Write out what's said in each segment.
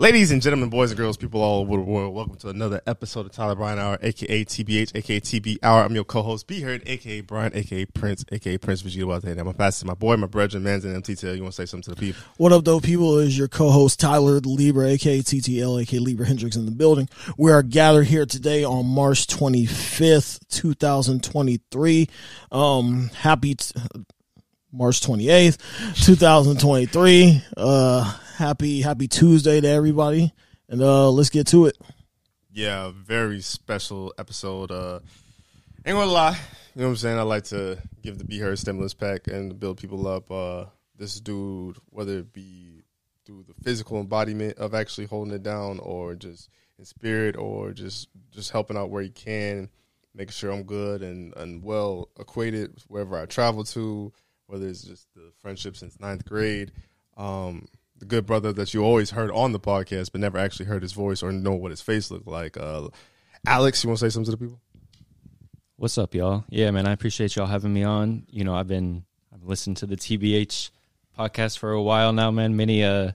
Ladies and gentlemen, boys and girls, people all over the world, welcome to another episode of Tyler Brian Hour, aka TBH, aka TB Hour. I'm your co-host, B Heard, aka Brian, aka Prince, aka Prince Vegeta Wate. I'm a pastor, my boy, my brethren, man's and MTTL. You want to say something to the people? What up, though, people? Is your co-host Tyler Libra, aka TTL, aka Libra Hendricks, in the building. We are gathered here today on March 25th, 2023. Um, happy t- March 28th, 2023. Uh, happy happy Tuesday to everybody, and uh, let's get to it. Yeah, very special episode. Uh, ain't gonna lie, you know what I'm saying. I like to give the Be Heard stimulus pack and build people up. Uh, this dude, whether it be through the physical embodiment of actually holding it down, or just in spirit, or just just helping out where he can, making sure I'm good and and well acquainted wherever I travel to, whether it's just the friendship since ninth grade. Um, the good brother that you always heard on the podcast, but never actually heard his voice or know what his face looked like. Uh, Alex, you want to say something to the people? What's up, y'all? Yeah, man, I appreciate y'all having me on. You know, I've been I've listened to the TBH podcast for a while now, man. Many a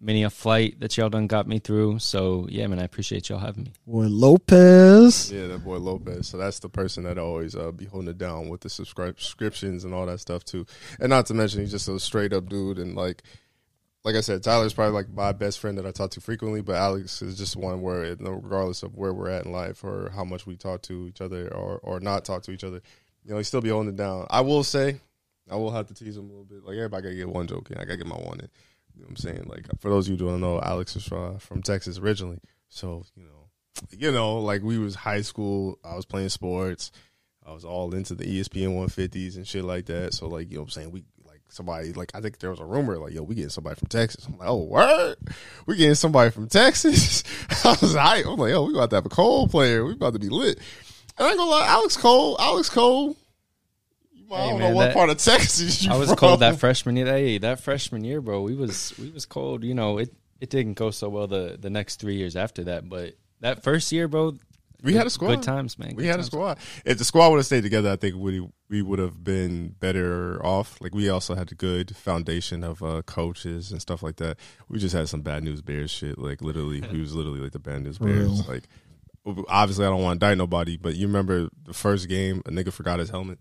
many a flight that y'all done got me through. So yeah, man, I appreciate y'all having me. Boy, Lopez. Yeah, that boy Lopez. So that's the person that always uh, be holding it down with the subscriptions and all that stuff too. And not to mention, he's just a straight up dude and like like I said, Tyler's probably like my best friend that I talk to frequently, but Alex is just one where, regardless of where we're at in life or how much we talk to each other or or not talk to each other, you know, he still be holding it down. I will say, I will have to tease him a little bit. Like everybody gotta get one joke in. I gotta get my one in. You know what I'm saying? Like for those of you who don't know, Alex is from, from Texas originally, so you know, you know, like we was high school. I was playing sports. I was all into the ESPN 150s and shit like that. So like, you know what I'm saying? We somebody like I think there was a rumor like yo we getting somebody from Texas. I'm like oh what we getting somebody from Texas. I was like I'm like oh we about to have a Cole player. We about to be lit. And I ain't gonna lie, Alex Cole, Alex Cole. I don't man, know what that, part of Texas I was from. cold that freshman year. Hey, that freshman year, bro, we was we was cold. You know, it it didn't go so well the the next three years after that, but that first year, bro, we good, had a squad. Good times, man. Good we had times. a squad. If the squad would have stayed together, I think we we would have been better off. Like we also had a good foundation of uh, coaches and stuff like that. We just had some bad news bears shit. Like literally, we was literally like the bad news bears. Like obviously, I don't want to die nobody, but you remember the first game, a nigga forgot his helmet.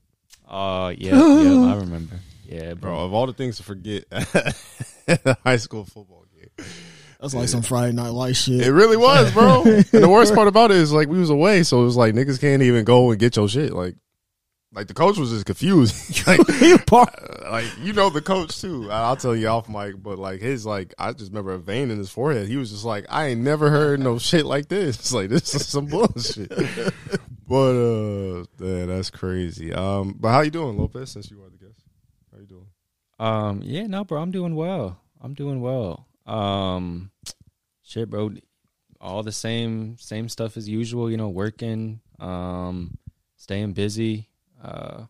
Oh uh, yeah, yeah, I remember. Yeah, bro. bro. Of all the things to forget, high school football game. That's like some Friday Night Light shit. It really was, bro. and the worst part about it is like we was away, so it was like niggas can't even go and get your shit. Like, like the coach was just confused. like, like you know the coach too. I'll tell you off mic, but like his like I just remember a vein in his forehead. He was just like, I ain't never heard no shit like this. It's like this is some bullshit. but uh, yeah, that's crazy. Um, but how you doing, Lopez? Since you are the guest, how you doing? Um, yeah, no, bro, I'm doing well. I'm doing well. Um, shit, bro. All the same, same stuff as usual. You know, working, um, staying busy. Uh,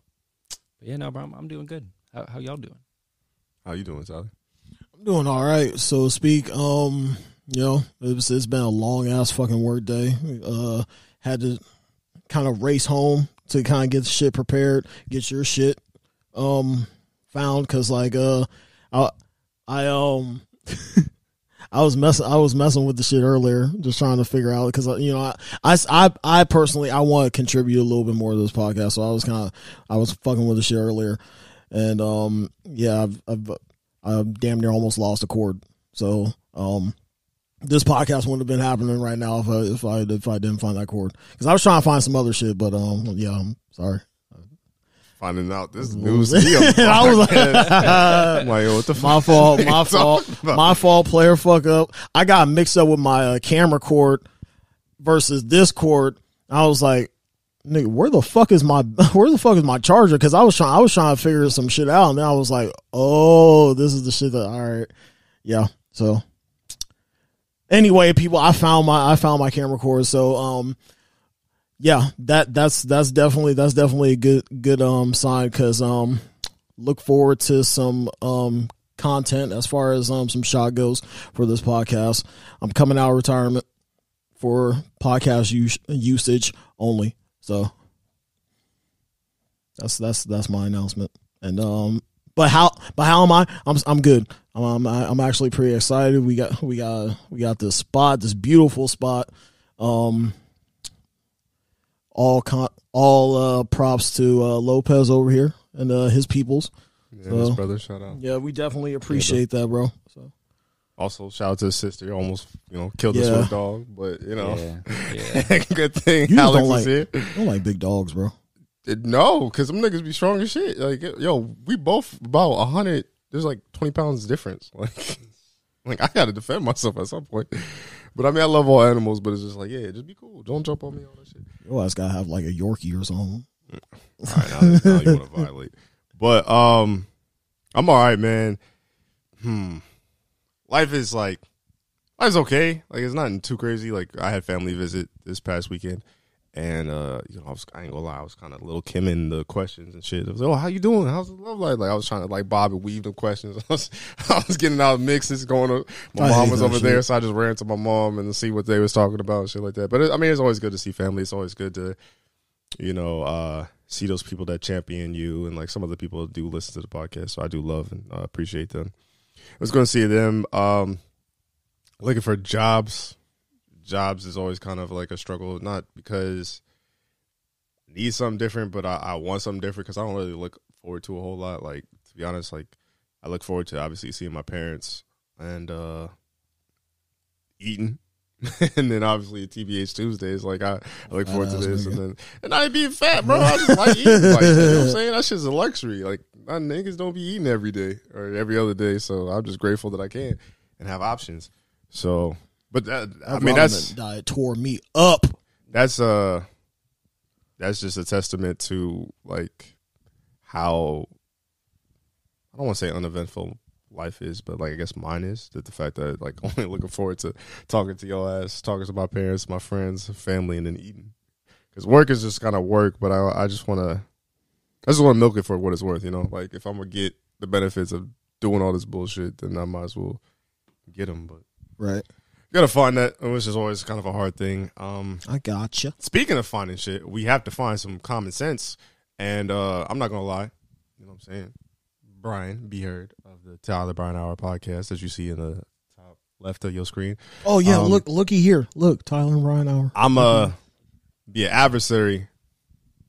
but yeah, no, bro, I'm, I'm doing good. How, how y'all doing? How you doing, Sally? I'm doing all right, so speak. Um, you know, it's it's been a long ass fucking work day. Uh, had to kind of race home to kind of get the shit prepared, get your shit um found, cause like uh, I I um I was messing. I was messing with the shit earlier, just trying to figure out because you know I, I, I, I personally I want to contribute a little bit more to this podcast, so I was kind of I was fucking with the shit earlier, and um yeah I've, I've I've damn near almost lost a cord, so um this podcast wouldn't have been happening right now if I if I if I didn't find that cord because I was trying to find some other shit, but um yeah I'm sorry finding out this news. I was like, like, what the my fault, my fault, my fault. Player fuck up. I got mixed up with my uh, camera cord versus this cord. I was like, nigga, where the fuck is my where the fuck is my charger? Because I was trying, I was trying to figure some shit out, and then I was like, oh, this is the shit that. All right, yeah. So anyway, people, I found my I found my camera cord. So um yeah, that that's that's definitely that's definitely a good good um sign because um look forward to some um content as far as um some shot goes for this podcast. I'm coming out of retirement for podcast use, usage only. So that's that's that's my announcement. And um but how? But how am I? I'm I'm good. I'm I'm actually pretty excited. We got we got we got this spot, this beautiful spot. Um, all con- all uh, props to uh, Lopez over here and uh, his peoples. Yeah, so, his brother, shout out. Yeah, we definitely appreciate yeah, that, bro. So. Also, shout out to his sister. Almost, you know, killed yeah. this dog, but you know, yeah. yeah. good thing you Alex like, here. don't like big dogs, bro. No, because them niggas be strong as shit. Like, yo, we both about a hundred. There's like twenty pounds difference. Like, like I got to defend myself at some point. But I mean, I love all animals, but it's just like, yeah, just be cool. Don't jump on me, all that shit. Your ass gotta have like a Yorkie or something. All right, now, now you want to violate. But um, I'm all right, man. Hmm. Life is like, life's okay. Like it's nothing too crazy. Like I had family visit this past weekend, and uh, you know, I was I ain't gonna lie, I was kind of little Kim in the questions and shit. I was like, "Oh, how you doing? How's the love life?" Like I was trying to like bob and weave the questions. I was, I was getting out mixes going. To, my I mom was over shit. there, so I just ran to my mom and see what they was talking about and shit like that. But it, I mean, it's always good to see family. It's always good to, you know, uh, see those people that champion you and like some of the people do listen to the podcast. So I do love and uh, appreciate them. I was going to see them. Um, looking for jobs jobs is always kind of like a struggle, not because I need something different, but I, I want something different because I don't really look forward to a whole lot. Like to be honest, like I look forward to obviously seeing my parents and uh eating. and then obviously TBH Tuesdays, like I, I look forward to this, and then and I ain't being fat, bro. I just like eating. Like, you know what I'm saying? That shit's a luxury. Like my niggas don't be eating every day or every other day, so I'm just grateful that I can and have options. So but that, I mean, that's diet tore me up. That's uh that's just a testament to like how I don't want to say uneventful life is, but like I guess mine is that the fact that like only looking forward to talking to your ass, talking to my parents, my friends, family, and then eating. Because work is just kind of work, but I I just want to I just want to milk it for what it's worth, you know. Like if I'm gonna get the benefits of doing all this bullshit, then I might as well get them. But right gotta find that, which is always kind of a hard thing. Um, I gotcha. Speaking of finding shit, we have to find some common sense, and uh, I'm not gonna lie. You know what I'm saying? Brian, be heard of the Tyler Brian Hour podcast, as you see in the top left of your screen. Oh yeah, um, look, looky here, look, Tyler Brian Hour. I'm a be an adversary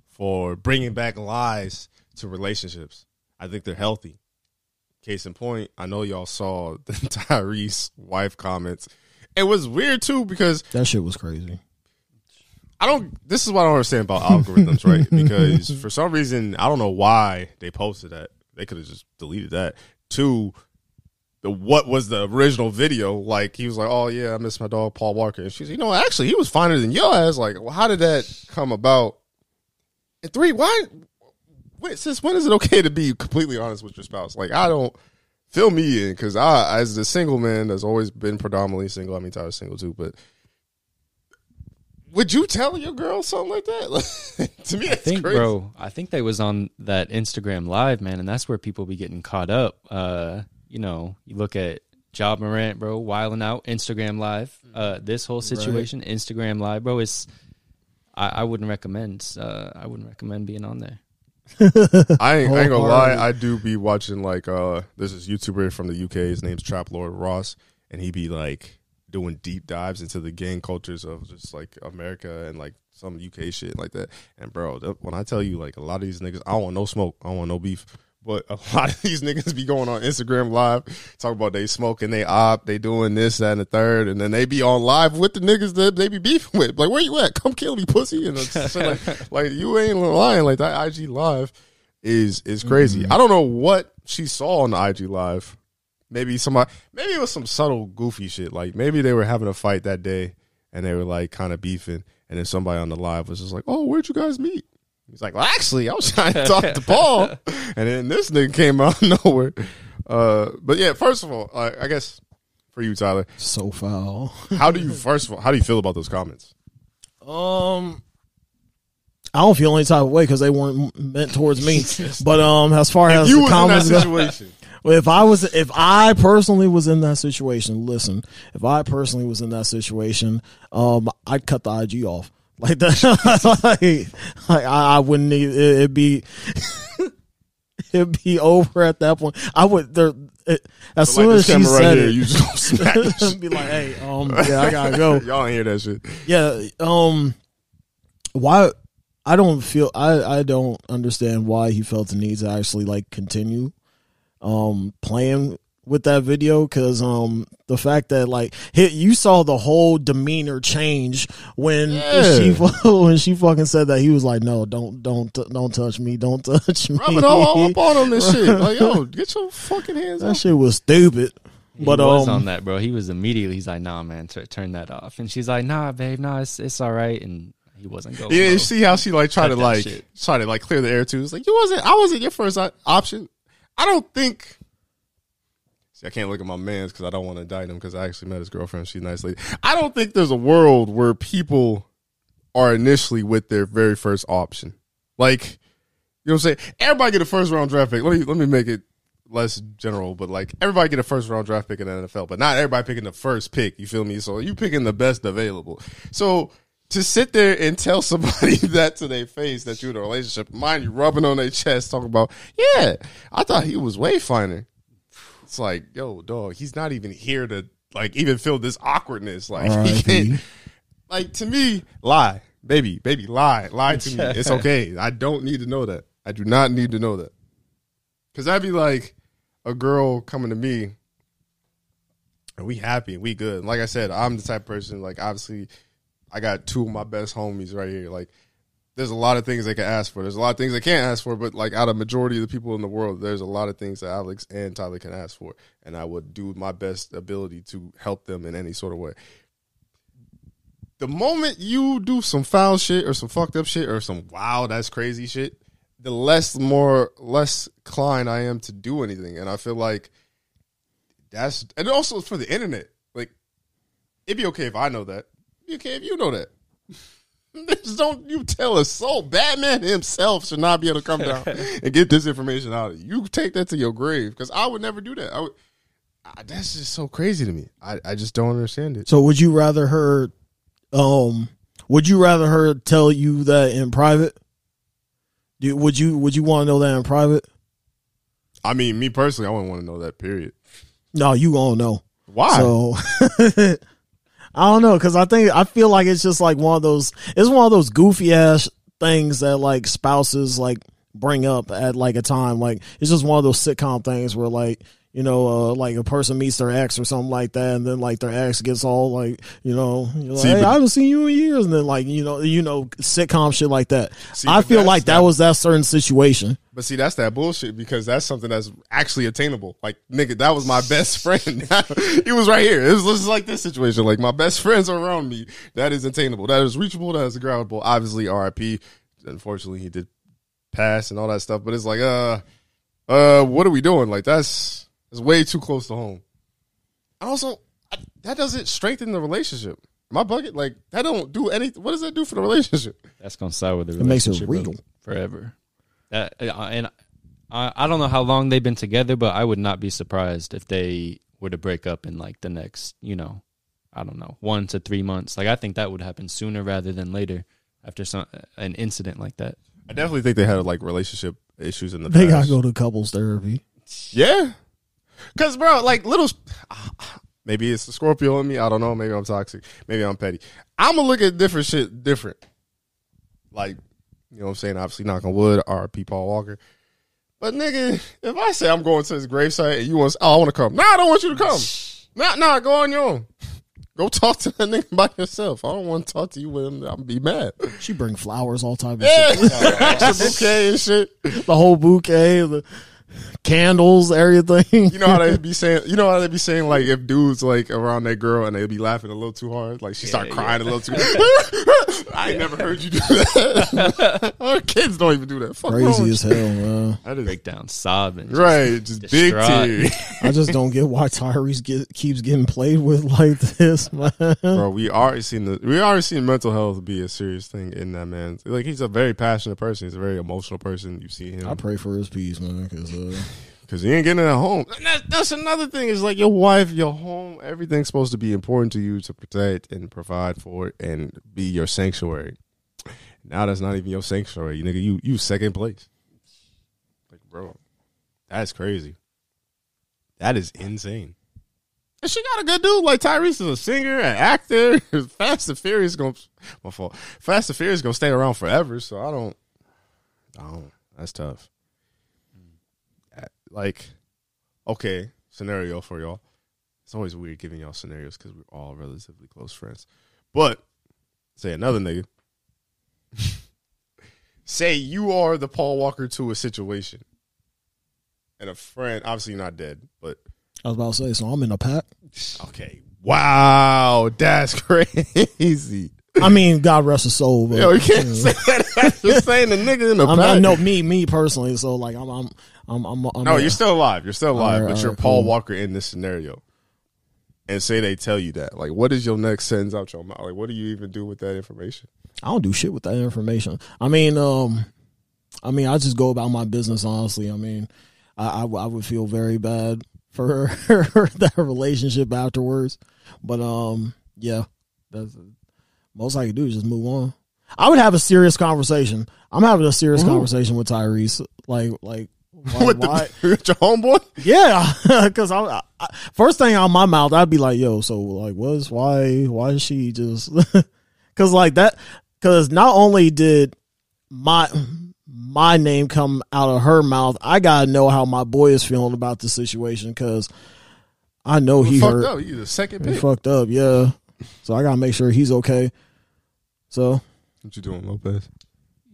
for bringing back lies to relationships. I think they're healthy. Case in point, I know y'all saw the Tyrese wife comments it was weird too because that shit was crazy. I don't. This is what I don't understand about algorithms, right? Because for some reason, I don't know why they posted that. They could have just deleted that. Two, the what was the original video? Like he was like, "Oh yeah, I miss my dog Paul Walker," and she's, you know, actually he was finer than your ass. Like, well, how did that come about? And three, why? Wait, since when is it okay to be completely honest with your spouse? Like, I don't fill me in because I, as the single man that's always been predominantly single, I mean Tyler's single too, but would you tell your girl something like that? to me, I think, crazy. bro, I think they was on that Instagram live, man, and that's where people be getting caught up. Uh, you know, you look at Ja Morant, bro, wiling out Instagram live. Uh, this whole situation, right. Instagram live, bro, is I, I wouldn't recommend. Uh, I wouldn't recommend being on there. I ain't, I ain't gonna lie. I do be watching like uh, there's this YouTuber from the UK. His name's Trap Lord Ross, and he be like doing deep dives into the gang cultures of just like America and like some UK shit like that. And bro, when I tell you like a lot of these niggas, I don't want no smoke. I don't want no beef. But a lot of these niggas be going on Instagram live, talking about they smoking, they op, they doing this, that, and the third, and then they be on live with the niggas that they be beefing with. Like, where you at? Come kill me, pussy. And like, like, you ain't lying. Like that IG live is is crazy. Mm-hmm. I don't know what she saw on the IG live. Maybe somebody, maybe it was some subtle goofy shit. Like maybe they were having a fight that day and they were like kind of beefing, and then somebody on the live was just like, "Oh, where'd you guys meet?" He's like, well, actually, I was trying to talk to Paul, and then this nigga came out of nowhere. Uh, but yeah, first of all, uh, I guess for you, Tyler, so foul. how do you first of all, how do you feel about those comments? Um, I don't feel any type of way because they weren't meant towards me. but um, as far if as the comments go, well, if I was, if I personally was in that situation, listen, if I personally was in that situation, um, I'd cut the IG off. Like that, like, like I, I, wouldn't need it, it'd be it'd be over at that point. I would there it, as So, soon like, as she right said here, it, you just gonna be like, "Hey, um, yeah, I gotta go." Y'all hear that shit. Yeah, um, why? I don't feel I I don't understand why he felt the need to actually like continue, um, playing with that video because um the fact that like he, you saw the whole demeanor change when Yeah. she when she fucking said that he was like no don't don't don't touch me don't touch me Rubbing all up on him and shit. Like, yo, get your fucking hands that off. shit was stupid He but was um on that, bro. He was immediately. He's like, "Nah, man, t- turn that off." And she's like, "Nah, babe, nah, it's it's all right." And he wasn't going. Yeah, you see how she like tried Cut to like shit. try to like clear the air too. It's like you wasn't. I wasn't your first option. I don't think. See, I can't look at my man's because I don't want to indict him because I actually met his girlfriend. She's a nice lady. I don't think there's a world where people are initially with their very first option. Like, you know what I'm saying? Everybody get a first round draft pick. Let me let me make it less general, but like everybody get a first round draft pick in the NFL, but not everybody picking the first pick. You feel me? So you picking the best available. So to sit there and tell somebody that to their face that you're in a relationship, mind you, rubbing on their chest, talking about, yeah, I thought he was way finer. It's like, yo, dog, he's not even here to like even feel this awkwardness. Like, he can't, like to me, lie, baby, baby, lie, lie to me. It's okay. I don't need to know that. I do not need to know that. Cause that'd be like a girl coming to me and we happy and we good. Like I said, I'm the type of person, like obviously I got two of my best homies right here. Like there's a lot of things they can ask for. There's a lot of things they can't ask for, but like out of majority of the people in the world, there's a lot of things that Alex and Tyler can ask for. And I would do my best ability to help them in any sort of way. The moment you do some foul shit or some fucked up shit or some wow, that's crazy shit, the less more less inclined I am to do anything. And I feel like that's and also for the internet. Like it'd be okay if I know that. It'd be okay if you know that. Don't you tell us so. Batman himself should not be able to come down and get this information out of you. You take that to your grave because I would never do that. I would. I, that's just so crazy to me. I, I just don't understand it. So would you rather her um would you rather her tell you that in private? Do, would you would you want to know that in private? I mean, me personally, I wouldn't want to know that. Period. No, you gonna know. Why? So I don't know because I think I feel like it's just like one of those. It's one of those goofy ass things that like spouses like bring up at like a time. Like it's just one of those sitcom things where like you know uh, like a person meets their ex or something like that, and then like their ex gets all like you know, like, See, hey, but- I haven't seen you in years, and then like you know you know sitcom shit like that. See, I feel like that not- was that certain situation. But see, that's that bullshit because that's something that's actually attainable. Like, nigga, that was my best friend. he was right here. It was just like this situation. Like, my best friends are around me. That is attainable. That is reachable. That is grabbable. Obviously, RIP. Unfortunately, he did pass and all that stuff. But it's like, uh, uh, what are we doing? Like, that's, that's way too close to home. And also, I, that doesn't strengthen the relationship. My bucket, like, that don't do anything. What does that do for the relationship? That's gonna sour the relationship. It makes it relationship real. forever. That uh, and I I don't know how long they've been together, but I would not be surprised if they were to break up in like the next, you know, I don't know, one to three months. Like I think that would happen sooner rather than later after some an incident like that. I definitely think they had like relationship issues in the They past. gotta go to couples therapy. Yeah. Cause bro, like little maybe it's the Scorpio in me. I don't know. Maybe I'm toxic. Maybe I'm petty. I'm gonna look at different shit different. Like, you know what I'm saying? Obviously knock on wood, RP Paul Walker. But nigga, if I say I'm going to his gravesite and you want oh, I want to come. Nah, I don't want you to come. Nah, nah, go on your own. Go talk to that nigga by yourself. I don't want to talk to you with him. I'm be mad. She bring flowers all time. Yeah, extra bouquet and shit. the whole bouquet, the candles, everything. You know how they be saying? You know how they be saying like if dudes like around that girl and they be laughing a little too hard, like she start crying a little too. I ain't never heard you do that. Our kids don't even do that. Fuck Crazy as hell, man. I just Break down sobbing. just- right. Just big distraught. tears, I just don't get why Tyrese get, keeps getting played with like this, man. bro. We already seen the we already seen mental health be a serious thing in that man. Like he's a very passionate person. He's a very emotional person. You see him. I pray for his peace, man, because uh, Because he ain't getting it at home. And that, that's another thing. Is like your wife, your home, everything's supposed to be important to you to protect and provide for it and be your sanctuary. Now that's not even your sanctuary, you nigga. You you second place. Like, bro, That's crazy. That is insane. And she got a good dude. Like Tyrese is a singer, an actor. Fast and Furious gonna my fault. Fast and Furious gonna stay around forever. So I don't. I don't. That's tough. Like, okay, scenario for y'all. It's always weird giving y'all scenarios because we're all relatively close friends. But say another nigga. say you are the Paul Walker to a situation, and a friend. Obviously, not dead, but I was about to say, so I'm in a pack. Okay. Wow, that's crazy. I mean, God rest his soul. But, Yo, you can't say that. You're saying the nigga in the I'm, pack. no, me, me personally. So like, I'm, I'm, I'm, I'm, I'm No, you're still alive. You're still alive, right, but you're right, Paul cool. Walker in this scenario. And say they tell you that. Like, what is your next sentence out your mouth? Like, what do you even do with that information? I don't do shit with that information. I mean, um, I mean, I just go about my business. Honestly, I mean, I I would feel very bad for her that relationship afterwards. But um, yeah, that's most I could do is just move on. I would have a serious conversation. I'm having a serious conversation with Tyrese. Like, like, why? with, why? the, with your homeboy? Yeah, because I, I first thing out my mouth, I'd be like, "Yo, so like, what's why? Why is she just?" Because like that, because not only did my my name come out of her mouth, I gotta know how my boy is feeling about the situation because I know he fucked hurt, up. You the second he pick. fucked up. Yeah, so I gotta make sure he's okay. So What you doing, Lopez?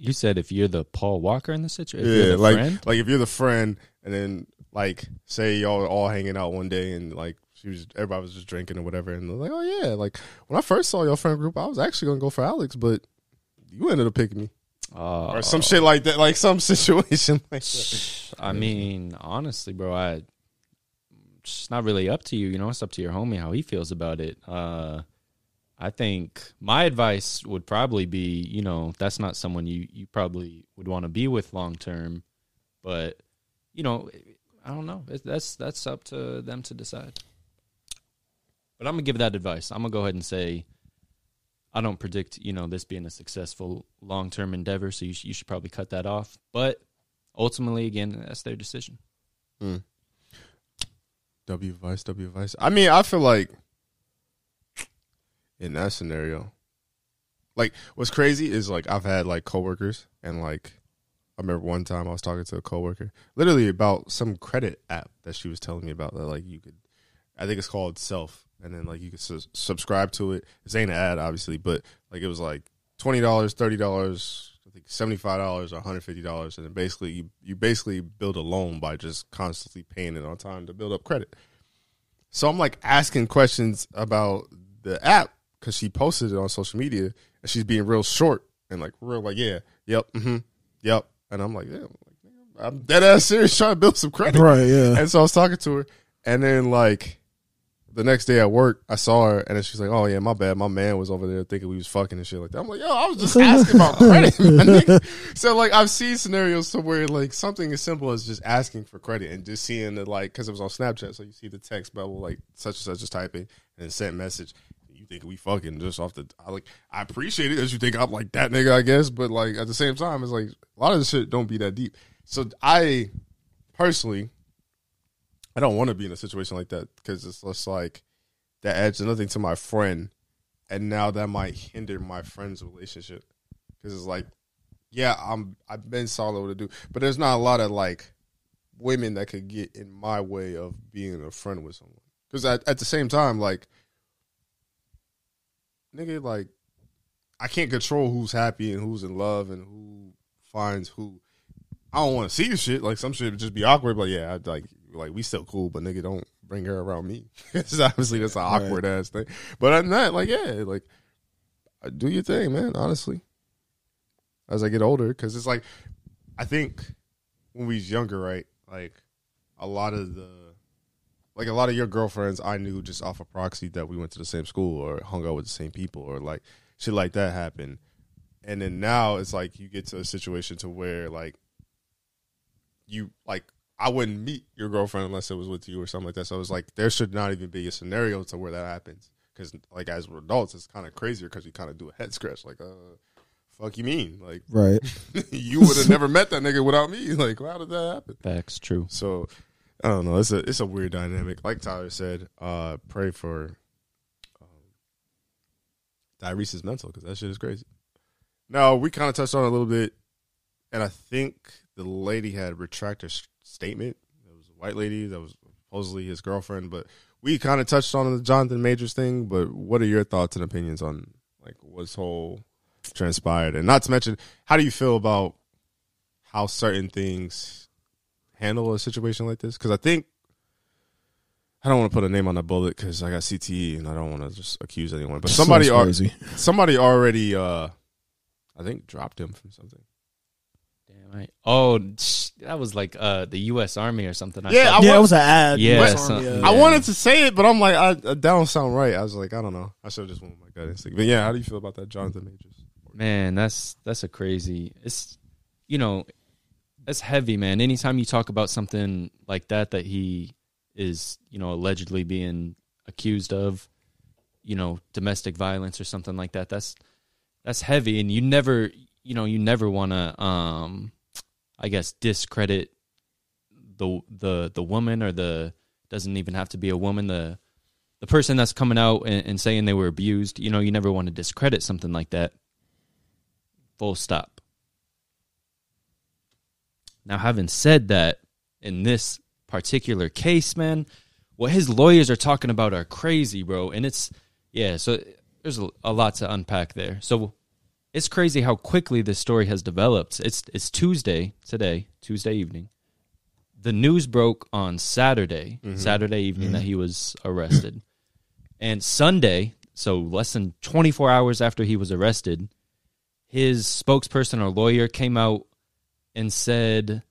You said if you're the Paul Walker in the situation, yeah, you're the like friend, like if you're the friend, and then like say y'all are all hanging out one day, and like she was everybody was just drinking or whatever, and they're like, oh yeah, like when I first saw your friend group, I was actually gonna go for Alex, but you ended up picking me uh, or some shit like that, like some situation like that. I mean, honestly, bro, I it's not really up to you. You know, it's up to your homie how he feels about it. Uh, I think my advice would probably be, you know, that's not someone you you probably would want to be with long term, but you know, I don't know. That's that's up to them to decide. But I'm gonna give that advice. I'm gonna go ahead and say. I don't predict, you know, this being a successful long-term endeavor, so you, sh- you should probably cut that off. But ultimately, again, that's their decision. Hmm. W advice, W advice. I mean, I feel like in that scenario, like what's crazy is like I've had like coworkers and like I remember one time I was talking to a coworker literally about some credit app that she was telling me about that like you could I think it's called Self and then like you could su- subscribe to it. This ain't an ad obviously, but like it was like twenty dollars, thirty dollars, I think seventy five dollars or one hundred fifty dollars, and then basically you you basically build a loan by just constantly paying it on time to build up credit. So I'm like asking questions about the app because she posted it on social media and she's being real short and like real like yeah, yep, mm-hmm, yep, and I'm like yeah, I'm, dead ass serious trying to build some credit. right, yeah, And so I was talking to her, and then like the next day at work, I saw her, and then she's like, "Oh yeah, my bad. My man was over there thinking we was fucking and shit like that." I'm like, "Yo, I was just asking about credit." my nigga." So like, I've seen scenarios to where like something as simple as just asking for credit and just seeing the like because it was on Snapchat, so you see the text bubble like such and such is typing and then sent message. Think we fucking just off the? I like I appreciate it that you think I'm like that nigga, I guess, but like at the same time, it's like a lot of the shit don't be that deep. So I personally I don't want to be in a situation like that because it's just like that adds nothing to my friend, and now that might hinder my friend's relationship because it's like, yeah, I'm I've been solid a dude, but there's not a lot of like women that could get in my way of being a friend with someone because at at the same time, like, nigga, like, I can't control who's happy and who's in love and who finds who. I don't want to see the shit. Like some shit would just be awkward. But yeah, I'd like like we still cool, but nigga, don't bring her around me. It's obviously that's an awkward ass thing. But other than that, like yeah, like uh, do your thing, man. Honestly, as I get older, because it's like I think when we was younger, right? Like a lot of the like a lot of your girlfriends I knew just off of proxy that we went to the same school or hung out with the same people or like shit like that happened. And then now it's like you get to a situation to where like you like I wouldn't meet your girlfriend unless it was with you or something like that. So it's like there should not even be a scenario to where that happens because like as we're adults, it's kind of crazier because we kind of do a head scratch like uh fuck you mean? Like, right? you would have never met that nigga without me. Like, how did that happen? Facts, true. So, I don't know. It's a it's a weird dynamic. Like Tyler said, uh, pray for um, Tyrese's mental because that shit is crazy. Now we kind of touched on a little bit, and I think the lady had retracted her statement. It was a white lady that was supposedly his girlfriend, but we kind of touched on the Jonathan Majors thing. But what are your thoughts and opinions on like what's whole transpired, and not to mention, how do you feel about how certain things handle a situation like this? Because I think I don't want to put a name on that bullet because I got CTE and I don't want to just accuse anyone. But somebody, al- somebody already, uh, I think, dropped him from something. Damn right. Oh, that was like uh, the U.S. Army or something. I yeah, yeah, it was an ad. Yeah, Army, yeah, I wanted to say it, but I'm like, I, I, that don't sound right. I was like, I don't know. I should have just went with my gut instinct. But yeah, how do you feel about that, Jonathan Majors? Man, that's that's a crazy. It's you know, it's heavy, man. Anytime you talk about something like that that he is, you know, allegedly being accused of, you know, domestic violence or something like that, that's that's heavy and you never, you know, you never want to um I guess discredit the the the woman or the doesn't even have to be a woman, the the person that's coming out and, and saying they were abused, you know, you never want to discredit something like that. Full stop. Now, having said that, in this particular case, man, what his lawyers are talking about are crazy, bro. And it's, yeah, so there's a, a lot to unpack there. So it's crazy how quickly this story has developed. It's it's Tuesday today, Tuesday evening. The news broke on Saturday, mm-hmm. Saturday evening mm-hmm. that he was arrested. And Sunday, so less than 24 hours after he was arrested, his spokesperson or lawyer came out and said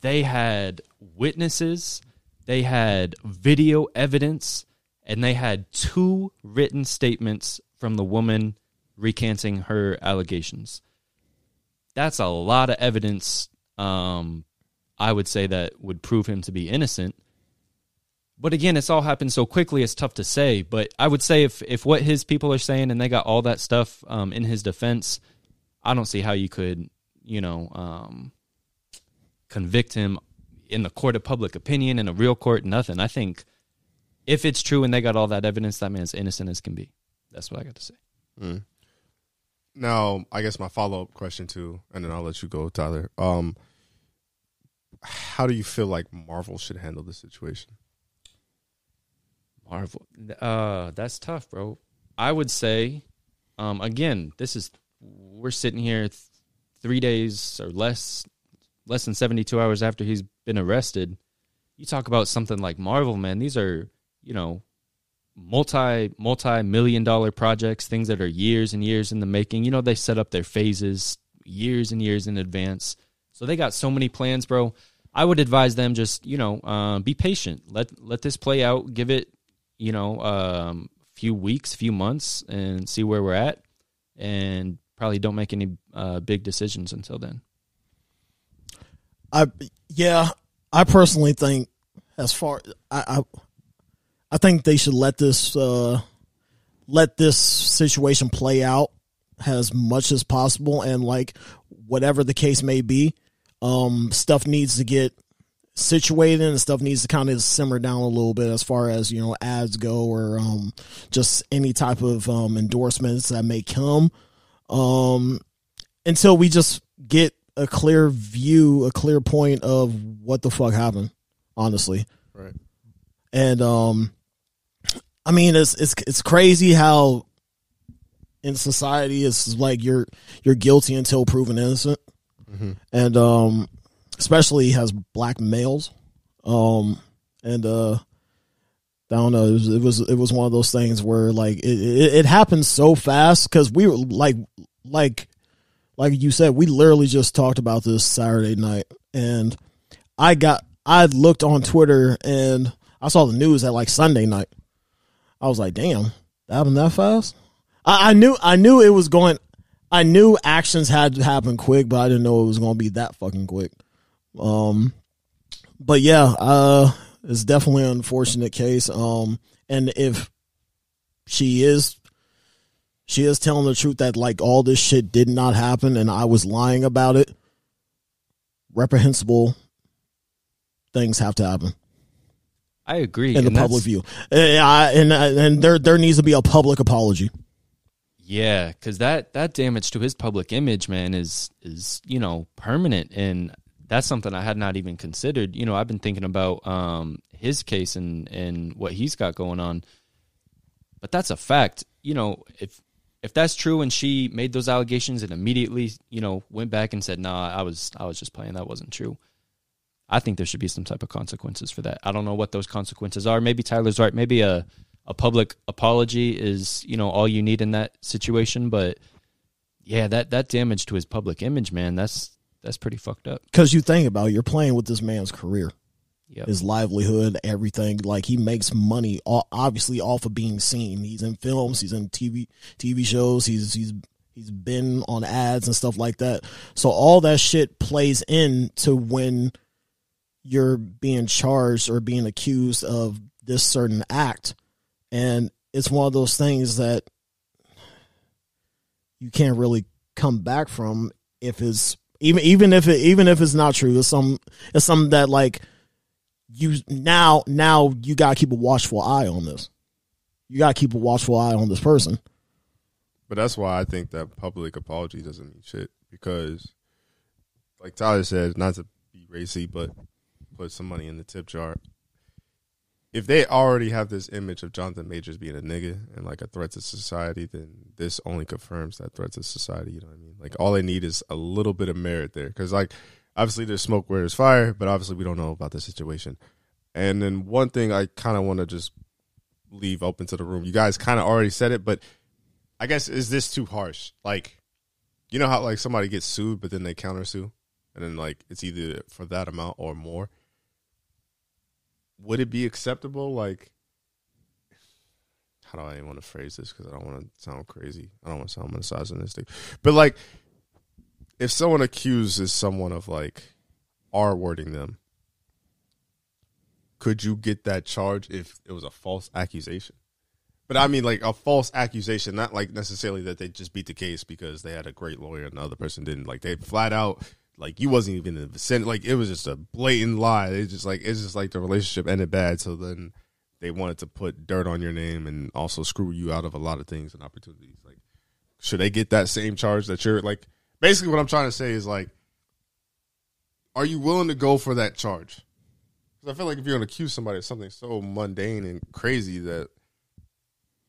they had witnesses, they had video evidence, and they had two written statements from the woman recanting her allegations. That's a lot of evidence, um, I would say, that would prove him to be innocent. But again, it's all happened so quickly; it's tough to say. But I would say if if what his people are saying and they got all that stuff um, in his defense, I don't see how you could, you know, um, convict him in the court of public opinion in a real court. Nothing. I think if it's true and they got all that evidence, that man's innocent as can be. That's what I got to say. Mm. Now, I guess my follow up question too, and then I'll let you go, Tyler. Um, how do you feel like Marvel should handle the situation? Marvel, uh, that's tough, bro. I would say, um, again, this is we're sitting here three days or less, less than 72 hours after he's been arrested. You talk about something like Marvel, man. These are, you know, multi multi million dollar projects, things that are years and years in the making. You know, they set up their phases years and years in advance. So they got so many plans, bro. I would advise them just, you know, uh, be patient. Let let this play out. Give it, you know, um, few weeks, a few months, and see where we're at. And probably don't make any uh, big decisions until then. I yeah, I personally think as far I I, I think they should let this uh, let this situation play out as much as possible and like whatever the case may be, um, stuff needs to get situated and stuff needs to kind of simmer down a little bit as far as you know ads go or um, just any type of um, endorsements that may come um, until we just get a clear view, a clear point of what the fuck happened. Honestly, right? And um, I mean, it's it's it's crazy how in society it's like you're you're guilty until proven innocent, mm-hmm. and um, especially has black males, um, and uh. I don't know. It was, it was, it was one of those things where like it it, it happened so fast because we were like like like you said, we literally just talked about this Saturday night, and I got I looked on Twitter and I saw the news at like Sunday night. I was like, damn, that happened that fast. I, I knew I knew it was going. I knew actions had to happen quick, but I didn't know it was going to be that fucking quick. Um, but yeah, uh, it's definitely an unfortunate case. Um, and if she is, she is telling the truth that like all this shit did not happen and I was lying about it, reprehensible things have to happen. I agree in the public view, eh, eh, and, and and there there needs to be a public apology. Yeah, because that that damage to his public image, man, is is you know permanent, and that's something I had not even considered. You know, I've been thinking about um, his case and and what he's got going on, but that's a fact. You know, if if that's true and she made those allegations and immediately you know went back and said, "Nah, I was I was just playing. That wasn't true." I think there should be some type of consequences for that. I don't know what those consequences are. Maybe Tyler's right. Maybe a a public apology is you know all you need in that situation. But yeah, that that damage to his public image, man, that's that's pretty fucked up. Because you think about it, you're playing with this man's career, yep. his livelihood, everything. Like he makes money, obviously off of being seen. He's in films, he's in TV TV shows, he's he's he's been on ads and stuff like that. So all that shit plays into when you're being charged or being accused of this certain act. And it's one of those things that you can't really come back from if it's even even if it even if it's not true. It's some it's something that like you now now you gotta keep a watchful eye on this. You gotta keep a watchful eye on this person. But that's why I think that public apology doesn't mean shit because, like Tyler said, not to be racy, but put some money in the tip jar. If they already have this image of Jonathan Majors being a nigga and like a threat to society, then this only confirms that threat to society. You know what I mean? Like all they need is a little bit of merit there, because like obviously there's smoke where there's fire, but obviously we don't know about the situation. And then one thing I kind of want to just leave open to the room. You guys kind of already said it, but I guess is this too harsh? Like, you know how like somebody gets sued, but then they counter sue, and then like it's either for that amount or more would it be acceptable? Like, how do I even want to phrase this? Because I don't want to sound crazy. I don't want to sound misogynistic. But like, if someone accuses someone of like R wording them, could you get that charge if it was a false accusation? But I mean, like a false accusation, not like necessarily that they just beat the case because they had a great lawyer and the other person didn't. Like they flat out like you wasn't even in the vicinity. Like it was just a blatant lie. It's just like it's just like the relationship ended bad. So then they wanted to put dirt on your name and also screw you out of a lot of things and opportunities. Like, should they get that same charge that you're like? Basically, what I'm trying to say is like, are you willing to go for that charge? Because I feel like if you're going to accuse somebody of something so mundane and crazy that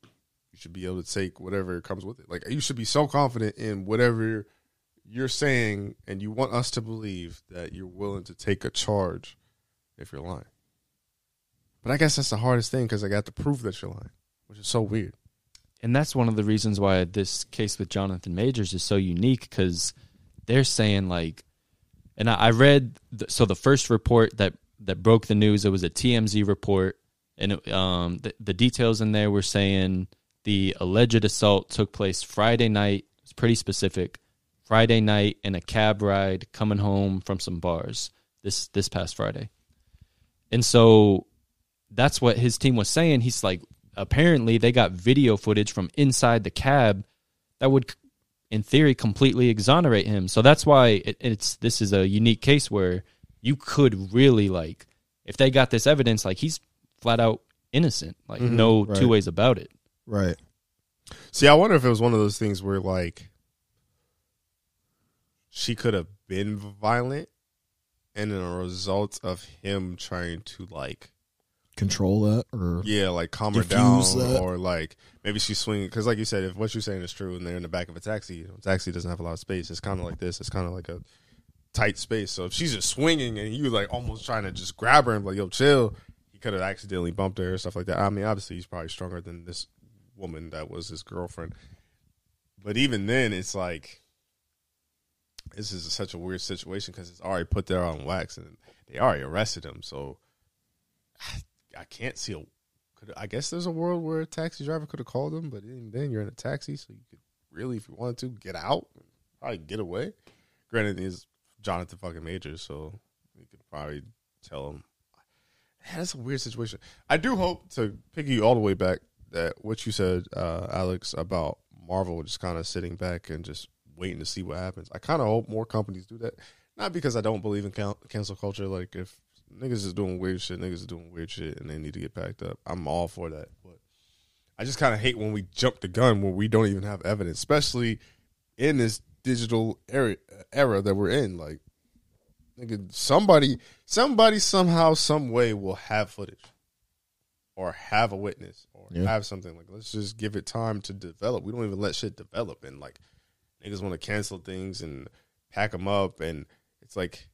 you should be able to take whatever comes with it. Like you should be so confident in whatever you're saying and you want us to believe that you're willing to take a charge if you're lying. But I guess that's the hardest thing because I got to prove that you're lying, which is so weird. And that's one of the reasons why this case with Jonathan Majors is so unique because they're saying like, and I, I read the, so the first report that that broke the news it was a TMZ report, and it, um, the, the details in there were saying the alleged assault took place Friday night. It's pretty specific Friday night in a cab ride coming home from some bars this this past Friday. And so that's what his team was saying. He's like apparently they got video footage from inside the cab that would in theory completely exonerate him. So that's why it, it's this is a unique case where you could really like if they got this evidence like he's flat out innocent, like mm-hmm, no right. two ways about it. Right. See, I wonder if it was one of those things where like she could have been violent and in a result of him trying to like control that or yeah like calm her down that. or like maybe she's swinging because like you said if what you're saying is true and they're in the back of a taxi a taxi doesn't have a lot of space. It's kind of like this. It's kind of like a tight space. So if she's just swinging and you like almost trying to just grab her and like yo chill he could have accidentally bumped her or stuff like that. I mean obviously he's probably stronger than this woman that was his girlfriend. But even then it's like this is such a weird situation because it's already put there on wax and they already arrested him. So I, can't see a. I guess there's a world where a taxi driver could have called him, but even then you're in a taxi, so you could really, if you wanted to, get out, probably get away. Granted, he's Jonathan fucking Major, so you could probably tell him. that's a weird situation. I do hope to pick you all the way back that what you said, uh, Alex, about Marvel just kind of sitting back and just waiting to see what happens. I kind of hope more companies do that. Not because I don't believe in cancel culture. Like if niggas is doing weird shit, niggas is doing weird shit, and they need to get packed up. I'm all for that. But I just kind of hate when we jump the gun when we don't even have evidence, especially in this digital era era that we're in. Like, nigga, somebody, somebody somehow, some way will have footage or have a witness or yeah. have something like let's just give it time to develop. We don't even let shit develop and like niggas want to cancel things and pack them up and it's like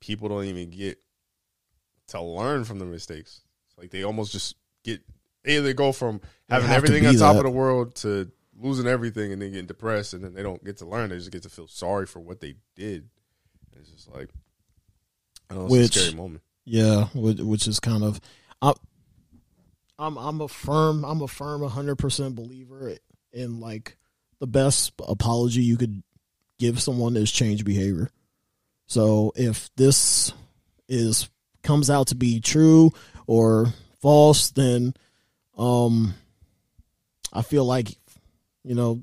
people don't even get to learn from the mistakes. It's like they almost just get they go from having everything on top that. of the world to losing everything and then getting depressed and then they don't get to learn. They just get to feel sorry for what they did. And it's just like I don't know, which, a scary moment. Yeah, which is kind of I, I'm I'm a firm I'm a firm 100% believer in like the best apology you could give someone is change behavior. So if this is comes out to be true or false, then um I feel like you know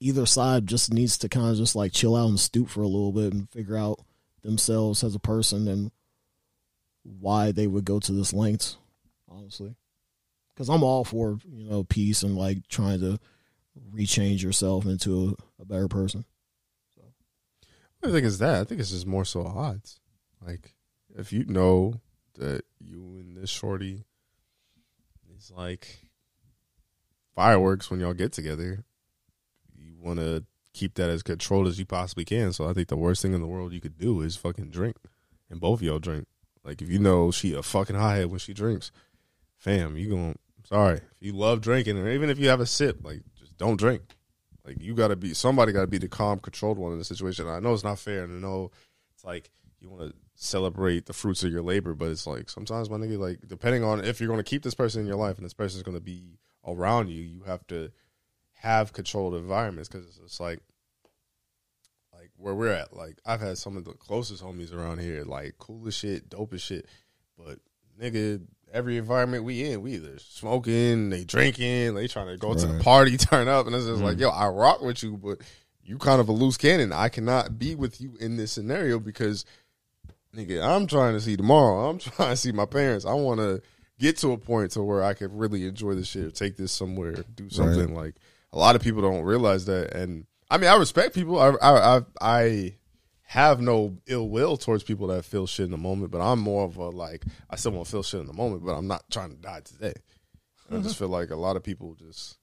either side just needs to kind of just like chill out and stoop for a little bit and figure out themselves as a person and why they would go to this length honestly because I'm all for you know peace and like trying to rechange yourself into a, a better person. So. I think it's that. I think it's just more so odds. Like if you know that you and this shorty is like fireworks when y'all get together, you want to keep that as controlled as you possibly can. So I think the worst thing in the world you could do is fucking drink, and both of y'all drink. Like if you know she a fucking high head when she drinks, fam, you going sorry. If you love drinking, or even if you have a sip, like don't drink. Like you gotta be somebody gotta be the calm, controlled one in the situation. I know it's not fair, and I know it's like you want to celebrate the fruits of your labor, but it's like sometimes my nigga, like depending on if you're gonna keep this person in your life and this person is gonna be around you, you have to have controlled environments because it's, it's like like where we're at. Like I've had some of the closest homies around here, like cool as shit, dope as shit, but nigga every environment we in, we either smoking, they drinking, they trying to go right. to the party, turn up, and it's just mm. like, yo, I rock with you, but you kind of a loose cannon. I cannot be with you in this scenario because, nigga, I'm trying to see tomorrow. I'm trying to see my parents. I want to get to a point to where I could really enjoy this shit, take this somewhere, do something right. like. A lot of people don't realize that, and I mean, I respect people. I I I, I have no ill will towards people that feel shit in the moment, but I'm more of a like I still want to feel shit in the moment, but I'm not trying to die today. Mm-hmm. I just feel like a lot of people just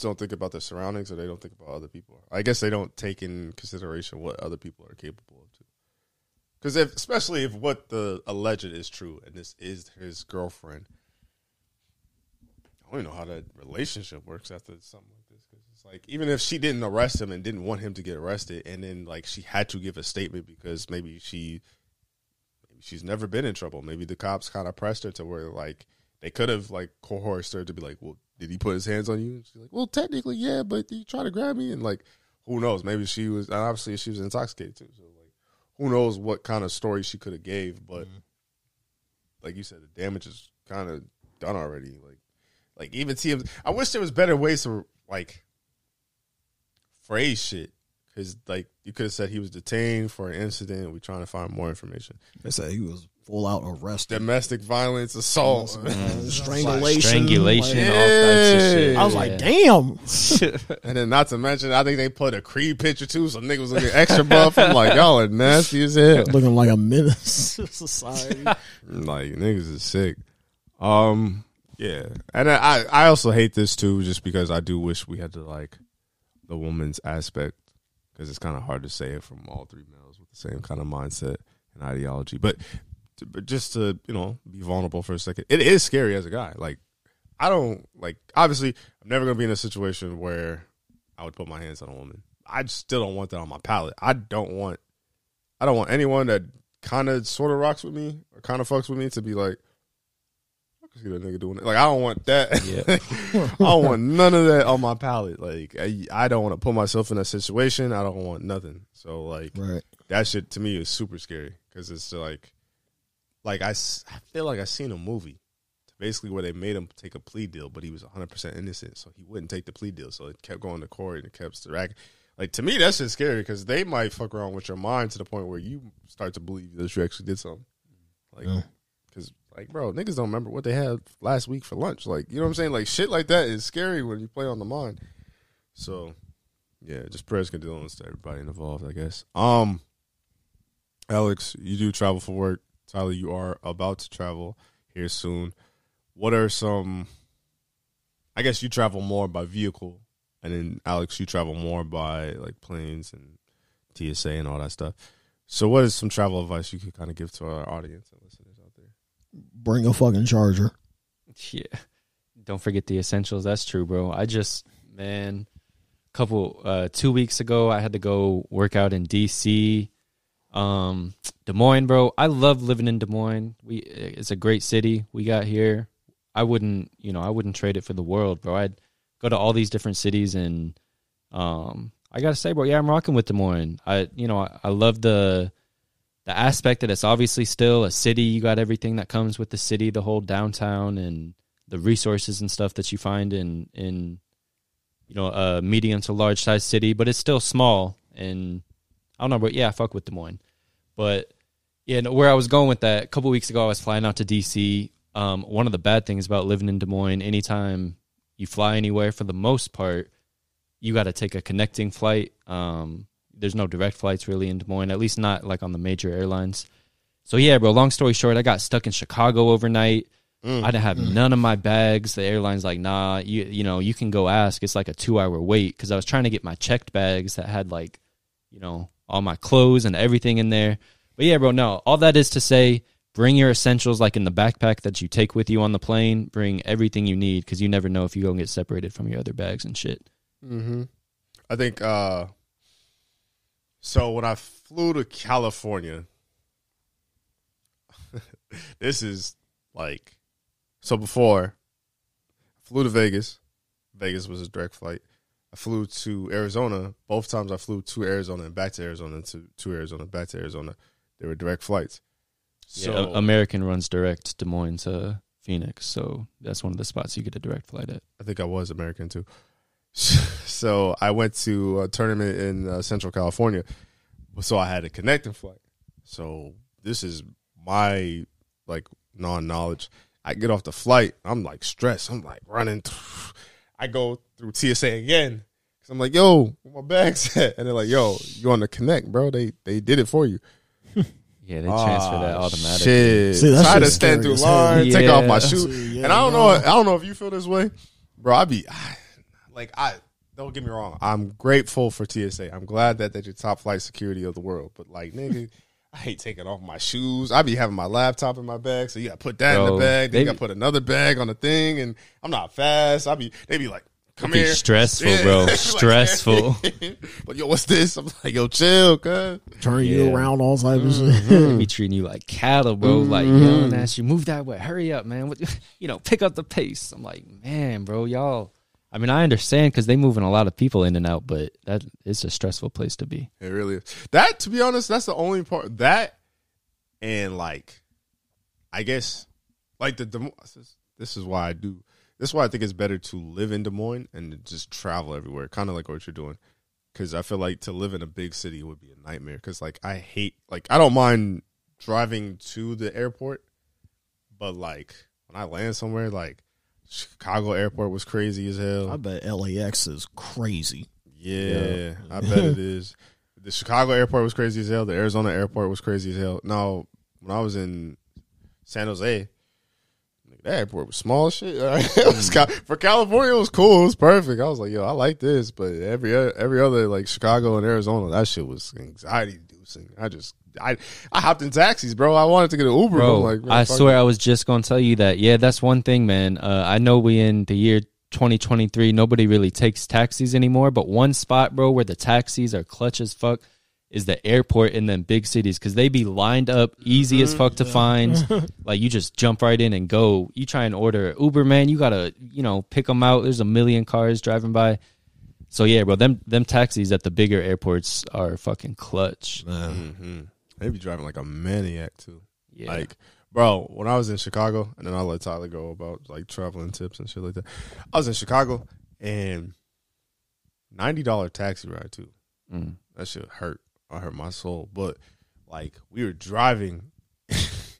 don't think about their surroundings or they don't think about other people. I guess they don't take in consideration what other people are capable of too. Because if, especially if what the alleged is true and this is his girlfriend, I don't even know how that relationship works after something like this. Cause it's like even if she didn't arrest him and didn't want him to get arrested, and then like she had to give a statement because maybe she maybe she's never been in trouble. Maybe the cops kind of pressed her to where like they could have like coerced her to be like, well, did he put his hands on you? And she's like, well, technically, yeah, but he tried to grab me, and like, who knows? Maybe she was obviously she was intoxicated too. So like, who knows what kind of story she could have gave? But mm-hmm. like you said, the damage is kind of done already. Like, like even TMZ. I wish there was better ways to like phrase shit because like you could have said he was detained for an incident. We're trying to find more information. They said he was full out arrested. Domestic violence, assault, mm-hmm. strangulation, strangulation, like, yeah. I was like, damn. and then not to mention, I think they put a Creed picture too, so niggas looking extra buff. I'm like, y'all are nasty as hell, looking like a menace to society. like niggas is sick. Um, yeah, and I I also hate this too, just because I do wish we had to like the woman's aspect because it's kind of hard to say it from all three males with the same kind of mindset and ideology. But, but just to you know be vulnerable for a second, it is scary as a guy. Like I don't like obviously I'm never gonna be in a situation where I would put my hands on a woman. I still don't want that on my palate. I don't want I don't want anyone that kind of sort of rocks with me or kind of fucks with me to be like see that nigga doing it. Like I don't want that. Yeah. I don't want none of that on my palate. Like I, I don't want to put myself in that situation. I don't want nothing. So like right. that shit to me is super scary because it's like, like I, I feel like I seen a movie. Basically where they made him take a plea deal, but he was 100 percent innocent, so he wouldn't take the plea deal. So it kept going to court and it kept dragging. Like to me, that's just scary because they might fuck around with your mind to the point where you start to believe that you actually did something. Like, yeah. Like, bro, niggas don't remember what they had last week for lunch. Like, you know what I'm saying? Like, shit like that is scary when you play on the mind. So, yeah, just prayers and condolences to everybody involved. I guess. Um, Alex, you do travel for work. Tyler, you are about to travel here soon. What are some? I guess you travel more by vehicle, and then Alex, you travel more by like planes and TSA and all that stuff. So, what is some travel advice you could kind of give to our audience? Bring a fucking charger. Yeah, don't forget the essentials. That's true, bro. I just man, couple uh, two weeks ago, I had to go work out in DC um, Des Moines, bro. I love living in Des Moines. We it's a great city we got here. I wouldn't, you know, I wouldn't trade it for the world, bro. I'd go to all these different cities and um I gotta say, bro, yeah, I'm rocking with Des Moines. I you know, I, I love the the aspect that it's obviously still a city. You got everything that comes with the city, the whole downtown and the resources and stuff that you find in in you know a medium to large size city, but it's still small and I don't know, but yeah, fuck with Des Moines. But yeah, where I was going with that, a couple weeks ago, I was flying out to DC. Um, one of the bad things about living in Des Moines, anytime you fly anywhere, for the most part, you got to take a connecting flight. Um, there's no direct flights really in Des Moines, at least not like on the major airlines. So yeah, bro. Long story short, I got stuck in Chicago overnight. Mm. I didn't have mm. none of my bags. The airline's like, nah, you you know, you can go ask. It's like a two hour wait because I was trying to get my checked bags that had like, you know, all my clothes and everything in there. But yeah, bro, no. All that is to say, bring your essentials like in the backpack that you take with you on the plane. Bring everything you need because you never know if you go and get separated from your other bags and shit. Mm-hmm. I think uh so when I flew to California, this is like so before I flew to Vegas. Vegas was a direct flight. I flew to Arizona. Both times I flew to Arizona and back to Arizona to, to Arizona, back to Arizona. They were direct flights. So yeah, American runs direct Des Moines to Phoenix, so that's one of the spots you get a direct flight at. I think I was American too. so I went to a tournament in uh, Central California, so I had a connecting flight. So this is my like non knowledge. I get off the flight, I'm like stressed. I'm like running. I go through TSA again. Cause I'm like, yo, where my bags at? And they're like, yo, you on the connect, bro. They they did it for you. Yeah, they transfer that ah, automatically. Shit. See, Try to stand through line, yeah. take off my shoe. Yeah, and I don't know I don't know if you feel this way. Bro, I be I, like I don't get me wrong. I'm grateful for TSA. I'm glad that they're your top flight security of the world. But like nigga I hate taking off my shoes. I be having my laptop in my bag, so you got to put that Bro, in the bag. Then you got to put another bag on the thing, and I'm not fast. I be they be like, "Come here." Stressful, yeah. bro. stressful. but yo, what's this? I'm like, yo, chill, cuz. Turn yeah. you around all types of shit. Mm-hmm. be treating you like cattle, bro. Mm-hmm. Like, yo, ask you move that way. Hurry up, man. What, you know, pick up the pace. I'm like, man, bro, y'all I mean, I understand because they moving a lot of people in and out, but that it's a stressful place to be. It really is. That, to be honest, that's the only part. That and like, I guess, like the this is why I do. This is why I think it's better to live in Des Moines and just travel everywhere, kind of like what you're doing. Because I feel like to live in a big city would be a nightmare. Because like I hate, like I don't mind driving to the airport, but like when I land somewhere, like Chicago airport was crazy as hell. I bet LAX is crazy. Yeah, yeah. I bet it is. The Chicago airport was crazy as hell. The Arizona airport was crazy as hell. Now, when I was in San Jose, that airport was small shit. was, mm. for California, it was cool. It was perfect. I was like, yo, I like this. But every every other like Chicago and Arizona, that shit was anxiety inducing. I just I I hopped in taxis, bro. I wanted to get an Uber. Bro, like, I swear I was just gonna tell you that. Yeah, that's one thing, man. Uh, I know we in the year 2023, nobody really takes taxis anymore. But one spot, bro, where the taxis are clutch as fuck is the airport in them big cities because they be lined up easy as fuck to find. like you just jump right in and go. You try and order an Uber, man. You gotta you know pick them out. There's a million cars driving by. So yeah, bro, them them taxis at the bigger airports are fucking clutch. Mm-hmm. They be driving like a maniac too. Yeah. Like, Bro, when I was in Chicago, and then I'll let Tyler go about like traveling tips and shit like that. I was in Chicago and ninety dollar taxi ride too. Mm. That shit hurt. I hurt my soul. But like we were driving. this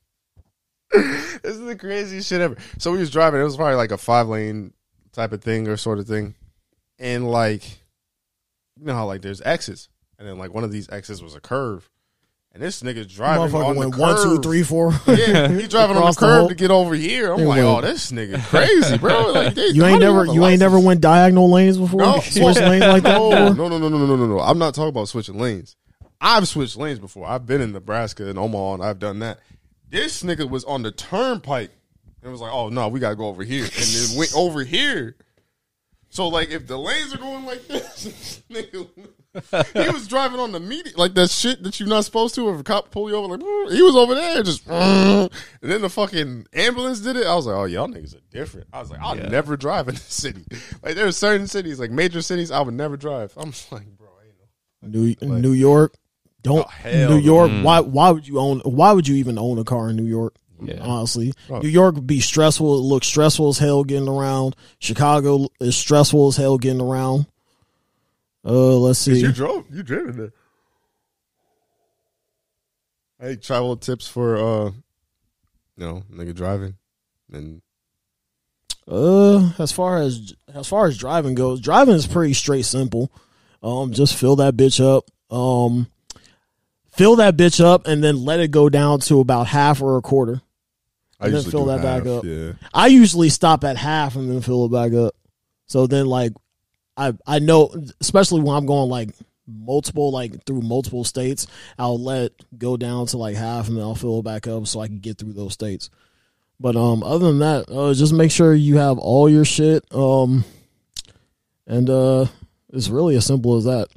is the craziest shit ever. So we was driving. It was probably like a five lane type of thing or sort of thing, and like you know how like there's exits, and then like one of these exits was a curve, and this nigga's driving Motherfucker on the went curve. one, two, three, four. Yeah, he driving on the Across the curve to get over here. I'm like, went- oh, this nigga crazy, bro. Like, they- You ain't never you ain't never went diagonal lanes before. No, Switch lanes like that no, no, no, no, no, no, no, no. I'm not talking about switching lanes. I've switched lanes before. I've been in Nebraska and Omaha, and I've done that. This nigga was on the turnpike and was like, "Oh no, we gotta go over here," and then went over here. So like, if the lanes are going like this, this nigga, he was driving on the media like that shit that you're not supposed to. If a cop pull you over, like mm, he was over there, just, mm. and then the fucking ambulance did it. I was like, "Oh, y'all niggas are different." I was like, "I'll Yeah. never drive in this city." Like there are certain cities, like major cities, I would never drive. I'm just like, bro, ain't no. New New York. Don't Oh, hell New no. York. Why why would you own why would you even own a car in New York? Yeah. Honestly. Oh. New York would be stressful. It looks stressful as hell getting around. Chicago is stressful as hell getting around. Uh let's see. You drove, you driven there. Hey, travel tips for uh, you know, nigga driving, and Uh, as far as as far as driving goes, driving is pretty straight simple. Um, just fill that bitch up. Um, fill that bitch up and then let it go down to about half or a quarter. I And then usually fill that back up. Yeah, I usually stop at half and then fill it back up. So then, like, I I know, especially when I'm going like multiple, like through multiple states, I'll let go down to like half and then I'll fill it back up so I can get through those states. But um, other than that, uh, just make sure you have all your shit. Um, and uh, it's really as simple as that.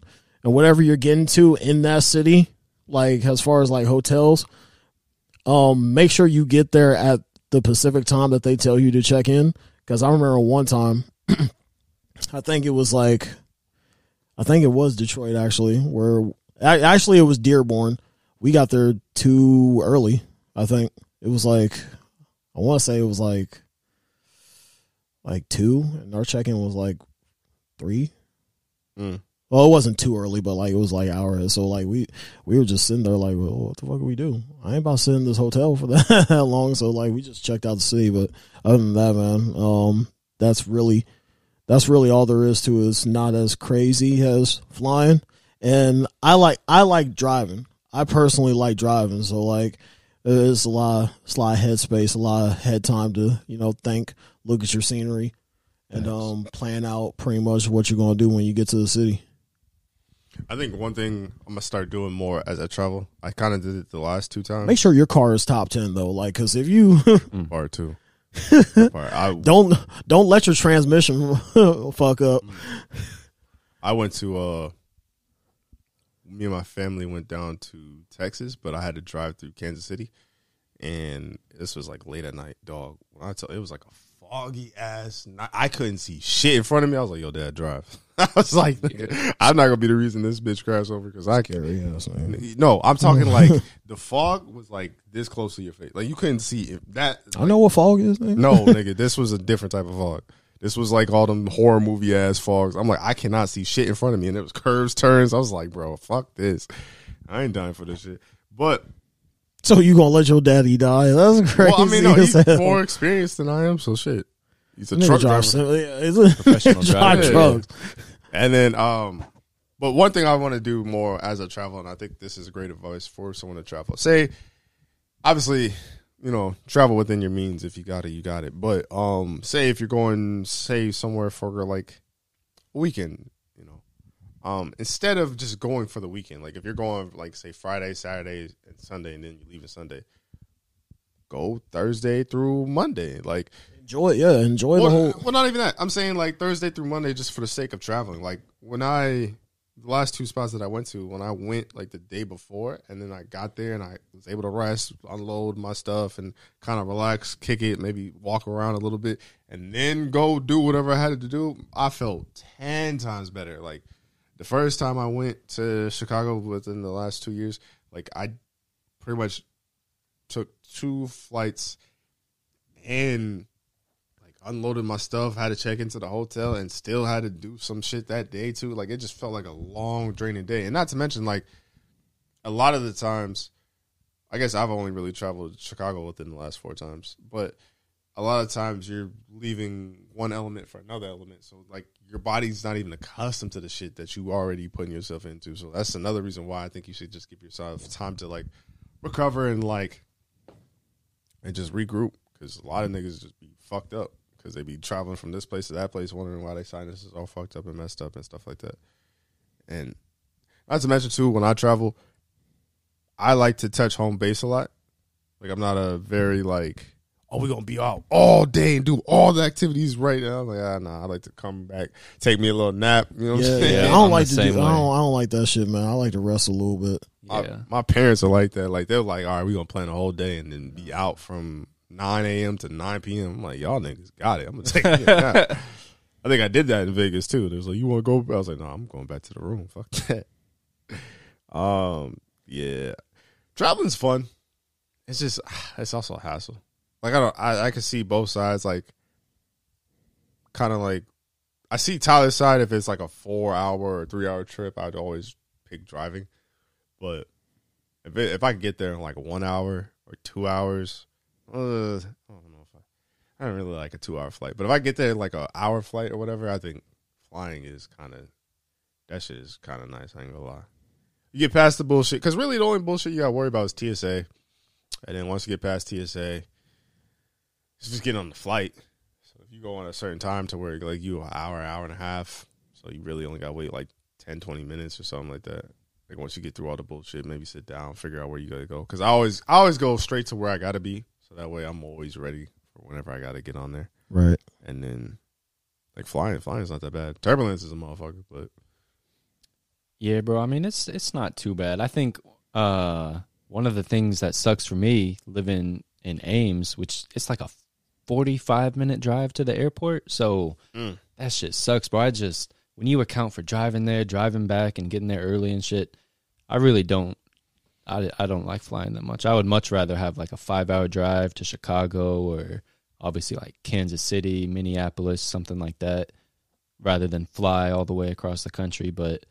And whatever you're getting to in that city, like as far as like hotels, um, make sure you get there at the Pacific time that they tell you to check in. Because I remember one time, I think it was like, I think it was Detroit actually, where actually it was Dearborn. We got there too early. I think it was like, I want to say it was like, like two, and our check in was like three. Mm. Well, it wasn't too early, but like it was like hours. So like we we were just sitting there like, well, what the fuck do we do? I ain't about to sit in this hotel for that long. So like we just checked out the city. But other than that, man, um, that's really that's really all there is to it. It's not as crazy as flying. And I like I like driving. I personally like driving. So like it's a lot it's a lot of headspace, a lot of head time to, you know, think, look at your scenery and Yes. um plan out pretty much what you're gonna do when you get to the city. I think one thing I'm gonna start doing more as I travel. I kind of did it the last two times. Make sure your car is top ten though, like because if you Part two. I don't don't let your transmission fuck up. I went to uh, me and my family went down to Texas, but I had to drive through Kansas City, and this was like late at night, dog. When I tell it was like a foggy ass night. I couldn't see shit in front of me. I was like, "Yo, Dad, drive." I was like, nigga, "I'm not gonna be the reason this bitch crashed over because I can't." No, I'm talking like the fog was like this close to your face, like you couldn't see it. That I know what fog is. Nigga. no, nigga, this was a different type of fog. This was like all them horror movie ass fogs. I'm like, I cannot see shit in front of me, and it was curves, turns. I was like, bro, fuck this. I ain't dying for this shit. But So you gonna let your daddy die? That's crazy. well, I mean, no, he's hell. more experienced than I am, so shit. He's a truck drive driver. sim- yeah, he's a- Professional drive driver. trucks. And then, um, but one thing I want to do more as I travel, and I think this is great advice for someone to travel. Say, obviously, you know, travel within your means. If you got it, you got it. But um, say if you're going, say somewhere for like a weekend, you know, um, instead of just going for the weekend, like if you're going like say Friday, Saturday, and Sunday, and then you leave leaving Sunday, go Thursday through Monday, like Enjoy, yeah, enjoy the well, whole. well, not even that. I'm saying like Thursday through Monday, just for the sake of traveling. Like when I, the last two spots that I went to, when I went like the day before, and then I got there and I was able to rest, unload my stuff, and kind of relax, kick it, maybe walk around a little bit, and then go do whatever I had to do. I felt ten times better. Like the first time I went to Chicago within the last two years, like I pretty much took two flights and unloaded my stuff, had to check into the hotel and still had to do some shit that day too. Like it just felt like a long draining day. And not to mention like a lot of the times I guess I've only really traveled to Chicago within the last four times, but a lot of times you're leaving one element for another element. So like your body's not even accustomed to the shit that you already putting yourself into. So that's another reason why I think you should just give yourself time to like recover and like and just regroup because a lot of niggas just be fucked up because they be traveling from this place to that place, wondering why they sinuses all fucked up and messed up and stuff like that. And not to mention too, when I travel, I like to touch home base a lot. Like I'm not a very like, oh, we're gonna be out all day and do all the activities right now. I'm like, ah, nah, I like to come back, take me a little nap. You know what Yeah, I'm saying? yeah. I I'm don't the like to do. I don't. I don't like that shit, man. I like to rest a little bit. My, Yeah. my parents are like that. Like they're like, all right, we're gonna plan a whole day and then be out from nine a.m. to nine p.m. I'm like, y'all niggas got it. I'm gonna take a. I think I did that in Vegas too. They was like, you want to go? I was like, no, I'm going back to the room. Fuck that. Um, yeah, traveling's fun. It's just, it's also a hassle. Like I don't, I, I can see both sides. Like, kind of like, I see Tyler's side. If it's like a four hour or three hour trip, I'd always pick driving. But if it, if I could get there in like one hour or two hours, uh, I don't know if I, I don't really like a two hour flight. But if I get there like a hour flight or whatever, I think flying is kind of that shit is kind of nice. I ain't gonna lie. You get past the bullshit because really the only bullshit you got to worry about is TSA, and then once you get past TSA, it's just getting on the flight. So if you go on a certain time to where like you an hour, hour and a half, so you really only got to wait like 10, 20 minutes or something like that. Like once you get through all the bullshit, maybe sit down, figure out where you gotta go. Because I always, I always go straight to where I gotta be, so that way I'm always ready for whenever I gotta get on there. Right. And then, like flying, flying is not that bad. Turbulence is a motherfucker, but Yeah, bro. I mean, it's it's not too bad. I think uh, one of the things that sucks for me living in Ames, which it's like a forty-five minute drive to the airport, so Mm. that shit sucks, bro. I just when you account for driving there, driving back, and getting there early and shit, I really don't. I, I don't like flying that much. I would much rather have like a five hour drive to Chicago or obviously like Kansas City, Minneapolis, something like that, rather than fly all the way across the country. But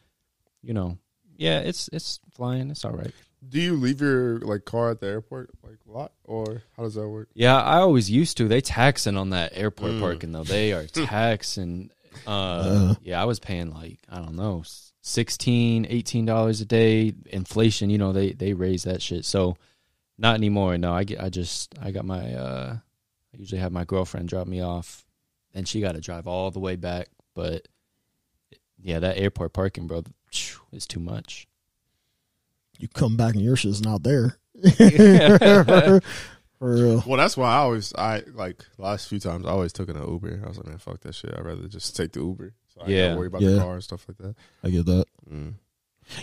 you know, yeah, it's it's flying. It's all right. do you leave your like car at the airport like a lot, or how does that work? Yeah, I always used to. They taxing on that airport Mm. parking though. They are taxing. Uh, Uh. yeah, I was paying like I don't know, 16 18 dollars a day. Inflation, you know, they they raise that shit. So not anymore. No, I get. I just I got my. uh I usually have my girlfriend drop me off, and she got to drive all the way back. But yeah, that airport parking, bro, is too much. You come back and your shit's not there. For real. Well, that's why I always, I like last few times I always took an Uber. I was like, man, fuck that shit. I'd rather just take the Uber. So I Yeah. don't worry about Yeah. the car and stuff like that. I get that. Mm.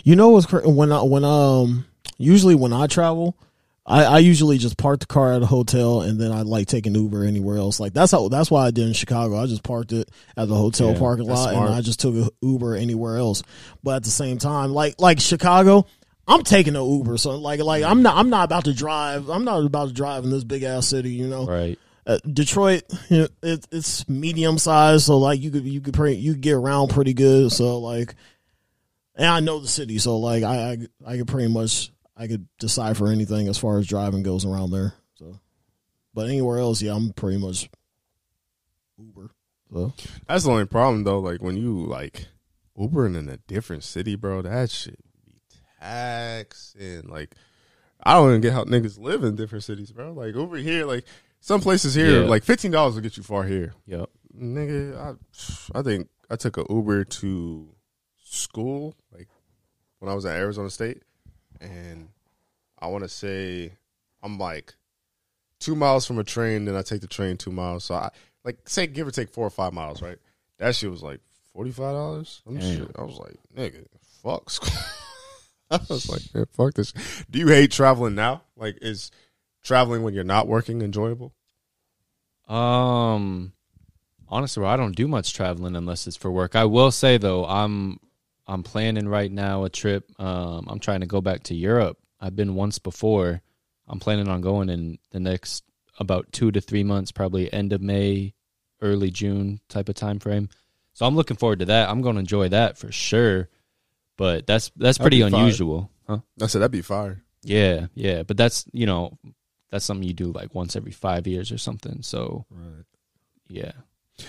You know what's cra- when I when um usually when I travel, I, I usually just park the car at a hotel and then I like take an Uber anywhere else. Like that's how that's why I did in Chicago. I just parked it at the hotel Yeah, parking lot smart. and I just took an Uber anywhere else. But at the same time, like like Chicago, I'm taking an Uber. So like like I'm not I'm not about to drive. I'm not about to drive in this big ass city. You know, right. Uh, Detroit, you know, it, it's medium size, so like you could you could pretty, you could get around pretty good. So like, and I know the city, so like I I, I could pretty much I could decipher anything as far as driving goes around there. So, but anywhere else, yeah, I'm pretty much Uber. So That's the only problem though. Like when you like Ubering in a different city, bro, that shit be taxing. Like I don't even get how niggas live in different cities, bro. Like over here, like some places here, Yeah. like fifteen dollars will get you far here. Yep. Nigga, I I think I took a Uber to school, like when I was at Arizona State, and I want to say I'm like two miles from a train, then I take the train two miles. So I like say give or take four or five miles, right? That shit was like forty five dollars. I'm shit. I was like, nigga, fuck school. I was like, man, fuck this. Do you hate traveling now? Like, is traveling when you're not working enjoyable? Um, honestly, I don't do much traveling unless it's for work. I will say though, I'm I'm planning right now a trip. Um, I'm trying to go back to Europe. I've been once before, I'm planning on going in the next about two to three months, probably end of May, early June type of time frame. So I'm looking forward to that. I'm going to enjoy that for sure. But that's that's That'd pretty be fire. unusual, huh? I said that'd be fire. Yeah, yeah. But that's you know that's something you do like once every five years or something. So Right. yeah,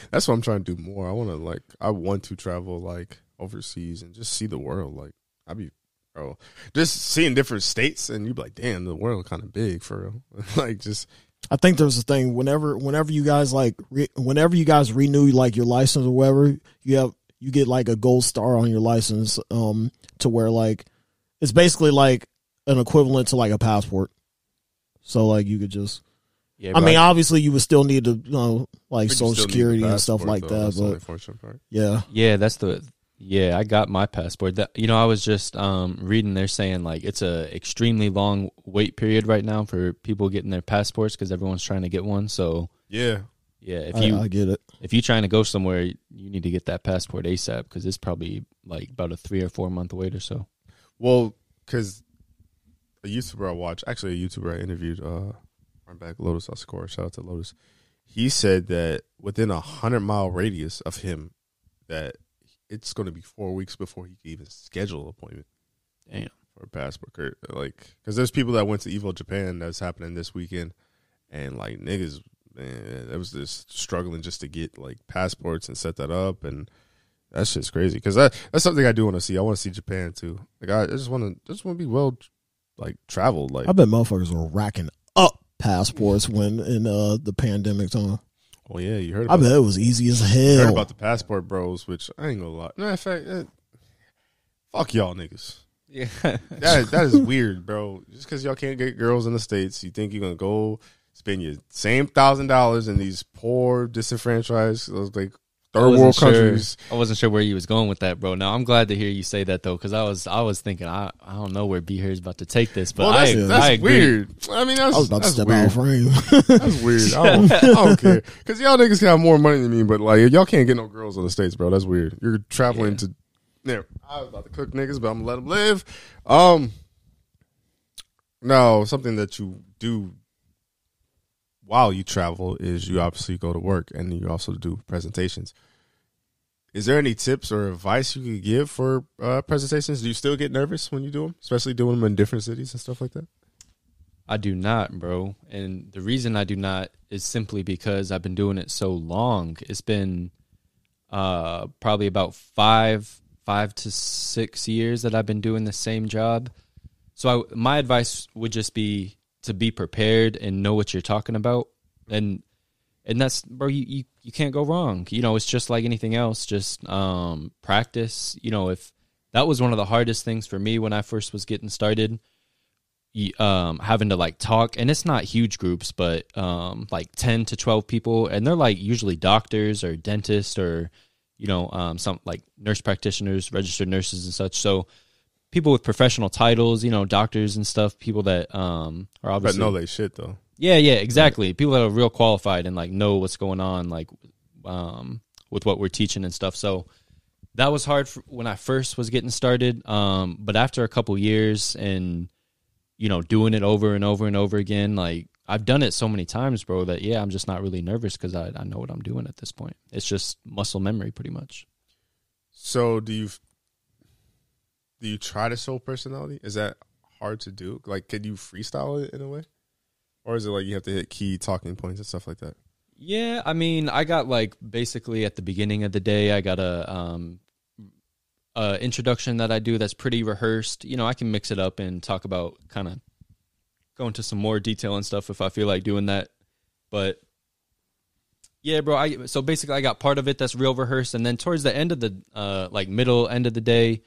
That's what I'm trying to do more. I want to like I want to travel like overseas and just see the world. Like I'd be bro, just seeing different states and you'd be like, damn, the world kind of big for real. like just I think there's a thing whenever whenever you guys like re, whenever you guys renew like your license or whatever, you have you get like a gold star on your license um to where like it's basically like an equivalent to like a passport. So like you could just yeah. I bro, mean obviously you would still need to you know like social security and stuff like though. that That's the but part. yeah. Yeah, that's the yeah. I got my passport. That you know, I was just um, reading. They're saying like it's a extremely long wait period right now for people getting their passports because everyone's trying to get one. So Yeah. yeah, if I, you I get it. if you're trying to go somewhere, you need to get that passport ASAP because it's probably like about a three or four month wait or so. Well, because a YouTuber I watch, actually a YouTuber I interviewed, uh, run back Lotus Oscar, shout out to Lotus. He said that within a hundred mile radius of him, that it's going to be four weeks before he can even schedule an appointment Damn. for a passport. Or, Like, because there's people that went to Evo Japan that's happening this weekend, and like niggas, man, that was just struggling just to get like passports and set that up, and that's just crazy. Because that that's something I do want to see. I want to see Japan too. Like, I, I just want to just want to be well, like traveled. Like, I bet motherfuckers were racking up passports when in uh the pandemic time. oh yeah, you heard. I About, bet it was easy as you heard hell. about the passport bros, which I ain't gonna lie. Matter of fact, eh, fuck y'all niggas. Yeah. That that is weird, bro. Just because y'all can't get girls in the states, you think you're gonna go spend your same thousand dollars in these poor, disenfranchised, like I third world sure- countries. I wasn't sure where you was going with that, bro. Now I'm glad to hear you say that though, because I was I was thinking I I don't know where B here is about to take this, but Well, that's, I that's I agree. weird. I mean, that's I was about to step weird. out of frame. That's weird. I don't, I don't care because y'all niggas can have more money than me, but like y'all can't get no girls in the states, bro. That's weird. You're traveling Yeah. to. There, I was about to cook niggas, but I'm gonna let them live. Um, no, something that you do while you travel is you obviously go to work and you also do presentations. Is there any tips or advice you could give for uh, presentations? Do you still get nervous when you do them, especially doing them in different cities and stuff like that? I do not, bro. And the reason I do not is simply because I've been doing it so long. It's been uh, probably about five, five to six years that I've been doing the same job. So I, my advice would just be to be prepared and know what you're talking about, and and that's bro. You, you you can't go wrong. You know, it's just like anything else. Just um, practice. You know, if that was one of the hardest things for me when I first was getting started um having to like talk and it's not huge groups but um like 10 to 12 people and they're like usually doctors or dentists or you know um some like nurse practitioners registered nurses and such so people with professional titles you know doctors and stuff people that um are obviously But obviously no, they shit though. yeah, yeah, exactly. People that are real qualified and like know what's going on, like um, with what we're teaching and stuff. So that was hard when I first was getting started. Um, but after a couple years and you know doing it over and over and over again, like I've done it so many times, bro. That yeah, I'm just not really nervous because I I know what I'm doing at this point. It's just muscle memory, pretty much. So do you do you try to show personality? Is that hard to do? Like, can you freestyle it in a way, or is it like you have to hit key talking points and stuff like that? Yeah, I mean, I got like basically at the beginning of the day, I got a um introduction that I do that's pretty rehearsed. You know, I can mix it up and talk about kind of go into some more detail and stuff if I feel like doing that. But yeah, bro, I so basically I got part of it that's real rehearsed and then towards the end of the uh like middle end of the day,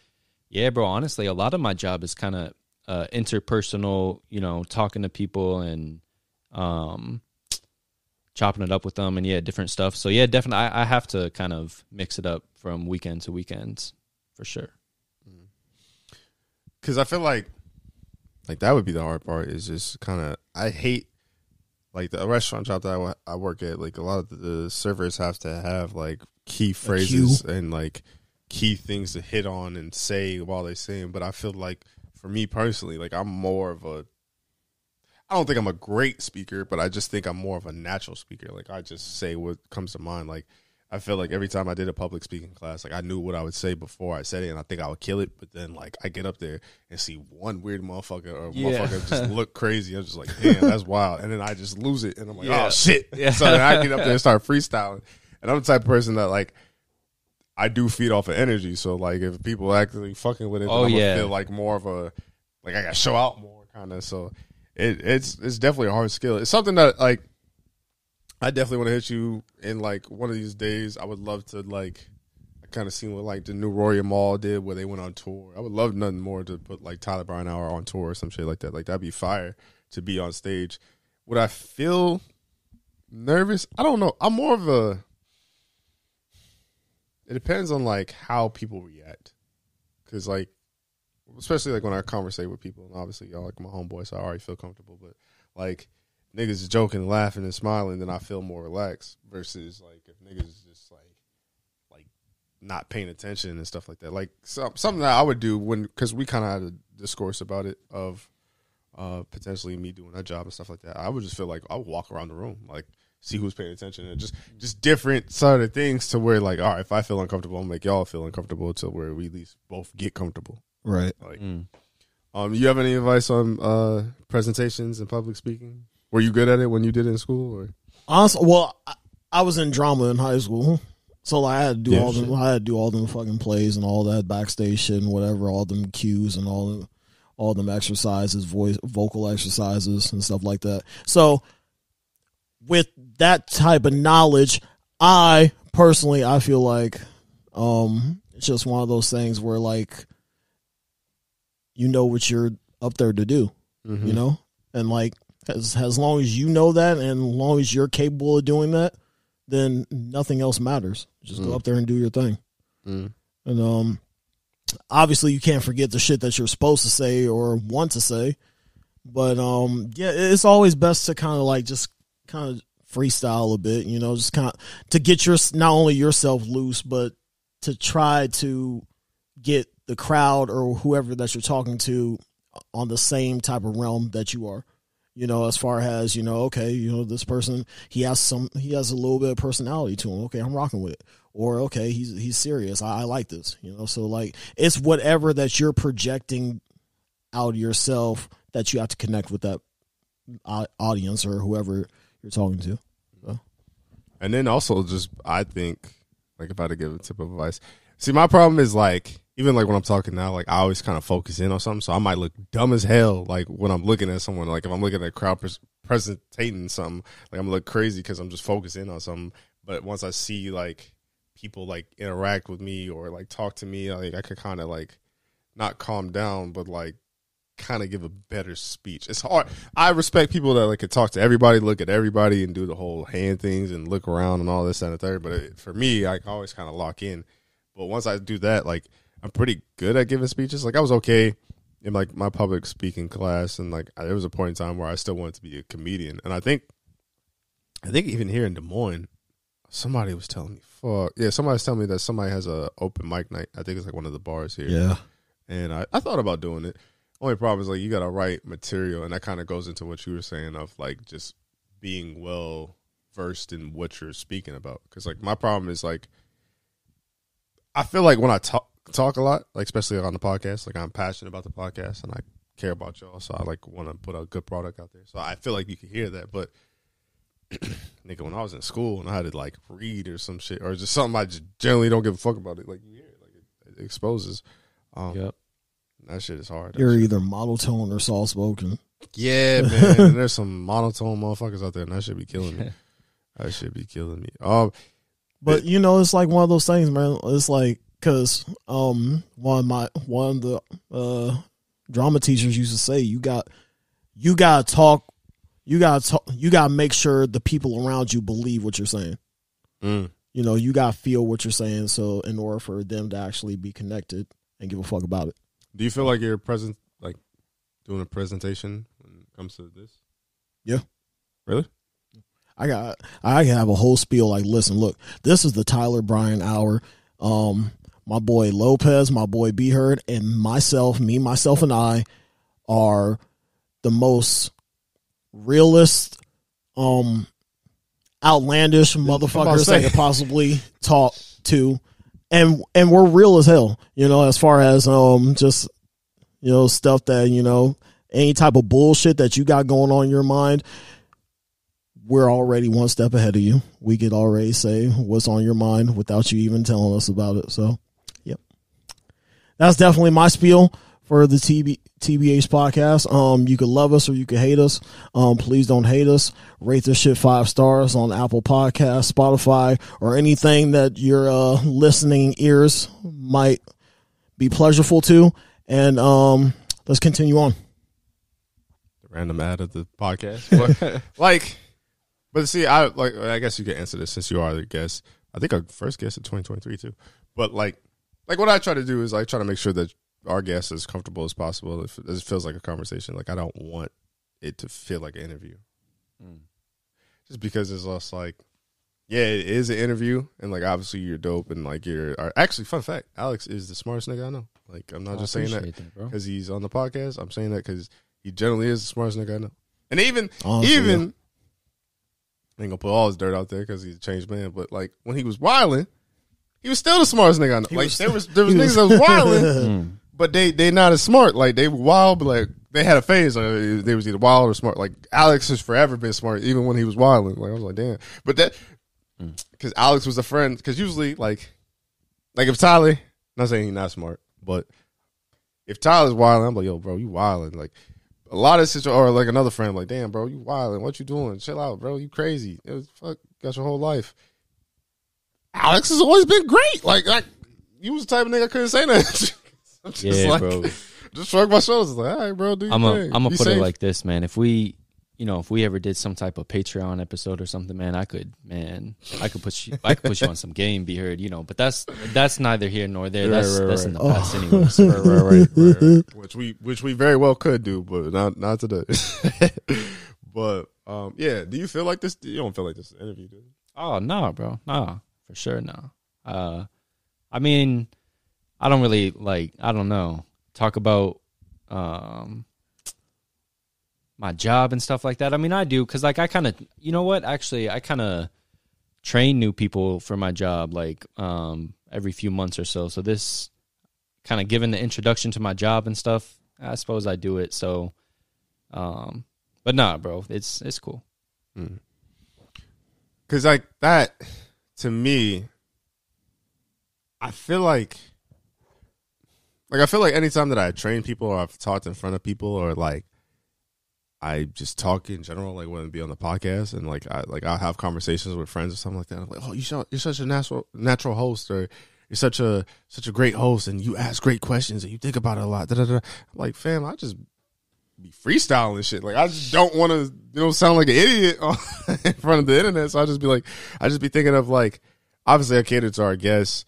yeah, bro, honestly, a lot of my job is kind of uh interpersonal, you know, talking to people and um chopping it up with them and yeah, different stuff. So yeah, definitely I, I have to kind of mix it up from weekend to weekend for sure. Because I feel like like that would be the hard part. Is just kind of I hate like the restaurant job that I, I work at. Like a lot of the servers have to have like key phrases and like key things to hit on and say while they 'em. But I feel like for me personally, like I'm more of a I don't think I'm a great speaker, but I just think I'm more of a natural speaker. Like I just say what comes to mind. Like I feel like every time I did a public speaking class, like I knew what I would say before I said it, and I think I would kill it. But then, like I get up there and see one weird motherfucker or yeah. motherfucker just look crazy. I'm just like, damn, that's wild. And then I just lose it, and I'm like, oh, yeah. oh shit. Yeah. So then I get up there and start freestyling. And I'm the type of person that like I do feed off of energy. So like if people actually fucking with it, oh, I'm yeah. feel like more of a like I got to show out more kind of. So it, it's it's definitely a hard skill. It's something that like I definitely want to hit you in like one of these days. I would love to like I kind of seen what like the new Rory Mal did where they went on tour. I would love nothing more to put like Tyler Brian Hour on tour or some shit like that. Like that'd be fire to be on stage. Would I feel nervous? I don't know. I'm more of a. It depends on like how people react, because like, especially like when I conversate with people, and obviously y'all like my homeboy, so I already feel comfortable. But like, niggas joking, laughing, and smiling, then I feel more relaxed. Versus like if niggas just like like not paying attention and stuff like that. Like so, something that I would do when because we kind of had a discourse about it of uh, potentially me doing that job and stuff like that. I would just feel like I would walk around the room like see who's paying attention and just just different sort of things to where like all right if I feel uncomfortable I'll make y'all feel uncomfortable to where we at least both get comfortable. Right. Like. Mm. Um, you have any advice on uh, presentations and public speaking? Were you good at it when you did it in school? Or? Honestly, well, I, I was in drama in high school, so like, I had to do yeah, all them. I had to do all them fucking plays and all that backstage shit and whatever, all them cues and all them, all them exercises, voice, vocal exercises and stuff like that. So, with that type of knowledge, I personally, I feel like, um, it's just one of those things where like, you know what you're up there to do, mm-hmm. you know, and like as as long as you know that, and as long as you're capable of doing that, then nothing else matters. Just mm. go up there and do your thing. Mm. And um, obviously you can't forget the shit that you're supposed to say or want to say. But um, yeah, it's always best to kind of like just kind of freestyle a bit, you know, just kind of to get your not only yourself loose, but to try to get the crowd or whoever that you're talking to on the same type of realm that you are you know, as far as, you know, okay, you know, this person, he has some, he has a little bit of personality to him. Okay, I'm rocking with it. Or, okay, he's, he's serious. I, I like this, you know, so like it's whatever that you're projecting out yourself that you have to connect with that audience or whoever you're talking to. So. And then also just, I think, like if I had to give a tip of advice, see, my problem is like, even like when I'm talking now, like I always kind of focus in on something, so I might look dumb as hell. Like when I'm looking at someone, like if I'm looking at a crowd pres- presenting something, like I'm look crazy because I'm just focusing on something. But once I see like people like interact with me or like talk to me, like I could kind of like not calm down, but like kind of give a better speech. It's hard. I respect people that like can talk to everybody, look at everybody, and do the whole hand things and look around and all this and the third. But it, for me, I always kind of lock in. But once I do that, like I'm pretty good at giving speeches. Like I was okay in like my public speaking class, and like there was a point in time where I still wanted to be a comedian. And I think, I think even here in Des Moines, somebody was telling me, "Fuck yeah!" Somebody was telling me that somebody has a open mic night. I think it's like one of the bars here. Yeah. And I, I thought about doing it. Only problem is like you got to write material, and that kind of goes into what you were saying of like just being well versed in what you're speaking about. Because like my problem is like I feel like when I talk talk a lot, like especially on the podcast. Like I'm passionate about the podcast and I care about y'all, so I like want to put a good product out there. So I feel like you can hear that, but nigga, when I was in school and I had to like read or some shit or just something, I just generally don't give a fuck about it. Like you hear it, like it, it exposes. Um, yep. That shit is hard. You're shit. either monotone or soft spoken. Yeah, man. there's some monotone motherfuckers out there, and that should be killing me. that should be killing me. Um, but you know, it's like one of those things, man. It's like because um one of my one of the uh drama teachers used to say you got you gotta talk you gotta talk you gotta make sure the people around you believe what you're saying mm. you know you gotta feel what you're saying so in order for them to actually be connected and give a fuck about it do you feel like you're present like doing a presentation when it comes to this? Yeah. Really? I got I have a whole spiel like listen look this is the Tyler Brian Hour. Um my boy Lopez, my boy B Heard, and myself, me, myself, and I are the most realist, um, outlandish motherfuckers I could possibly talk to, and and we're real as hell. You know, as far as um, just you know stuff that you know any type of bullshit that you got going on in your mind we're already one step ahead of you. We could already say what's on your mind without you even telling us about it. So, yep. That's definitely my spiel for the TB, TBH podcast. Um, you could love us or you could hate us. Um, please don't hate us. Rate this shit five stars on Apple Podcast, Spotify, or anything that your uh, listening ears might be pleasureful to. And um, let's continue on. The random ad of the podcast, like but see, I like. I guess you can answer this since you are the guest. I think our first guest in 2023 too. But like, like what I try to do is I try to make sure that our guest as comfortable as possible. If it feels like a conversation, like I don't want it to feel like an interview. Mm. Just because it's just like, yeah, it is an interview, and like obviously you're dope, and like you're actually fun fact, Alex is the smartest nigga I know. Like I'm not oh, just saying that because he's on the podcast. I'm saying that because he generally is the smartest nigga I know. And even Honestly, even yeah ain't gonna put all his dirt out there because he's a changed man. But like when he was wilding, he was still the smartest nigga I know. He like was, there was there was niggas that was wilding, hmm. But they they not as smart. Like they were wild, but like they had a phase. Like, they was either wild or smart. Like Alex has forever been smart, even when he was wilding. Like I was like, damn. But that because hmm. Alex was a friend. Because usually, like, like if Tyler, not saying he's not smart, but if Tyler's wilding, I'm like, yo, bro, you wilding. Like a lot of situations, or like another friend, like, damn, bro, you wilding. What you doing? Chill out, bro. You crazy. It was fuck. Got your whole life. Alex has always been great. Like, like you was the type of nigga I couldn't say that. yeah, like, bro. Just shrug my shoulders. Like, all right, bro. Do I'm a, I'm gonna put safe. it like this, man. If we you know, if we ever did some type of Patreon episode or something, man, I could, man, I could put you, I could put you on some game, be heard, you know. But that's that's neither here nor there. That's right, right, that's right. in the past, oh. anyways. right, right, right, Which we which we very well could do, but not not today. but um, yeah, do you feel like this? You don't feel like this interview, do you? Oh no, bro, no, for sure, no. Uh, I mean, I don't really like. I don't know. Talk about um my job and stuff like that. I mean, I do because like I kind of, you know what? Actually, I kind of train new people for my job like um, every few months or so. So this kind of given the introduction to my job and stuff. I suppose I do it. So, um, but nah, bro, it's it's cool. Mm. Cause like that to me, I feel like like I feel like anytime that I train people or I've talked in front of people or like I just talk in general, like when I be on the podcast and like I like I'll have conversations with friends or something like that. I'm like, oh, you are such a natural natural host, or you're such a such a great host, and you ask great questions and you think about it a lot. Da, da, da. Like, fam, I just be freestyling shit. Like I just don't want to, you know, sound like an idiot in front of the internet. So I just be like, I just be thinking of like, obviously I cater to our guests,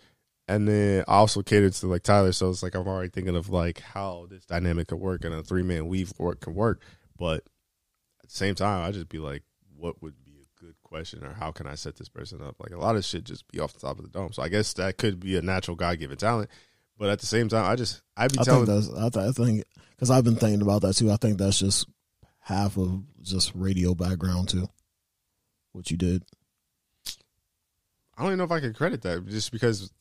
and then I also catered to like Tyler. So it's like I'm already thinking of like how this dynamic could work and a three man weave work can work. But at the same time, I just be like, what would be a good question or how can I set this person up? Like a lot of shit just be off the top of the dome. So I guess that could be a natural God given talent. But at the same time, I just I be I telling. Think that's, I, th- I think because I've been thinking about that too. I think that's just half of just radio background too. What you did. I don't even know if I can credit that just because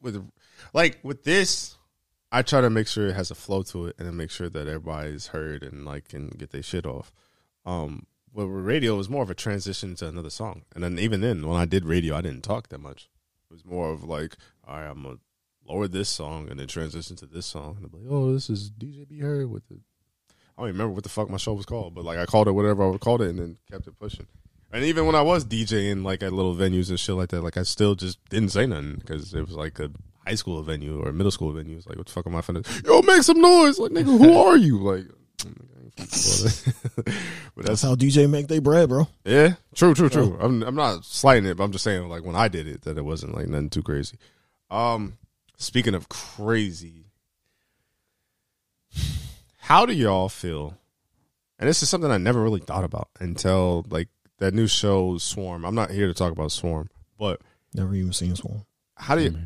with like with this I try to make sure it has a flow to it and then make sure that everybody's heard and like can get their shit off. Um, but with radio, was more of a transition to another song. And then even then, when I did radio, I didn't talk that much. It was more of like, all right, I'm gonna lower this song and then transition to this song. And I'm like, oh, this is DJ B Heard with it. I don't even remember what the fuck my show was called, but like I called it whatever I called it and then kept it pushing. And even when I was DJing like at little venues and shit like that, like I still just didn't say nothing because it was like a high school venue or middle school venue. It's like, what the fuck am I finna? Yo, make some noise! Like, nigga, who are you? Like, but that's, that's, how DJ make their bread, bro. Yeah, true, true, true. I'm I'm not slighting it, but I'm just saying like when I did it that it wasn't like nothing too crazy. Um, speaking of crazy, how do y'all feel? And this is something I never really thought about until like that new show Swarm. I'm not here to talk about Swarm, but never even seen Swarm. How do you? Mm-hmm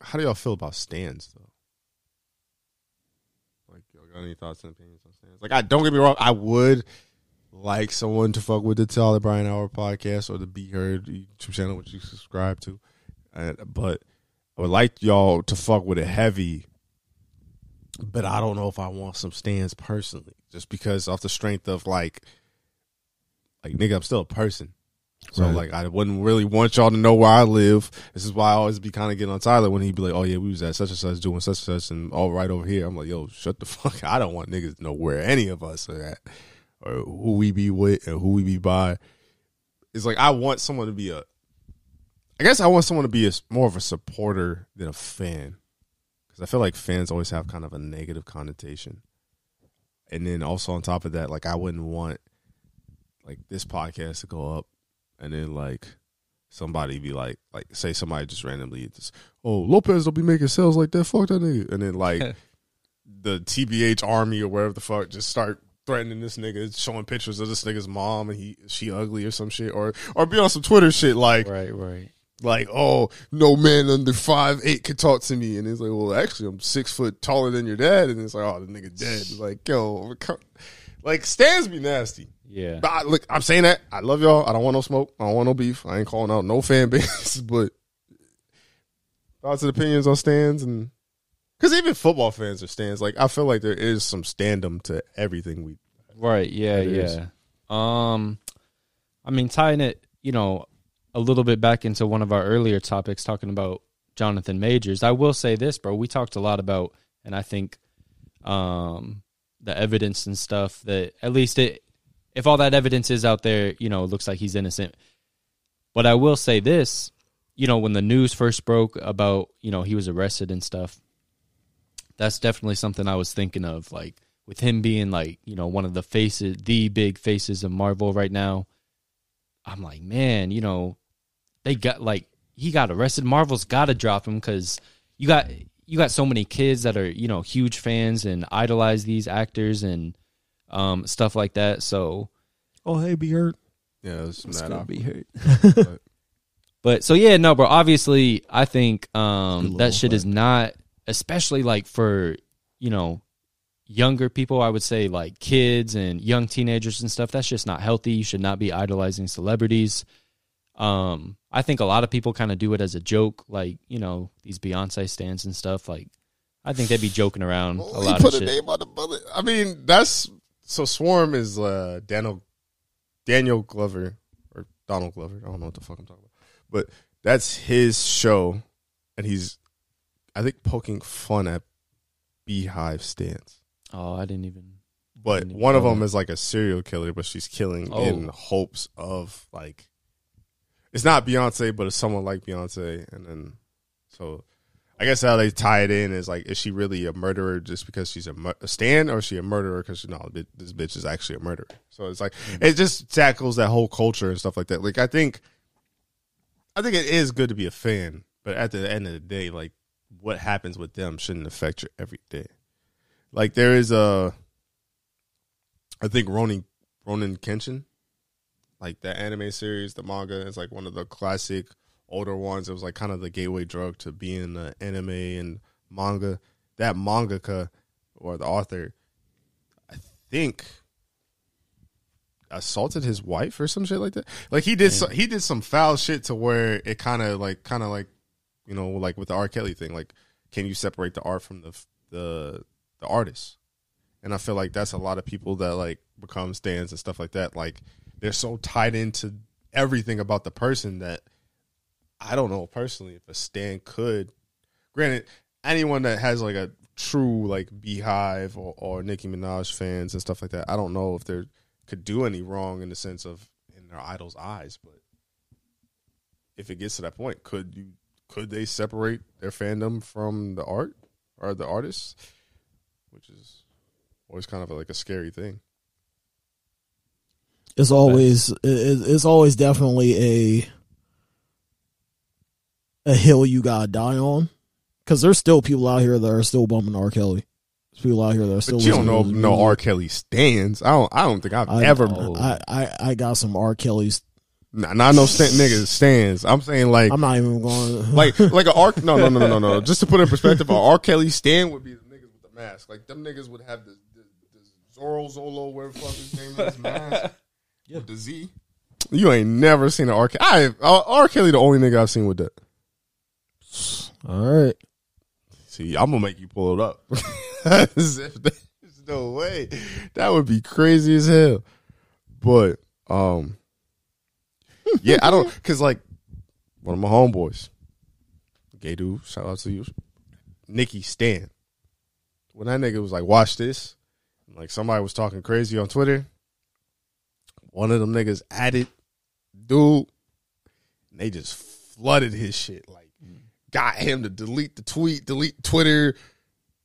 how do y'all feel about stands though? Like, y'all got any thoughts and opinions on stands? Like, I don't get me wrong, I would like someone to fuck with the Tyler Brian Hour podcast or the Be Heard YouTube channel, which you subscribe to. Uh, but I would like y'all to fuck with it heavy. But I don't know if I want some stands personally, just because off the strength of like, like nigga, I'm still a person. So Right. like, I wouldn't really want y'all to know where I live. This is why I always be kind of getting on Tyler when he'd be like, "Oh yeah, we was at such and such doing such and such, and all right over here." I'm like, "Yo, shut the fuck!" I don't want niggas to know where any of us are at, or who we be with, and who we be by. It's like I want someone to be a. I guess I want someone to be a more of a supporter than a fan, because I feel like fans always have kind of a negative connotation. And then also on top of that, like I wouldn't want like this podcast to go up and then like somebody be like like say somebody just randomly just oh Lopez don't be making sales like that. Fuck that nigga. And then like the TBH army or whatever the fuck just start threatening this nigga showing pictures of this nigga's mom and he she ugly or some shit or or be on some Twitter shit like Right, right. like oh no man under five eight can talk to me. And it's like well actually I'm six foot taller than your dad. And it's like oh the nigga dead. It's like yo like stands be nasty Yeah. but I, look, I'm saying that I love y'all. I don't want no smoke. I don't want no beef. I ain't calling out no fan base, but thoughts and opinions on stands and because even football fans are stands. Like I feel like there is some standum to everything we. Right. Yeah. Is. yeah. Um, I mean, tying it, you know, a little bit back into one of our earlier topics, talking about Jonathan Majors. I will say this, bro. We talked a lot about, and I think, um, the evidence and stuff that at least it, if all that evidence is out there, you know, it looks like he's innocent. But I will say this, you know, when the news first broke about, you know, he was arrested and stuff, that's definitely something I was thinking of. Like with him being like, you know, one of the faces, the big faces of Marvel right now. I'm like, man, you know, they got like he got arrested. Marvel's got to drop him because you got you got so many kids that are you know huge fans and idolize these actors and um, stuff like that. So, Oh, hey, be hurt. Yeah, it's It's mad gonna awkward. be hurt. but so yeah, no, bro. Obviously, I think um, Good that little shit is not, especially like for you know younger people. I would say like kids and young teenagers and stuff. That's just not healthy. You should not be idolizing celebrities. Um, I think a lot of people kind of do it as a joke, like you know these Beyonce stands and stuff. Like, I think they'd be joking around a Well, he lot put of a shit. name on the bullet. I mean, that's so. Swarm is uh, Daniel Daniel Glover or Donald Glover. I don't know what the fuck I'm talking about, but that's his show, and he's, I think, poking fun at Beyhive stans. Oh, I didn't even. But Didn't even one of them that. is like a serial killer, but she's killing Oh. in hopes of like, it's not Beyonce, but it's someone like Beyonce, and then so. I guess how they tie it in is like, is she really a murderer just because she's a, mur- a stan, or is she a murderer because no, thi- this bitch is actually a murderer? So it's like mm-hmm. it just tackles that whole culture and stuff like that. Like I think, I think it is good to be a fan, but at the end of the day, like what happens with them shouldn't affect your everyday. Like there is a, I think Ronin Ronin Kenshin, like that anime series, the manga is like one of the classic older ones. It was like kind of the gateway drug to being the anime and manga. That mangaka or the author, I think, assaulted his wife or some shit like that. Like he did, so, he did some foul shit to where it kind of like, kind of like, you know, like with the R. Kelly thing. Like, can you separate the art from the the the artist? And I feel like that's a lot of people that like become stands and stuff like that. Like they're so tied into everything about the person that I don't know personally if a stand could. Granted, anyone that has like a true like Beyhive or, or Nicki Minaj fans and stuff like that, I don't know if they could do any wrong in the sense of in their idol's eyes. But if it gets to that point, could you could they separate their fandom from the art or the artists? Which is always kind of like a scary thing. It's always it's always definitely a a hill you gotta die on because there's still people out here that are still bumping R. Kelly. There's people out here that are still. But you don't know no. R. Kelly stands. I don't. I don't think I've I, ever. I, I I got some R. Kelly's. Nah, not no stand, niggas stands. I'm saying like I'm not even going. like like a R. No no no no no no. Just to put in perspective, a R. Kelly stand would be the niggas with the mask. Like them niggas would have this, this, this Zoro Zolo, whatever fuck his name is, man. yeah. With the Z. You ain't never seen an R. Kelly. I uh, R. Kelly, the only nigga I've seen with that. All right. See, I'm gonna make you pull it up. There's no way. That would be crazy as hell. But um, yeah, I don't because like one of my homeboys, gay dude, shout out to you, Nicki Stan. When that nigga was like, "Watch this," like somebody was talking crazy on Twitter. One of them niggas added, dude, and they just flooded his shit. Like, got him to delete the tweet, delete Twitter,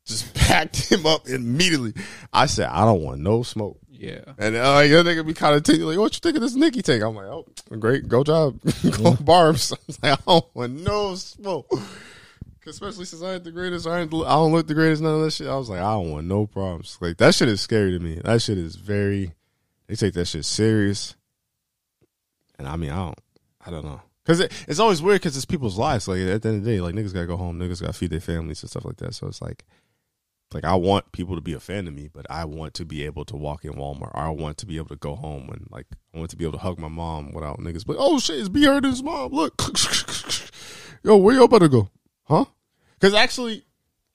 just packed him up immediately. I said, I don't want no smoke. Yeah. And uh, like, that nigga be kind of like, what you think of this Nicki take? I'm like, oh, great, go job, go barbs. I was like, I don't want no smoke. Especially since I ain't the greatest, I, ain't, I don't look the greatest, none of that shit. I was like, I don't want no problems. Like that shit is scary to me. That shit is very. They take that shit serious. And I mean, I don't, I don't know. Cause it, it's always weird because it's people's lives. Like at the end of the day, like niggas gotta go home, niggas gotta feed their families and stuff like that. So it's like, like I want people to be a fan of me, but I want to be able to walk in Walmart. Or I want to be able to go home and like I want to be able to hug my mom without niggas. But oh shit, it's B Heard his mom. Look, yo, where about to go? Huh? Because actually,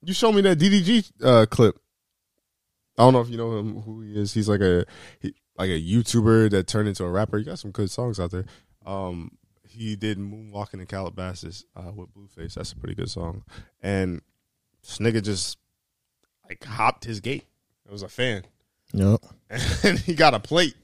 you showed me that DDG uh, clip. I don't know if you know him, who he is. He's like a he, like a YouTuber that turned into a rapper. You got some good songs out there. Um, he did Moonwalking in Calabasas uh, with Blueface. That's a pretty good song. And this nigga just like hopped his gate. It was a fan. Yep. And he got a plate.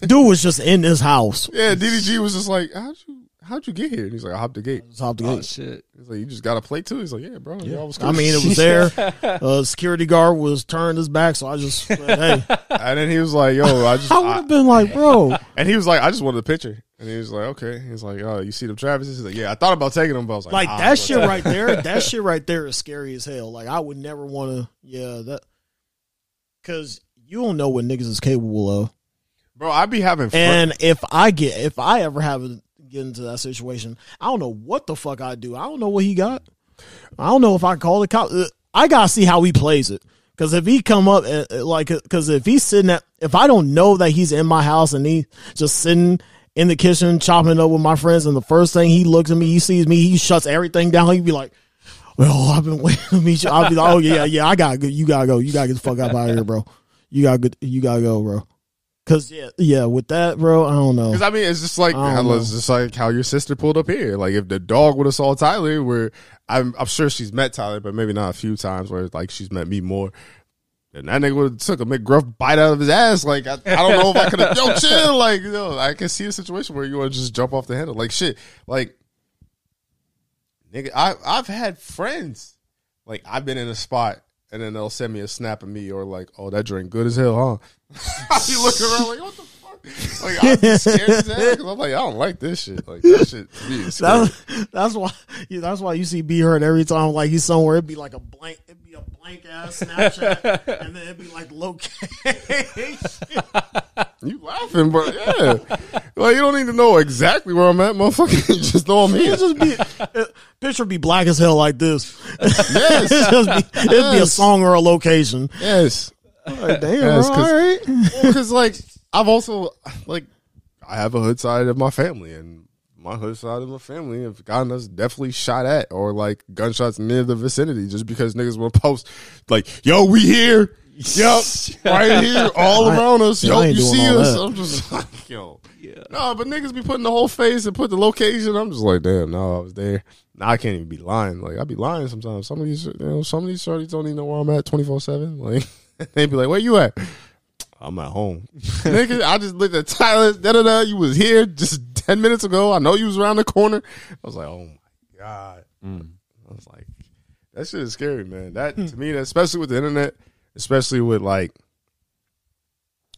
Dude was just in his house. Yeah, DDG was just like, How'd you how'd you get here? And he's like, I hopped the gate. Just hopped the Oh gate. shit. He's like, You just got a plate too? He's like, Yeah, bro. Yeah. I mean, it was there. Uh, security guard was turned his back, so I just, said, hey, and then he was like, Yo, I just I would have been like, bro, and he was like, I just wanted a picture. And he was like, Okay. He's like, Oh, you see them Travises? He's like, Yeah, I thought about taking them, but I was like, like nah, that shit gonna right there. That shit right there is scary as hell. Like I would never want to. Yeah, that because you don't know what niggas is capable of. Bro, I'd be having fun. And if I get, if I ever have to get into that situation, I don't know what the fuck I do. I don't know what he got. I don't know if I call the cop. Uh, I gotta see how he plays it. Because if he come up and, uh, like, because if he's sitting at, if I don't know that he's in my house and he just sitting in the kitchen chopping up with my friends, and the first thing he looks at me, he sees me, he shuts everything down. He'd be like, "Well, I've been waiting to meet you." I'll be like, "Oh yeah, yeah, I gotta go. You gotta go. You gotta get the fuck out of here, bro. You gotta get, you gotta go, bro." Cause yeah, yeah, with that, bro, I don't know. Because I mean, it's just like it's just like how your sister pulled up here. Like if the dog would have saw Tyler, where I'm, I'm sure she's met Tyler, but maybe not a few times. Where like she's met me more. And that nigga would have took a McGruff bite out of his ass. Like I, I don't know if I could have. Yo, chill. Like you know, I can see a situation where you want to just jump off the handle. Like shit. Like nigga, I I've had friends. Like I've been in a spot. And then they'll send me a snap of me or like, oh, that drink good as hell, huh? I be looking around like, what the fuck? Like I'm scared as hell 'cause I'm like, I don't like this shit. Like that shit to me is scary. That's, that's why. Yeah, that's why you see B Heard every time like he's somewhere. It'd be like a blank. It'd be a blank ass Snapchat, and then it'd be like location. You laughing, bro? yeah, like you don't need to know exactly where I'm at, motherfucker. You just know I'm here. It'd just be uh, picture be black as hell like this. Yes, It'd be, it'd be a Yes. song or a location. yes. Like, damn, Yes, bro, 'cause- all right. Because like I've also like I have a hood side of my family, and my hood side of my family have gotten us definitely shot at or like gunshots near the vicinity just because niggas will post like, "Yo, we here." Yup, right here, all I- around us. yeah, Yo, I you see us? that. I'm just like, yo, yeah. no, but niggas be putting the whole face and put the location. I'm just like, damn, no, I was there. Now I can't even be lying. Like I be lying sometimes. Some of these, you know, some of these shorties don't even know where I'm at 24 seven. Like they be like, where you at? I'm at home. Nigga, I just looked at Tyler. Da da da. You was here just 10 minutes ago. I know you was around the corner. I was like, oh my god. Mm. I was like, that shit is scary, man. That to me, that, especially with the internet, especially with like,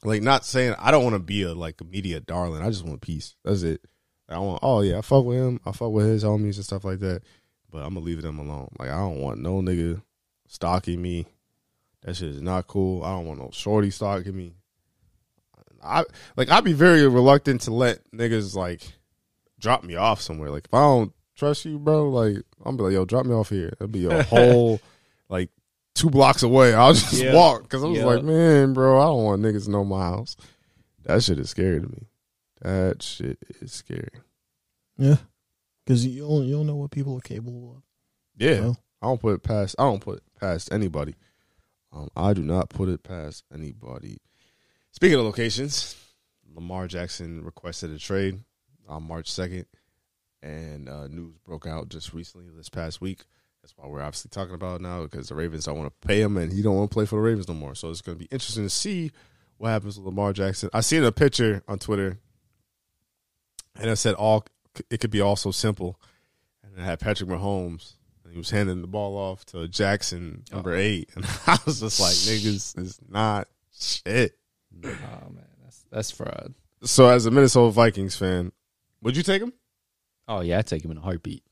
like not saying I don't want to be a like a media darling. I just want peace. That's it. I want. Oh yeah, I fuck with him. I fuck with his homies and stuff like that. But I'm gonna leave them alone. Like I don't want no nigga stalking me. That shit is not cool. I don't want no shorty stalking me. I like I'd be very reluctant to let niggas like drop me off somewhere. Like if I don't trust you, bro, like I'm be like, yo, drop me off here. That'd be a whole like two blocks away. I'll just Yeah. walk because I was Yeah. like, man, bro, I don't want niggas to know my house. That shit is scary to me. That shit is scary. Yeah, because you don't you don't know what people are capable of. Yeah, Well. I don't put it past. I don't put it past anybody. Um, I do not put it past anybody. Speaking of locations, Lamar Jackson requested a trade on March second, and uh, news broke out just recently this past week. That's why we're obviously talking about now because the Ravens don't want to pay him, and he don't want to play for the Ravens no more. So it's going to be interesting to see what happens with Lamar Jackson. I seen a picture on Twitter, and I said all it could be all so simple, and it had Patrick Mahomes. And he was handing the ball off to Jackson, number oh. eight, and I was just like, "Niggas is not shit." Oh man, that's that's fraud. So, as a Minnesota Vikings fan, would you take him? Oh yeah, I take him in a heartbeat.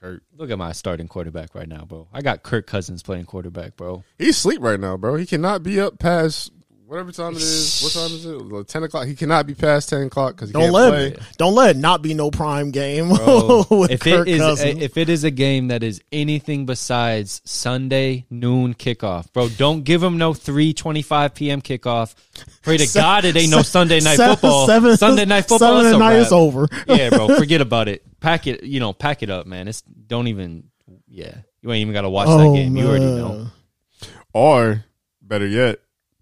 Kurt, Look at my starting quarterback right now, bro. I got Kirk Cousins playing quarterback, bro. he's asleep right now, bro. He cannot be up past whatever time it is. What time is it? Like, Ten o'clock. He cannot be past ten o'clock because he Don't can't let play. it, don't let it not be no prime game Bro, with if Kirk it is Cousins. a, if it is a game that is anything besides Sunday noon kickoff, bro, don't give him no three twenty five p.m. kickoff. Pray to Se- God it ain't no Sunday night Seven- football. seven- Sunday night football. Seven it's at a night is over. yeah, bro, forget about it. Pack it, you know, pack it up, man. It's don't even. Yeah, you ain't even got to watch that oh, game. You already know. Oh. Or better yet,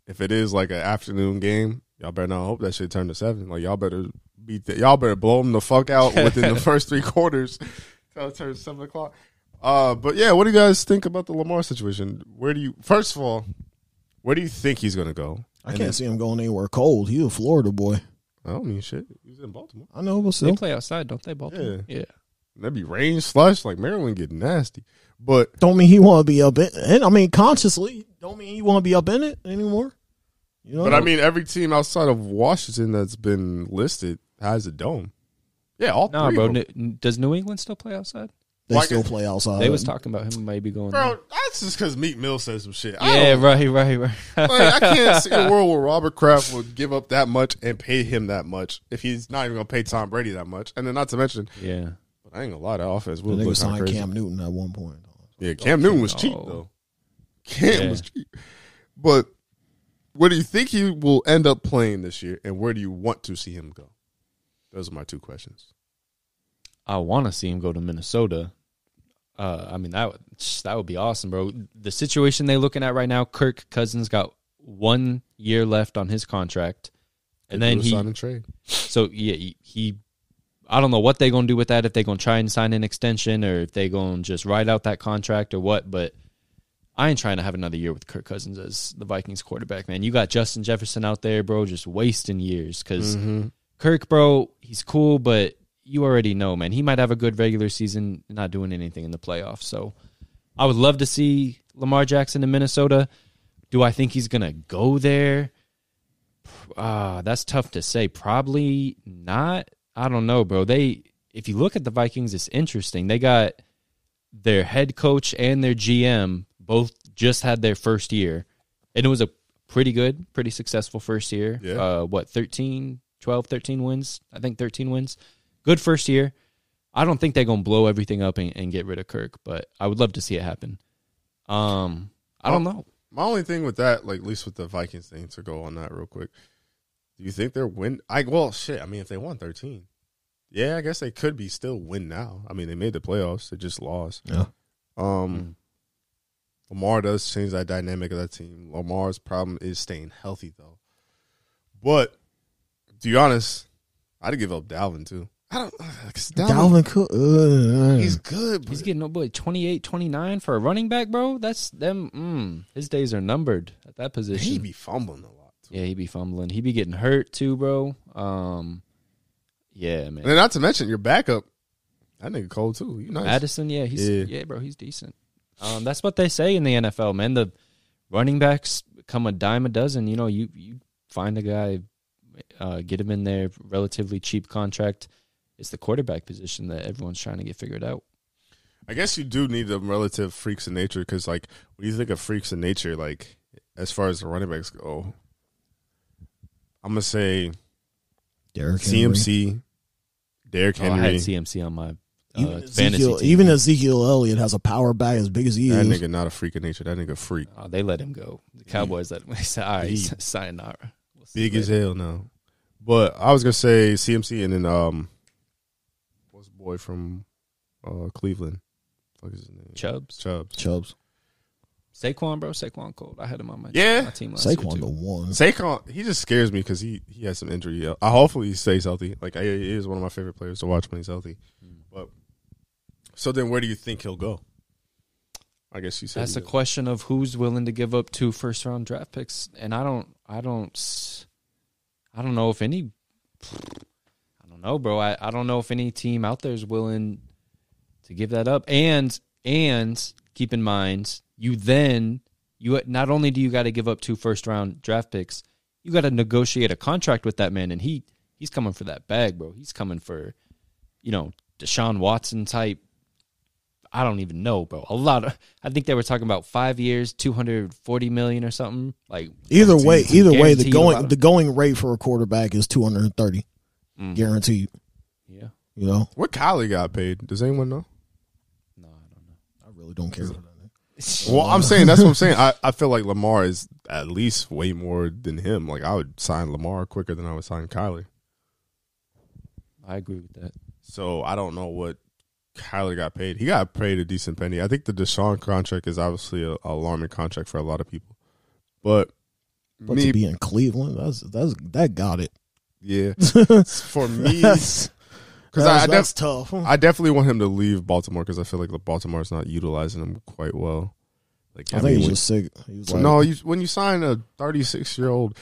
if it is like an afternoon game, y'all better not hope that shit turn to seven. Like y'all better beat that. Y'all better blow them the fuck out within the first three quarters till it turns seven o'clock. Uh, but yeah, what do you guys think about the Lamar situation? Where do you first of all, where do you think he's gonna go? I And can't then- see him going anywhere cold. He's a Florida boy. I don't mean shit. He's in Baltimore. I know, but They play outside, don't they, Baltimore? Yeah. That'd be rain, slush. Like Maryland get nasty. But don't mean he want to be up in. And I mean, consciously, don't mean you want to be up in it anymore. You know, but I mean, every team outside of Washington that's been listed has a dome. Yeah, all Nah, three bro. of them. N- does New England still play outside? they like still play outside. They was talking about him maybe going. Bro, there. that's just because Meek Mill says some shit. Yeah, don't- right, right, right. like, I can't see a world where Robert Kraft would give up that much and pay him that much if he's not even gonna pay Tom Brady that much. And then not to mention, yeah. but I ain't gonna lie, that offense They would nigga look kind of signed crazy. Cam Newton at one point. Yeah, Cam Newton was cheap though. Cam Yeah. was cheap. But where do you think he will end up playing this year, and where do you want to see him go? Those are my two questions. I want to see him go to Minnesota. Uh, I mean that would that would be awesome, bro. The situation they're looking at right now, Kirk Cousins got one year left on his contract, and then Do a he sign and trade. so yeah he, he I don't know what they're gonna do with that if they're gonna try and sign an extension or if they're gonna just ride out that contract or what. But I ain't trying to have another year with Kirk Cousins as the Vikings quarterback, man. You got Justin Jefferson out there, bro, just wasting years because Mm-hmm. Kirk, bro, he's cool, but you already know, man. He might have a good regular season, not doing anything in the playoffs. So I would love to see Lamar Jackson in Minnesota. Do I think he's gonna go there? Ah, that's tough to say. Probably not. I don't know, bro. They if you look at the Vikings, it's interesting. They got their head coach and their GM both just had their first year. And it was a pretty good, pretty successful first year. Yeah. Uh what 13, 12, 13 wins? I think 13 wins. Good first year. I don't think they're going to blow everything up and, and get rid of Kirk, but I would love to see it happen. Um I don't know. My only thing with that, like at least with the Vikings thing, to go on that real quick. Do you think they're win? I well, shit. I mean, if they won thirteen, yeah, I guess they could be still win now. I mean, they made the playoffs. They just lost. Yeah. Um, Lamar does change that dynamic of that team. Lamar's problem is staying healthy though. But to be honest, I'd give up Dalvin too. I don't. Dalvin, Dalvin Cook. Uh, he's good. But He's getting no boy 28, 29 for a running back, bro. That's them. Mm, his days are numbered at that position. he position. be fumbling a lot. Too. yeah, he'd be fumbling. He'd be getting hurt too, bro. Um, yeah, man. And not to mention your backup. That nigga cold too. You nice. Addison, yeah, he's Yeah. yeah. bro, he's decent. Um, that's what they say in the NFL, man. The running backs come a dime a dozen. You know, you you find a guy, uh, get him in there, relatively cheap contract. It's the quarterback position that everyone's trying to get figured out. I guess you do need them relative freaks of nature because, like, when you think of freaks of nature, like, as far as the running backs go, I'm gonna say Derrick Henry. CMC, Derrick Oh, I had Henry. CMC on my Even uh, Ezekiel, team. even Ezekiel Elliott has a power bag as big as he That is. That nigga not a freak of nature. That nigga freak. Oh, they let him go. The Cowboys let him. They said, "All right, He- sayonara." We'll Big as hell now. But I was gonna say CMC and then um, what's the boy from uh Cleveland? Fuck is his name? Chubbs, Chubbs. Chubbs. Saquon, bro, Saquon cold. I had him on my Yeah. my team last year Saquon too. the one. Saquon, he just scares me because he he has some injury. I hopefully he stays healthy. Like I, he is one of my favorite players to watch when he's healthy. But so then, where do you think he'll go? I guess you said That's a question of who's willing to give up two first round draft picks, and I don't, I don't, I don't know if any. I don't know, bro. I, I don't know if any team out there is willing to give that up. And and keep in mind, you then you not only do you got to give up two first round draft picks, you got to negotiate a contract with that man, and he he's coming for that bag, bro. He's coming for, you know, Deshaun Watson type. I don't even know, bro. A lot of I think they were talking about five years, two hundred forty million or something. Like Either way, either way, the guaranteed a lot going of- the going rate for a quarterback is two hundred and thirty, Mm. guaranteed. yeah, You know, What Kyler got paid? Does anyone know? no, I don't know. I really don't care. For that. Well, I'm saying that's what I'm saying. I, I feel like Lamar is at least way more than him. Like I would sign Lamar quicker than I would sign Kyler. I agree with that. So I don't know what Kyler got paid. He got paid a decent penny. I think the Deshaun contract is obviously a, a alarming contract for a lot of people. But, But me, to be in Cleveland, that's that's that got it. yeah, for me, That's, because I, I, that's def- tough. I definitely want him to leave Baltimore because I feel like the Baltimore's not utilizing him quite well. Like I think he's when- just sick. He was like, no, you, when you sign a 36 year old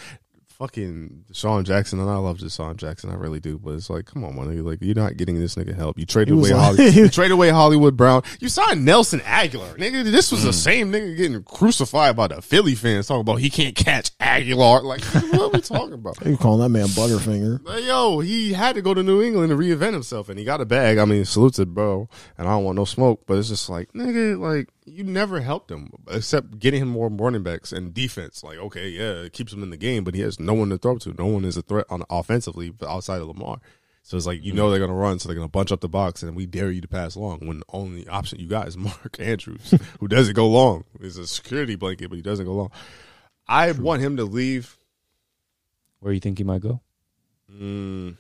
fucking DeSean Jackson, and I love DeSean Jackson, I really do, but it's like, come on, man, nigga, like you're not getting this nigga help. You traded away like- Holly, you traded away Hollywood Brown. You signed Nelson Agholor, nigga. This was the mm. same nigga getting crucified by the Philly fans talking about he can't catch Agholor. Like, what are we talking about? Was calling that man Butterfinger. Like, yo, he had to go to New England to reinvent himself, and he got a bag. I mean, salute to bro, and I don't want no smoke, but it's just like, nigga, like you never helped him except getting him more running backs and defense. Like, okay, yeah, it keeps him in the game, but he has no one to throw to. No one is a threat on offensively but outside of Lamar. So it's like you know they're gonna run, so they're gonna bunch up the box, and we dare you to pass long. When the only option you got is Mark Andrews, who doesn't go long. He's a security blanket, but he doesn't go long. I want him to leave Where you think he might go? Mm.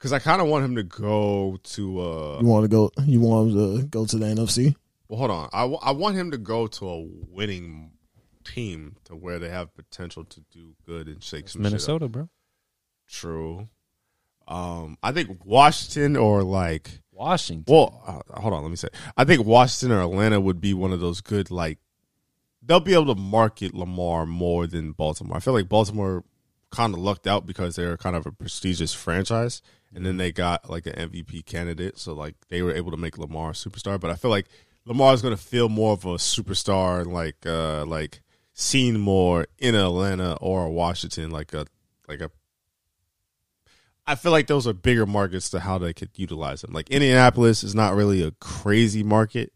Cause I kind of want him to go to. uh You want to go? You want him to go to the NFC? Well, hold on. I, w- I want him to go to a winning team to where they have potential to do good and shake It's some. Minnesota, bro. True. Um, I think Washington or like. Washington. Well, uh, hold on. Let me say. I think Washington or Atlanta would be one of those good like. They'll be able to market Lamar more than Baltimore. I feel like Baltimore kind of lucked out because they're kind of a prestigious franchise, and then they got like an MVP candidate, so like they were able to make Lamar a superstar. But I feel like Lamar is going to feel more of a superstar, and like uh like seen more in Atlanta or Washington, like a like a I feel like those are bigger markets to how they could utilize them. Like Indianapolis is not really a crazy market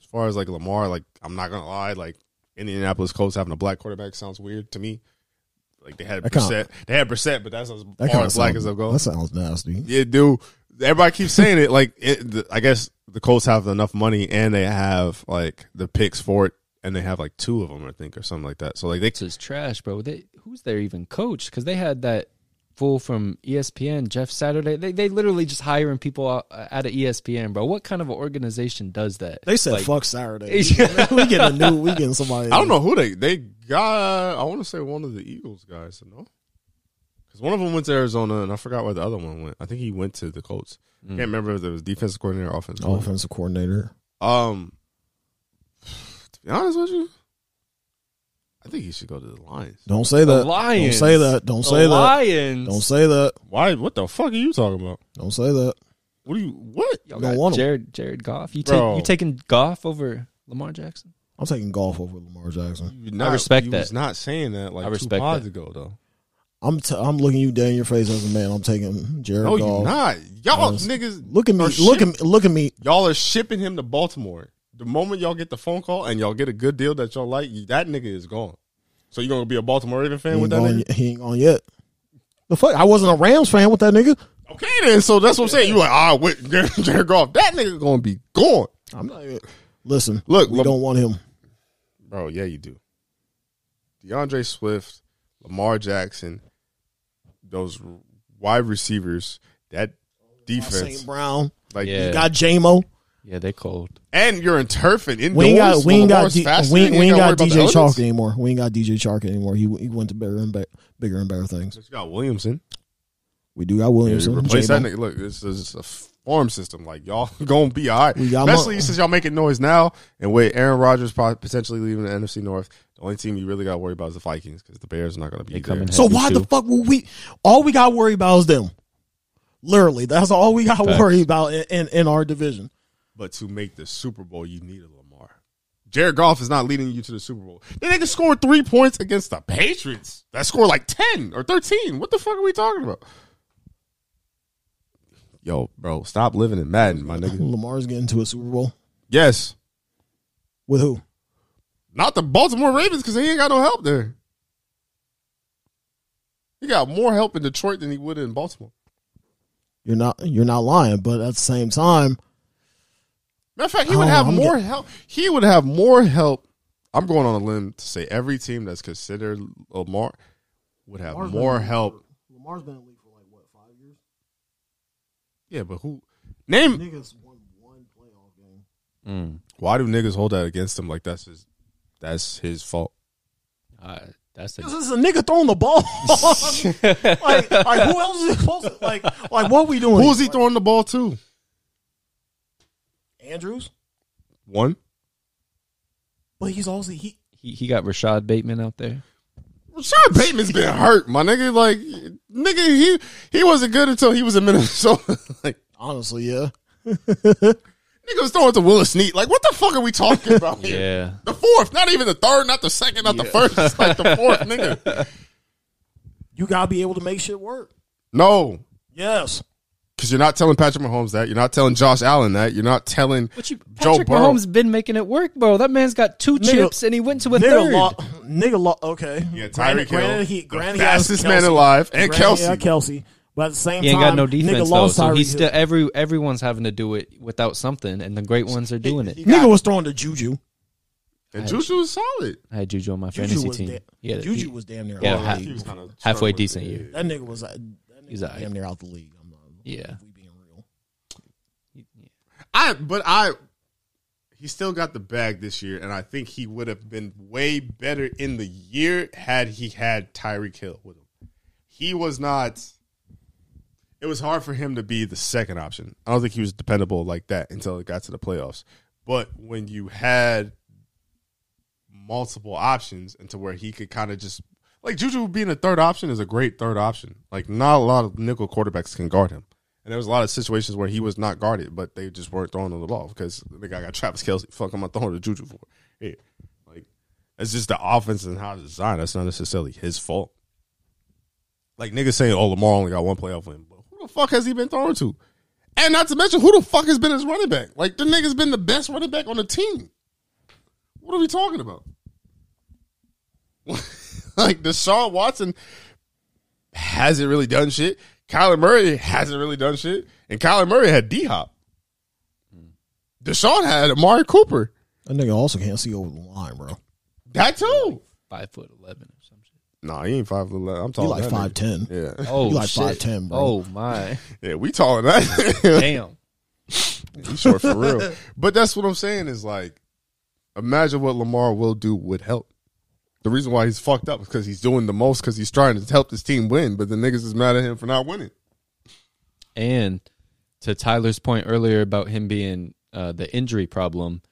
as far as like Lamar. Like I'm not gonna lie, like Indianapolis Colts having a black quarterback sounds weird to me. Like they had Brissett, they had Brissett, but that's as That far as black sounds, as they'll go. That sounds nasty. Yeah, dude. Everybody keeps saying it. Like, it, the, I guess the Colts have enough money and they have like the picks for it, and they have like two of them, I think, or something like that. So like they This is trash, bro. They, who's their even coach? Because they had that fool from ESPN, Jeff Saturday. They they literally just hiring people out, out of ESPN, bro. What kind of an organization does that? They said Like, fuck Saturday. we getting a new. We getting somebody. I don't know who they they got. I want to say one of the Eagles guys. No, because one of them went to Arizona, and I forgot where the other one went. I think he went to the Colts. Mm. Can't remember if it was defensive coordinator, or offensive. coordinator. offensive coordinator. Um, to be honest with you, I think he should go to the Lions. Don't say The that. Lions. Don't say that. Don't The say that. Lions. Don't say that. Why? What the fuck are you talking about? Don't say that. What do you? What? Y'all don't got want 'em. Jared Jared Goff. You take you taking Goff over Lamar Jackson? I'm taking Goff over Lamar Jackson. You not, respect you that. Was not saying that like I two respect pods that. ago though. I'm t- I'm looking you dead in your face as a man. I'm taking Jared No, you Goff. not. Y'all niggas. Look at me. Look ship- at me. Look at me. Y'all are shipping him to Baltimore. The moment y'all get the phone call and y'all get a good deal that y'all like, that nigga is gone. So you gonna be a Baltimore Raven fan with that gone, nigga? he ain't gone yet. The fuck? I wasn't a Rams fan with that nigga. Okay, then. So that's what I'm saying. You like, ah, with Jared Goff, that nigga gonna be gone. I'm not. Even, Listen, Look, we Lam- don't want him. Bro, yeah, you do. D'Andre Swift, Lamar Jackson, those wide receivers, that defense, St. Brown. like, Yeah. You got JMO. Yeah, they cold. and you're in turf and indoors. We ain't got we ain't got D, we, ain't- we ain't gotta got worry about DJ Chark elements. anymore. We ain't got DJ Chark anymore. He he went to bigger and be, bigger and better things. You got Williamson. We do got Yeah, Williamson. replace that J-Mo. nigga. Look, this is a farm system. Like y'all gonna be all right. We got Especially Mo- since y'all making noise now, and with Aaron Rodgers potentially leaving the NFC North, the only team you really got to worry about is the Vikings because the Bears are not gonna be They there. So heavy, why the fuck would we? All we got to worry about is them. Literally, that's all we got to worry about in, in, in our division. But to make the Super Bowl, you need a Lamar. Jared Goff is not leading you to the Super Bowl. They nigga scored three points against the Patriots. That scored like ten or thirteen. What the fuck are we talking about? Yo, bro, stop living in Madden, my nigga. Lamar's getting to a Super Bowl Yes, with who? not the Baltimore Ravens because he ain't got no help there. He got more help in Detroit than he would in Baltimore. You're not you're not lying, but at the same time, Matter of fact, he I would have I'm more help. He would have more help. I'm going on a limb to say every team that's considered Lamar would have Lamar's more been- help. Lamar's been in the league for like what five years? Yeah, but who name? Niggas won one playoff game. Mm. Why do niggas hold that against him like that's his? That's his fault. Uh, that's This is a nigga throwing the ball. like, like who else is supposed to like like what we doing? Who is he throwing the ball to? Andrews, One. but he's also he. he he got Rashod Bateman out there. Rashod Bateman's been hurt, my nigga. Like, nigga, he he wasn't good until he was in Minnesota. like, Honestly, yeah. nigga was throwing to Willis Snead. Like, what the fuck are we talking about here? Yeah, The fourth, not even the third, not the second, not the first. It's like the fourth, nigga. You gotta be able to make shit work. No, Yes. Because you're not telling Patrick Mahomes that. You're not telling Josh Allen that. You're not telling but you Joe Patrick Burrow. Mahomes been making it work, bro. That man's got two Nigga- chips and he went to a nigga third. Lo- nigga lo- okay. Yeah, Tyreek Hill, granted he, granted he has fastest Kelce. man alive, and Granted Kelce. He had Kelce. But at the same He ain't got no nigga defense though, so he's still every everyone's having to do it without something, and the great ones are doing it. Nigga was throwing to Juju. And Juju was solid. I had Juju on my Juju fantasy team. da- Yeah, Juju he- was damn near yeah, out of the He was kind of halfway decent year. That nigga was uh, that nigga He's was alright. damn near out the league. I'm not. Yeah. if we being real. I but I he still got the bag this year, and I think he would have been way better in the year had he had Tyreek Hill with him. He was not. It was hard for him to be the second option. I don't think he was dependable like that until it got to the playoffs. But when you had multiple options and to where he could kind of just like Juju being a third option is a great third option. Like not a lot of nickel quarterbacks can guard him. And there was a lot of situations where he was not guarded, but they just weren't throwing him the ball because the guy got Travis Kelce. Fuck, I'm throwing to Juju for. Hey, like it's just the offense and how it's designed. That's not necessarily his fault. Like niggas saying, "Oh, Lamar only got one playoff win," but who the fuck has he been throwing to? And not to mention, who the fuck has been his running back? Like the nigga's been the best running back on the team. What are we talking about? like Deshaun Watson hasn't really done shit. Kyler Murray hasn't really done shit. And Kyler Murray had D Hop. Deshaun had Amari Cooper. That nigga also can't see over the line, bro. That too. Five foot eleven or some shit. Nah, he ain't five. foot eleven. I'm He taller. like than that five ten. Yeah, Oh, He like shit. 5'10", bro. Oh my, yeah, we taller than that. damn. He's short for real. But that's what I'm saying is like, imagine what Lamar will do with help. The reason why he's fucked up is because he's doing the most because he's trying to help his team win, but the niggas is mad at him for not winning. And to Tyler's point earlier about him being uh, the injury problem,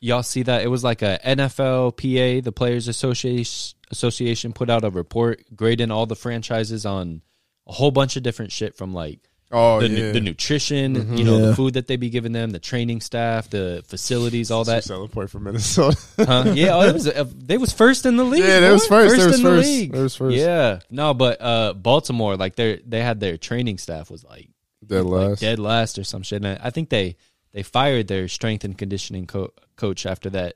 y'all see that it was like a NFLPA, the Players Association Association, put out a report grading all the franchises on a whole bunch of different shit from like Oh the, yeah, nu- the nutrition, you know, Yeah. the food that they be giving them, the training staff, the facilities, all that. selling point for Minnesota. Huh? Yeah, oh, it was, uh, they was first in the league. Yeah, they boy. was first. They was in the first. league. They was first. Yeah, no, but uh, Baltimore, like they they had their training staff was like Dead like last. dead last or some shit. And I I think they they fired their strength and conditioning co- coach after that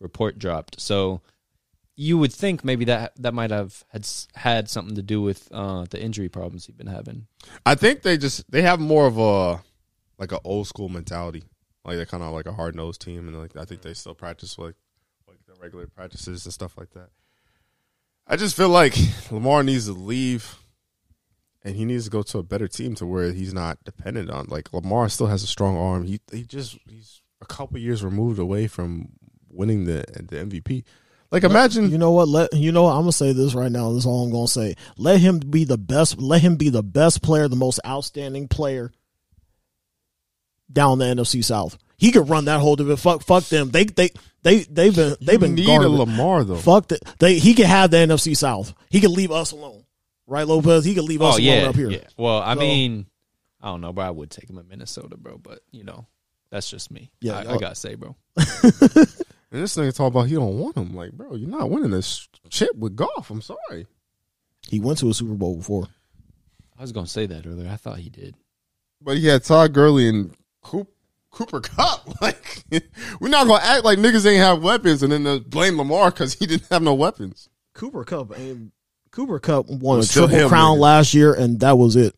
report dropped. So you would think maybe that that might have had had something to do with uh, the injury problems he's been having. I think they just they have more of a like an old school mentality. Like they're kind of like a hard nosed team, and like I think they still practice like like the regular practices and stuff like that. I just feel like Lamar needs to leave, and he needs to go to a better team to where he's not dependent on. Like Lamar still has a strong arm. He he just he's a couple years removed away from winning the the MVP. Like imagine you know what? Let you know what, I'm gonna say this right now. This is all I'm gonna say. Let him be the best. Let him be the best player, the most outstanding player down the NFC South. He could run that whole division. Fuck, fuck them. They they they they've been they've been need garbage. a Lamar though. Fuck that. They he could have the NFC South. He could leave us alone, right, Lopez? He could leave oh, us oh alone yeah, up here. yeah. Well, I So- mean, I don't know, bro. I would take him in Minnesota, bro. But you know, that's just me. Yeah, I, I uh, gotta say, bro. And this nigga talk about he don't want him. Like, bro, you're not winning this chip with Goff. I'm sorry. He went to a Super Bowl before. I was gonna say that earlier. I thought he did. But he had Todd Gurley and Coop, Cooper Kupp. Like, we're not gonna act like niggas ain't have weapons and then blame Lamar because he didn't have no weapons. Cooper Kupp and Cooper Kupp won a triple crown nigga. last year, and that was it.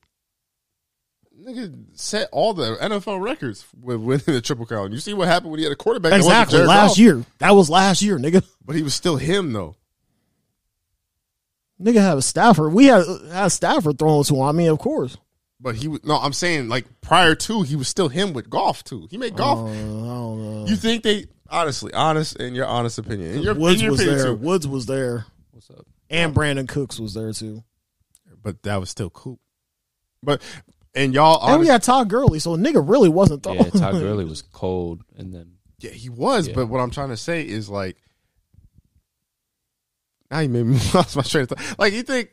Nigga set all the NFL records with winning the triple crown. You see what happened when he had a quarterback? Exactly. Jared Last Goff? year. That was last year, nigga. but he was still him though. Nigga had a Stafford. We had had Stafford thrown to him. I mean, of course. But he was no. I'm saying like prior to he was still him with Goff too. He made Goff. Uh, I don't know. you think they honestly, honest in your honest opinion, in your, in Woods your was opinion there. too. Woods was there, What's up? and Brandin Cooks was there too. But that was still cool. But and y'all, And we had Todd Gurley, so nigga really wasn't throwing. Yeah, Todd Gurley was cold, and then yeah, he was. Yeah. But what I'm trying to say is like, now you made me lost my train of thought. Like you think,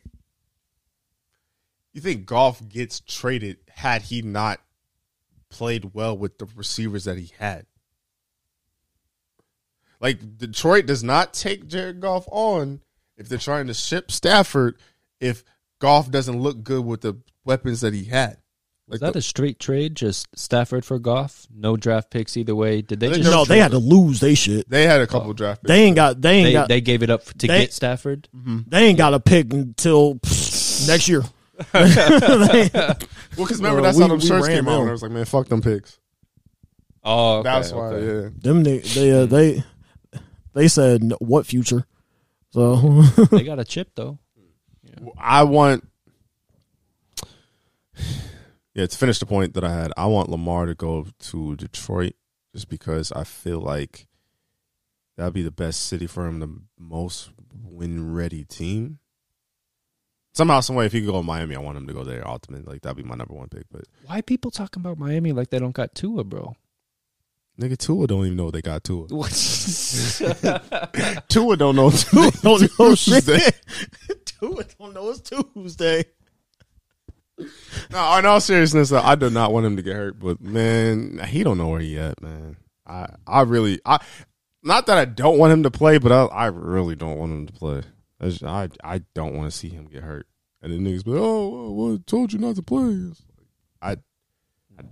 you think Goff gets traded had he not played well with the receivers that he had. Like Detroit does not take Jared Goff on if they're trying to ship Stafford if Goff doesn't look good with the weapons that he had. Was Like that a straight trade? Just Stafford for Goff? No draft picks either way. Did they just no, they had to lose they shit. They had a couple draft picks. They ain't got. They ain't they, got. they gave it up to they- get Stafford? They ain't got a pick until pfft, next year. Well, because remember that's we- how them we shirts came out. And I was like, man, fuck them picks. Oh, okay, that's why. okay. Yeah. Them ni- they uh, they they said what future? So they got a chip though. I want. Yeah, to finish the point that I had, I want Lamar to go to Detroit just because I feel like that'd be the best city for him, the most win ready team. Somehow, some way, if he could go to Miami, I want him to go there. Ultimately, like that'd be my number one pick. But Why people talking about Miami like they don't got Tua, bro? nigga, Tua don't even know they got Tua. Tua don't know. Tua don't know. Tuesday. Dude, don't know it's Tuesday. No, in all seriousness, though, I do not want him to get hurt. But man, he don't know where he at, man. I, I really, I, not that I don't want him to play, but I, I really don't want him to play. I, just- I, I don't want to see him get hurt. And then niggas be, like, oh, well, I told you not to play. Like, I, I,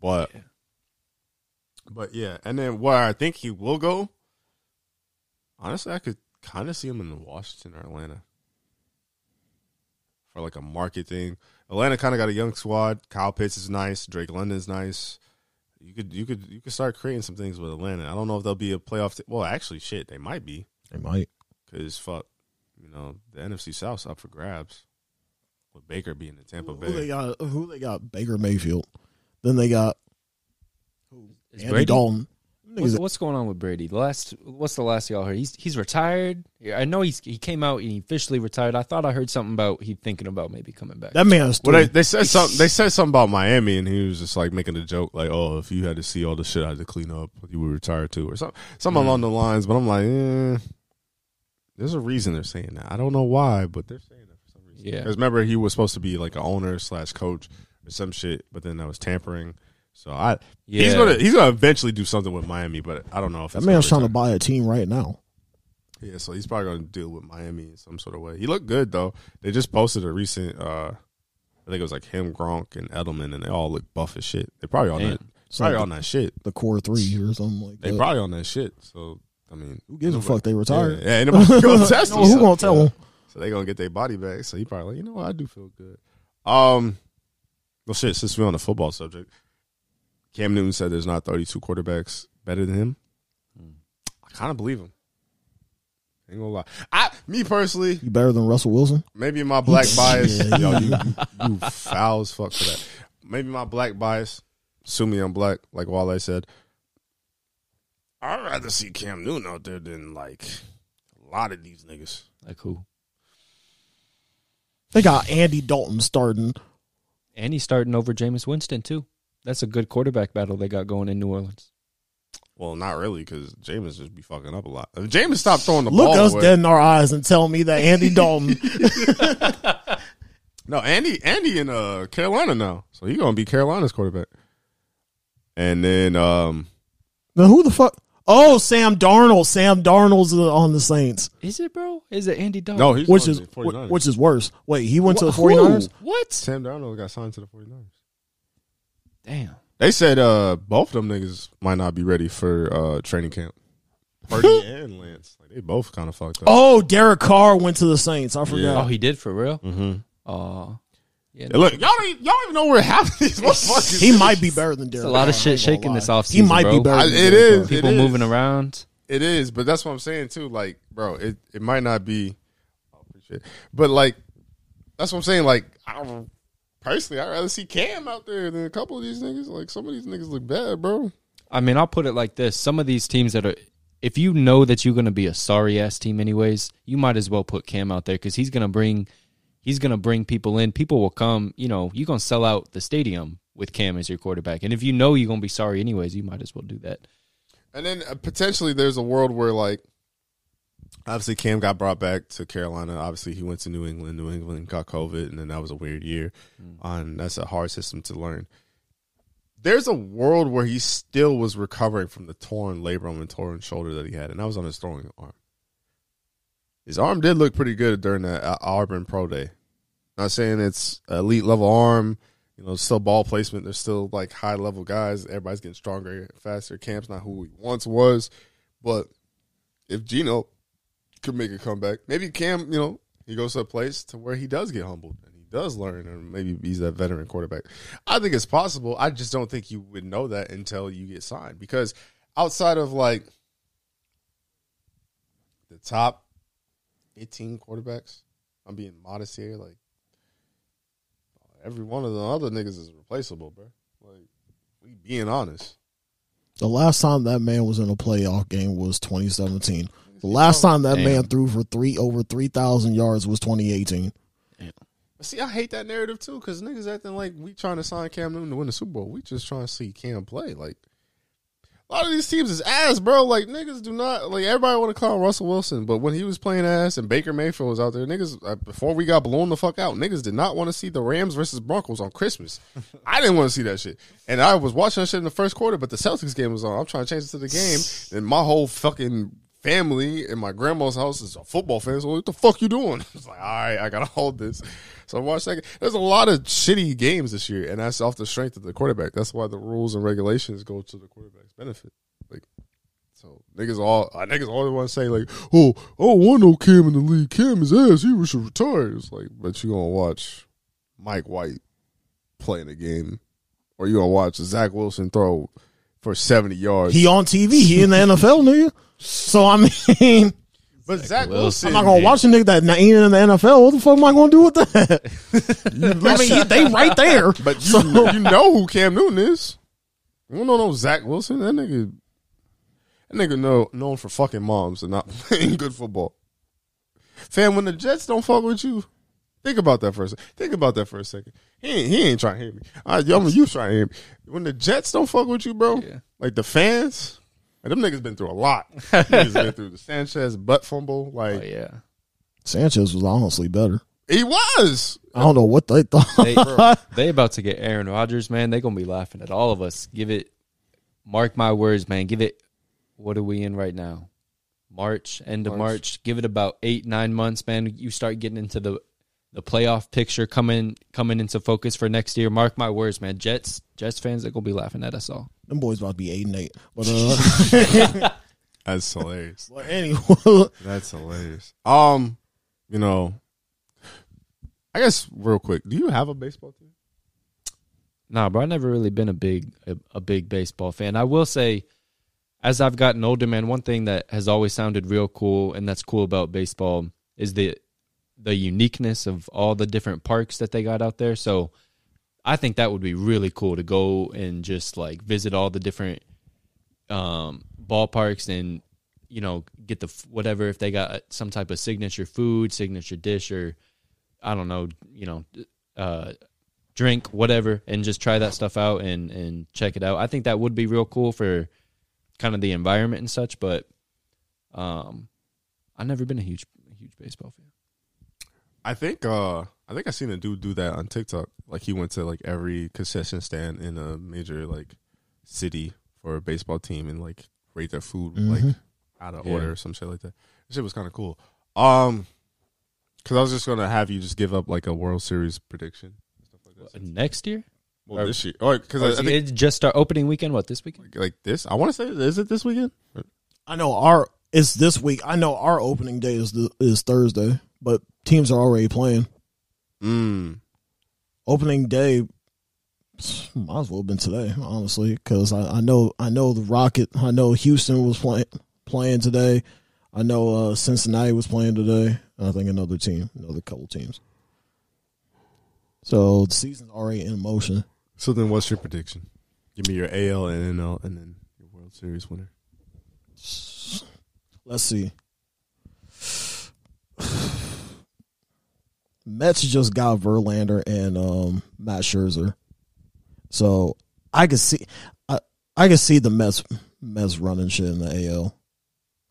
but, but yeah, and then where I think he will go. Honestly, I could kind of see him in Washington or Atlanta for like a market thing. Atlanta kind of got a young squad. Kyle Pitts is nice. Drake London's nice. You could you could you could start creating some things with Atlanta. I don't know if they'll be a playoff. T- well, actually, shit, they might be They might. because fuck, you know the NFC South's up for grabs with Baker being in Tampa Who they Bay. got? Who they got? Baker Mayfield. Then they got Is Andy Brady? Dalton. What's, what's going on with Brady? The last, what's the last y'all heard? He's he's retired. I know he's he came out and he officially retired. I thought I heard something about he thinking about maybe coming back. That man's Well, they, they said something. They said something about Miami, and he was just like making a joke, like, "Oh, if you had to see all the shit I had to clean up, you would retire too," or something, something along the lines. But I'm like, eh, there's a reason they're saying that. I don't know why, but they're saying that for some reason. Yeah. Because remember, he was supposed to be like an owner slash coach or some shit, but then that was tampering. So I, yeah, he's gonna he's gonna eventually do something with Miami, but I don't know if that man's trying gonna buy a team right now. yeah, so he's probably going to deal with Miami in some sort of way. He looked good though. They just posted a recent, uh I think it was like him, Gronk, and Edelman, and they all look buff as shit. They probably on Damn. that, probably on that shit. The core three or something like They that. probably on that shit. So I mean, Who gives a fuck? They retired. Yeah, yeah ain't nobody gonna test No, him. who so- gonna tell them? So they gonna get their body back. So he probably, like, you know, what, I do feel good. Um, well, shit. Since we're on the football subject, Cam Newton said there's not 32 quarterbacks better than him. Hmm. I kind of believe him. Ain't gonna lie. I, me personally, You better than Russell Wilson? maybe my black bias. Yeah, yo, you, you foul as fuck for that. Maybe my black bias. Assuming I'm black, like Wale said. I'd rather see Cam Newton out there than like a lot of these niggas. Like who? They got Andy Dalton starting. And he's starting over Jameis Winston too. That's a good quarterback battle they got going in New Orleans. Well, not really, because Jameis just be fucking up a lot. If Jameis stopped throwing the ball. Look ball us away, dead in our eyes and tell me that Andy Dalton. no, Andy, Andy in uh, Carolina now, so he gonna be Carolina's quarterback. And then, um, now who the fuck? Oh, Sam Darnold. Sam Darnold's uh, on the Saints, Is it, bro? Is it Andy Dalton? no, he's which going is the 49ers. which is worse. Wait, he went to the Who? 49ers? What? Sam Darnold got signed to the 49ers. Damn. They said uh, both of them niggas might not be ready for uh, training camp. Purdy and Lance, like they both kind of fucked up. Oh, Derek Carr went to the Saints. I forgot. Oh, he did for real. Mm-hmm. Oh, yeah. Hey, look, y'all don't, y'all don't even know where half of these motherfuckers. He might be better than Derek. There's a lot of shit shaking this offseason. He might bro. be better. I- Than it Derek is. Carr. It People is. moving around. It is, but that's what I'm saying too. Like, bro, it, it might not be. I appreciate, it. but like, that's what I'm saying. Like, I don't, personally, I'd rather see Cam out there than a couple of these niggas. Like, some of these niggas look bad, bro. I mean, I'll put it like this: some of these teams that are, if you know that you're going to be a sorry ass team anyways, you might as well put Cam out there because he's going to bring, he's going to bring people in. People will come. You know, you're going to sell out the stadium with Cam as your quarterback, and if you know you're going to be sorry anyways, you might as well do that. And then uh, potentially, there's a world where like, obviously, Cam got brought back to Carolina. Obviously, he went to New England. New England got COVID, and then that was a weird year. On that's a hard system to learn. There's a world where he still was recovering from the torn labrum and torn shoulder that he had, and that was on his throwing arm. His arm did look pretty good during that uh, Auburn Pro Day. Not saying it's elite level arm, you know, still ball placement. There's still like high level guys. Everybody's getting stronger, faster. Cam's not who he once was, but if Gino could make a comeback, maybe Cam, you know, he goes to a place to where he does get humbled and he does learn, and maybe he's that veteran quarterback. I think it's possible. I just don't think you would know that until you get signed because outside of like the top 18 quarterbacks, I'm being modest here, like every one of the other niggas is replaceable, bro. Like, we being honest. The last time that man was in a playoff game was 2017. The last time that Damn. man threw for three over 3,000 yards was 2018. But see, I hate that narrative too, because niggas acting like we trying to sign Cam Newton to win the Super Bowl. We just trying to see Cam play. Like a lot of these teams is ass, bro. Like niggas do not like everybody want to clown Russell Wilson, but when he was playing ass and Baker Mayfield was out there, niggas uh, before we got blown the fuck out, niggas did not want to see the Rams versus Broncos on Christmas. I didn't want to see that shit, and I was watching that shit in the first quarter, but the Celtics game was on. I'm trying to change it to the game, and my whole fucking family in my grandma's house is a football fan. So what the fuck you doing? It's like, all right, I gotta hold this. So I watched that. There's a lot of shitty games this year, and that's off the strength of the quarterback. That's why the rules and regulations go to the quarterback's benefit. Like, so niggas all uh, niggas always want to say like, oh, I don't want no Cam in the league. Cam is ass. He should retire. It's like, but you gonna watch Mike White playing a game, or you gonna watch Zach Wilson throw for 70 yards. He on TV. He in the NFL, nigga. So I mean, but Zach Wilson. Wilson, I'm not gonna watch a nigga that ain't in the NFL. What the fuck am I gonna do with that? I mean, he- they right there. But you, you know who Cam Newton is. You don't know no Zach Wilson. That nigga, that nigga know, known for fucking moms and not playing good football. Fam, when the Jets don't fuck with you, think about that for a second. Think about that for a second. He ain't, he ain't trying to hit me. I, I mean, you trying to hear me. When the Jets don't fuck with you, bro, Yeah. like the fans, like, them niggas been through a lot. niggas been through the Sanchez butt fumble. Like Oh yeah, Sanchez was honestly better. he was. I don't know what they thought. they they about to get Aaron Rodgers, man. They gonna be laughing at all of us. Give it, mark my words, man. Give it. What are we in right now? March, end of March. March. Give it about eight nine months, man. You start getting into the the playoff picture coming coming into focus for next year. Mark my words, man. Jets Jets fans, they're gonna be laughing at us all. Them boys about to be eight and eight. But uh, That's hilarious. But anyway, That's hilarious. Um, you know, I guess real quick, do you have a baseball team? Nah, bro, I've never really been a big a, a big baseball fan. I will say, as I've gotten older, man, one thing that has always sounded real cool and that's cool about baseball is the the uniqueness of all the different parks that they got out there. So I think that would be really cool to go and just like visit all the different um, ballparks and you know get the whatever if they got some type of signature food, signature dish, or I don't know, you know, uh, drink whatever, and just try that stuff out and and check it out. I think that would be real cool for kind of the environment and such. But um, I've never been a huge huge baseball fan. I think uh I think I seen a dude do that on TikTok. Like he went to like every concession stand in a major like city for a baseball team and like rate their food like Mhm. out of Yeah. order or some shit like that. That shit was kind of cool. Um, because I was just gonna have you just give up like a World Series prediction. Stuff like that. Next year, Well, or- this year, or because Or I, I it- think it just start opening weekend. What this weekend? like, like this. I want to say, is it this weekend? I know our it's this week. I know our opening day is the, is Thursday, but teams are already playing. Mm. Opening day might as well have been today, honestly, because I, I know I know the Rocket. I know Houston was playing playing today. I know uh, Cincinnati was playing today. And I think another team, another couple teams. So the season's already in motion. So then, what's your prediction? Give me your AL and NL, and then your World Series winner. Let's see. Mets just got Verlander and um, Matt Scherzer, so I could see, I I could see the Mets Mets running shit in the AL,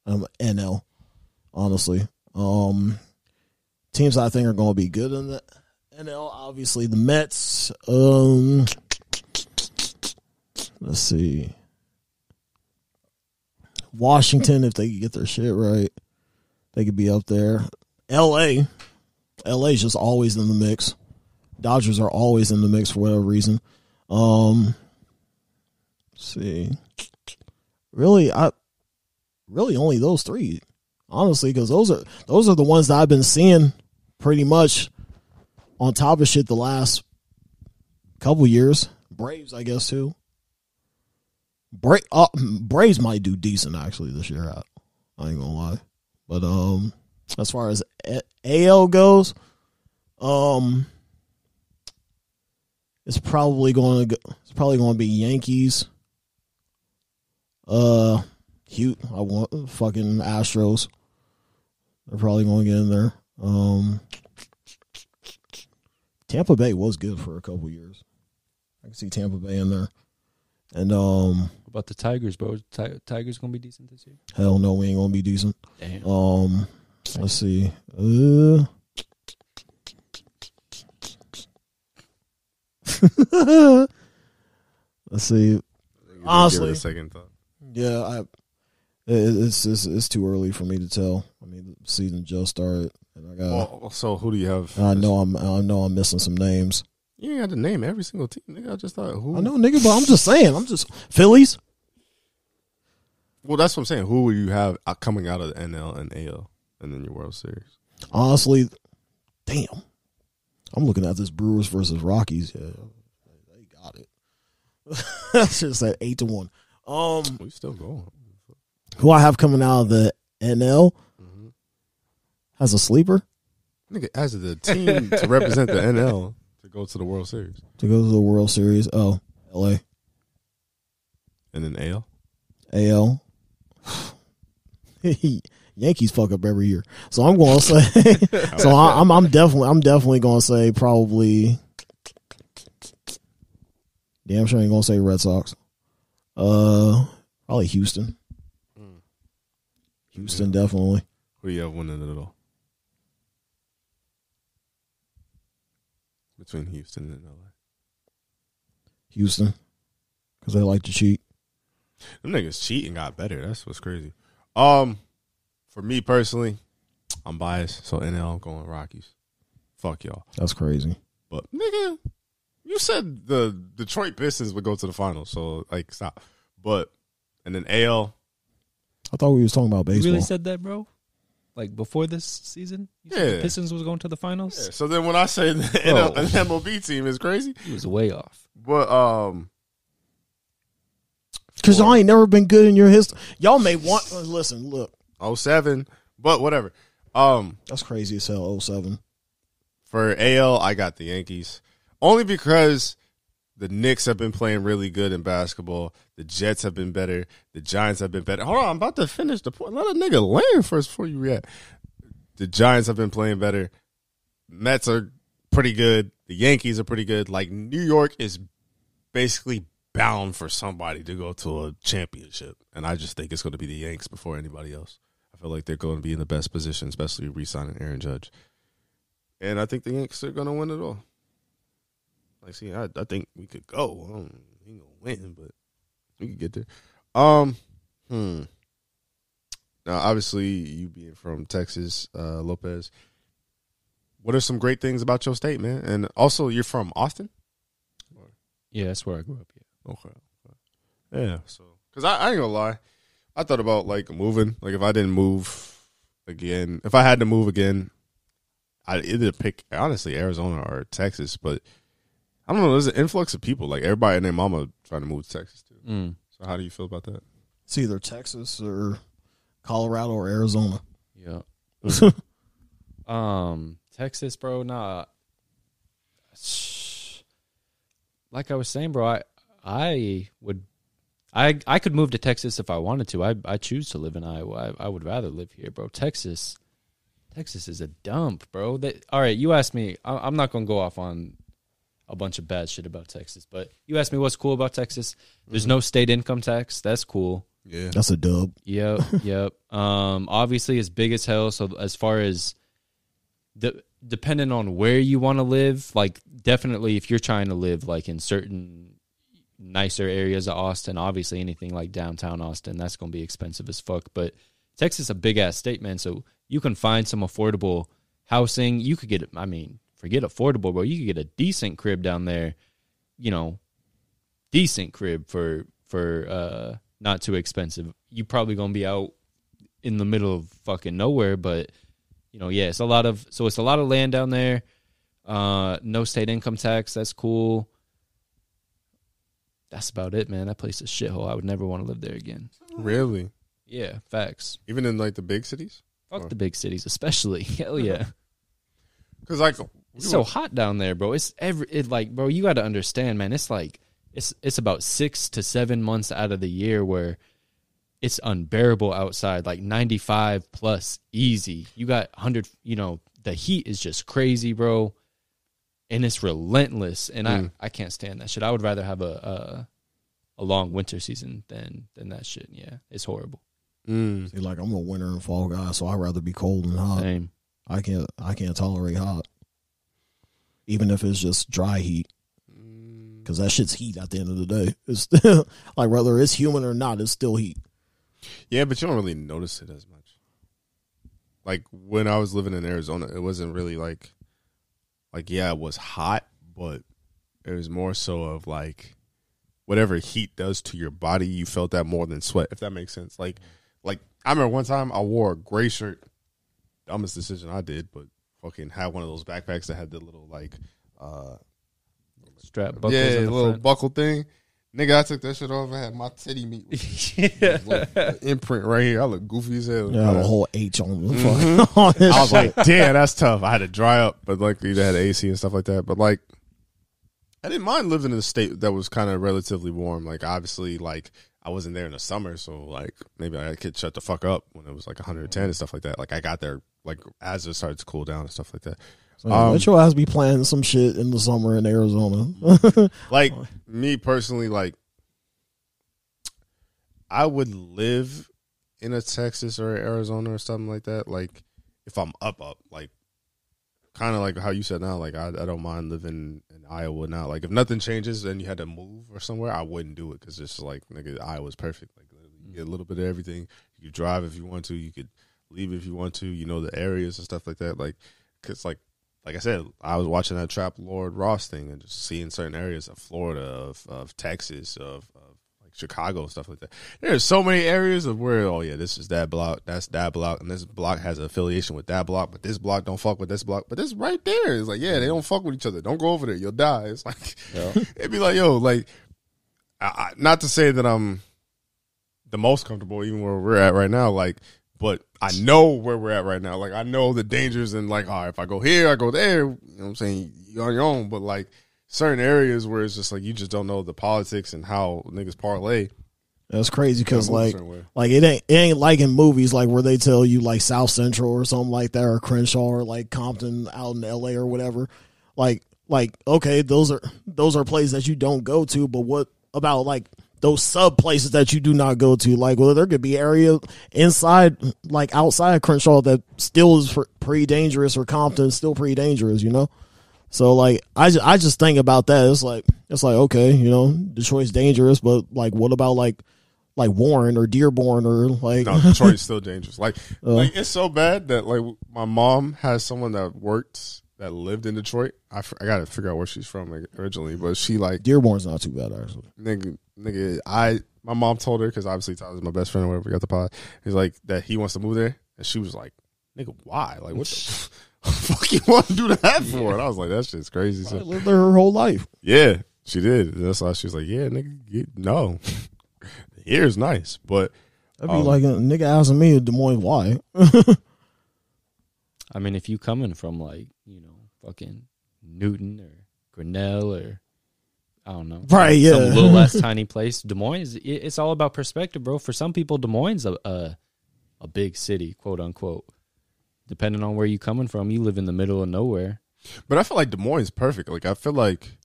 um, NL. Honestly, um, teams I think are going to be good in the NL. Obviously, the Mets. Um, let's see. Washington, if they get their shit right, they could be up there. L.A. L.A.'s just always in the mix. Dodgers are always in the mix for whatever reason. Um, see, really, I really only those three, honestly, because those are those are the ones that I've been seeing pretty much on top of shit the last couple years. Braves, I guess too. Bra- uh, Braves might do decent actually this year. I, I ain't gonna lie, but um, as far as AL goes, um, it's probably going to go, it's probably going to be Yankees. Uh, Hugh, I want fucking Astros. They're probably going to get in there. Um, Tampa Bay was good for a couple years. I can see Tampa Bay in there, and um. What about the Tigers, bro? Ti- Tigers gonna be decent this year. Hell no, we ain't gonna be decent. Damn. Um, let's see. Uh, let's see. Honestly. Second thought. Yeah, I. it- It's, it's it's too early for me to tell. I mean, the season just started, and I got. Well, so who do you have? I know I'm. I know I'm missing some names. You ain't got to name every single team. Nigga, I just thought who. I know, nigga, but I'm just saying. I'm just Phillies. Well, that's what I'm saying. Who will you have uh, coming out of the NL and AL, and then your World Series? Honestly, damn. I'm looking at this Brewers versus Rockies. Yeah, they got it. That's just at eight to one. Um, We still going. who I have coming out of the NL has a sleeper Nigga, as the team to represent the NL to go to the World Series, to go to the World Series. Oh, LA, and then AL. AL. Yankees fuck up every year, so I'm going to say. so I, I'm I'm definitely I'm definitely going to say probably. Damn sure I ain't gonna say Red Sox. Uh, probably Houston. Houston definitely. Who do you have winning it all? Between Houston and LA. Houston, because they like to cheat. Them niggas cheating got better. That's what's crazy. Um, for me personally, I'm biased, so NL I'm going Rockies. Fuck y'all. That's crazy. But nigga, you said the Detroit Pistons would go to the finals, so like stop. But and then AL, I thought we was talking about baseball. You baseball. really said that, bro? Like before this season? You said Yeah. the Pistons was going to the finals? Yeah, so then when I say the Bro. an MLB team is crazy, He was way off. but um, Because y'all ain't never been good in your history. Y'all may want. Listen, look, 07, but whatever. Um, that's crazy as hell. 07. for AL, I got the Yankees only because the Knicks have been playing really good in basketball. The Jets have been better. The Giants have been better. Hold on, I'm about to finish the point. Let a nigga land first before you react. The Giants have been playing better. Mets are pretty good. The Yankees are pretty good. Like New York is basically bound for somebody to go to a championship, and I just think it's going to be the Yanks before anybody else. I feel like they're going to be in the best position, especially re-signing Aaron Judge. And I think the Yankees are going to win it all. Like, see, I, I think we could go. I don't, we gonna win, but we could get there. Um, hmm. Now, obviously, you being from Texas, uh, Lopez. What are some great things about your state, man? And also, you're from Austin. Yeah, that's where I grew up. Yeah. Okay. Yeah. So, because I, I ain't gonna lie, I thought about like moving. Like, if I didn't move again, if I had to move again, I'd either pick honestly Arizona or Texas. But I don't know. There's an influx of people. Like everybody and their mama trying to move to Texas too. Mm. So, how do you feel about that? It's either Texas or Colorado or Arizona. Yeah. Um, Texas, bro. Nah. Like I was saying, bro, I I would I I could move to Texas if I wanted to. I I choose to live in Iowa. I, I would rather live here, bro. Texas, Texas is a dump, bro. That all right? You asked me. I, I'm not gonna go off on a bunch of bad shit about Texas, but you asked me what's cool about Texas. There's no state income tax. That's cool. Yeah. That's a dub. Yep, yep. Um, obviously it's big as hell. So as far as the depending on where you want to live, like definitely if you're trying to live like in certain nicer areas of Austin, obviously anything like downtown Austin, that's gonna be expensive as fuck. But Texas is a big ass state, man. So you can find some affordable housing. You could get, I mean, forget affordable, bro. You could get a decent crib down there. You know, decent crib for for uh not too expensive. You probably gonna be out in the middle of fucking nowhere, but you know, yeah, it's a lot of so it's a lot of land down there. Uh no state income tax, that's cool. That's about it, man. That place is shithole. I would never want to live there again. Really? Yeah, facts. Even in like the big cities? Fuck Or- the big cities, especially. Hell yeah. Because like It's so hot down there, bro. It's every it like, bro. You got to understand, man. It's like it's it's about six to seven months out of the year where it's unbearable outside, like ninety five plus easy. You got hundred. You know, the heat is just crazy, bro, and it's relentless. And Mm. I I can't stand that shit. I would rather have a a, a long winter season than than that shit. Yeah, it's horrible. Mm. See, like I'm a winter and fall guy, so I'd rather be cold than hot. Same. I can't I can't tolerate hot, even if it's just dry heat, because that shit's heat at the end of the day. It's still like whether it's humid or not, it's still heat. Yeah, but you don't really notice it as much. Like when I was living in Arizona, it wasn't really like, like yeah, it was hot, but it was more so of like, whatever heat does to your body, you felt that more than sweat. If that makes sense. Like, like I remember one time I wore a gray shirt. Dumbest decision I did, but fucking had one of those backpacks that had the little like, uh, Strap buckles yeah, the little front. buckle thing. Nigga, I took that shit off. I had my titty meat with like, an imprint right here. I look goofy as hell. Yeah, a whole H on the mm-hmm. fuck. on this I was shit. like, damn, that's tough. I had to dry up, but like they had AC and stuff like that. But like, I didn't mind living in a state that was kind of relatively warm. Like, obviously, like I wasn't there in the summer, so like maybe I could shut the fuck up when it was like 110 and stuff like that. Like I got there like as it started to cool down and stuff like that. So, Um, let your ass be planning some shit in the summer in Arizona. Like me personally, like I would live in a Texas or Arizona or something like that. Like if I'm up, up, like kind of like how you said now. Like I, I don't mind living in Iowa now. Like if nothing changes and you had to move or somewhere, I wouldn't do it because it's like nigga, Iowa's perfect. Like you get a little bit of everything. You could drive if you want to. You could leave if you want to. You know the areas and stuff like that. Like because like like I said, I was watching that Trap Lore Ross thing and just seeing certain areas of Florida, of, of Texas, of, of like Chicago and stuff like that. There's so many areas of where oh yeah, this is that block, that's that block, and this block has an affiliation with that block, but this block don't fuck with this block. But this right there is like yeah, they don't fuck with each other. Don't go over there, you'll die. It's like yeah. it'd be like yo, like I, I, not to say that I'm the most comfortable even where we're at right now, like. But I know where we're at right now. Like I know the dangers and like, all right, if I go here, I go there. You know what I'm saying? You're on your own. But like certain areas where it's just like you just don't know the politics and how niggas parlay. That's crazy because like like it ain't it ain't like in movies like where they tell you like South Central or something like that or Crenshaw or like Compton out in L.A. or whatever. Like like okay, those are those are places that you don't go to, but what about like those sub places that you do not go to? Like well, there could be area inside like outside Crenshaw that still is pretty dangerous or Compton still pretty dangerous, you know. So like I just, I just think about that. It's like it's like okay, you know, Detroit's dangerous, but like what about like like Warren or Dearborn or like No, Detroit's still dangerous. Like uh, like it's so bad that like my mom has someone that worked that lived in Detroit. I, I got to figure out where she's from like, originally, but she like Dearborn's not too bad actually. Nigga, nigga, I my mom told her because obviously Tyler's my best friend or whatever. We got the pod. He's like that he wants to move there, and she was like, "Nigga, why? Like what the." fuck you want to do that for? And I was like, that shit's crazy. So, lived there her whole life. Yeah, she did. And that's why she was like, yeah, nigga, no. Here's nice, but that'd be um, like a nigga asking me Des Moines why. I mean, if you coming from like you know fucking Newton or Grinnell or I don't know, right? Yeah, some little less tiny place. Des Moines, it's all about perspective, bro. For some people, Des Moines a, a a big city, quote unquote depending on where you coming from, you live in the middle of nowhere. But I feel like Des Moines is perfect. Like I feel like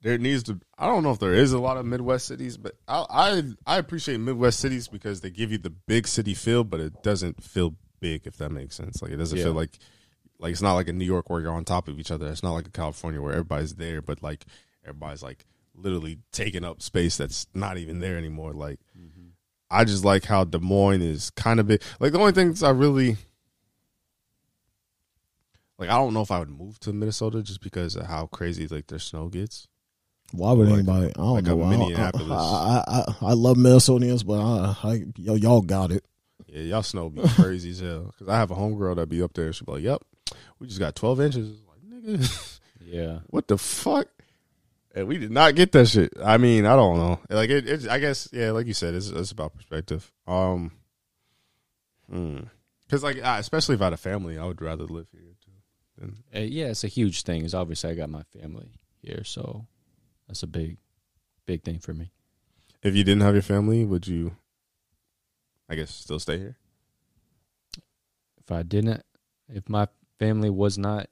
there needs to. I don't know if there is a lot of Midwest cities, but I I, I appreciate Midwest cities because they give you the big city feel, but it doesn't feel big. If that makes sense, like it doesn't yeah. feel like like it's not like in New York where you're on top of each other. It's not like a California where everybody's there, but like everybody's like literally taking up space that's not even there anymore. Like mm-hmm. I just like how Des Moines is kind of big. Like the only things I really like I don't know if I would move to Minnesota just because of how crazy like their snow gets. Why would like, anybody? I don't like know. Minneapolis. I, I, I, I love Minnesotans, but I, I yo, y'all got it. Yeah, y'all snow be crazy as hell. Because I have a homegirl that be up there. She be like, "Yep, we just got twelve inches." Like, nigga, yeah, what the fuck? And we did not get that shit. I mean, I don't know. Like it, it I guess, yeah, like you said, it's, it's about perspective. Um, because hmm. like, especially if I had a family, I would rather live here. And uh, yeah, it's a huge thing. Is obviously I got my family here, so that's a big, big thing for me. If you didn't have your family, would you? I guess still stay here. If I didn't, if my family was not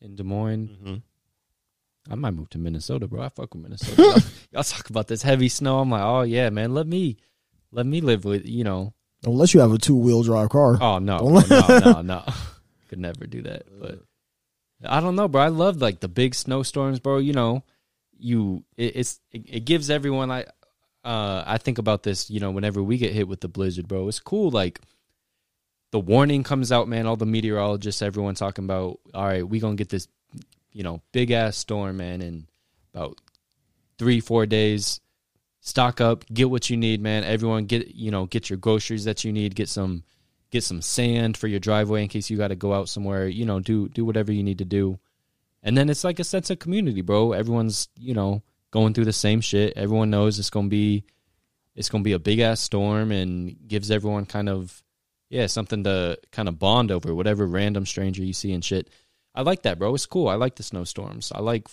in Des Moines, mm-hmm. I might move to Minnesota, bro. I fuck with Minnesota. y'all, y'all talk about this heavy snow. I'm like, oh yeah, man. Let me, let me live with you know. Unless you have a two wheel drive car. Oh no, no, no, no could never do that. But I don't know, bro. I love like the big snowstorms, bro. You know, you it, it's it, it gives everyone like uh I think about this, you know, whenever we get hit with the blizzard, bro. It's cool like the warning comes out, man, all the meteorologists, everyone talking about, all right, we to get this, you know, big ass storm, man, in about 3 4 days. Stock up, get what you need, man. Everyone get, you know, get your groceries that you need, get some get some sand for your driveway in case you got to go out somewhere. You know, do do whatever you need to do. And then it's like a sense of community, bro. Everyone's you know going through the same shit. Everyone knows it's gonna be it's gonna be a big ass storm and gives everyone kind of yeah something to kind of bond over. Whatever random stranger you see and shit. I like that, bro. It's cool. I like the snowstorms. I like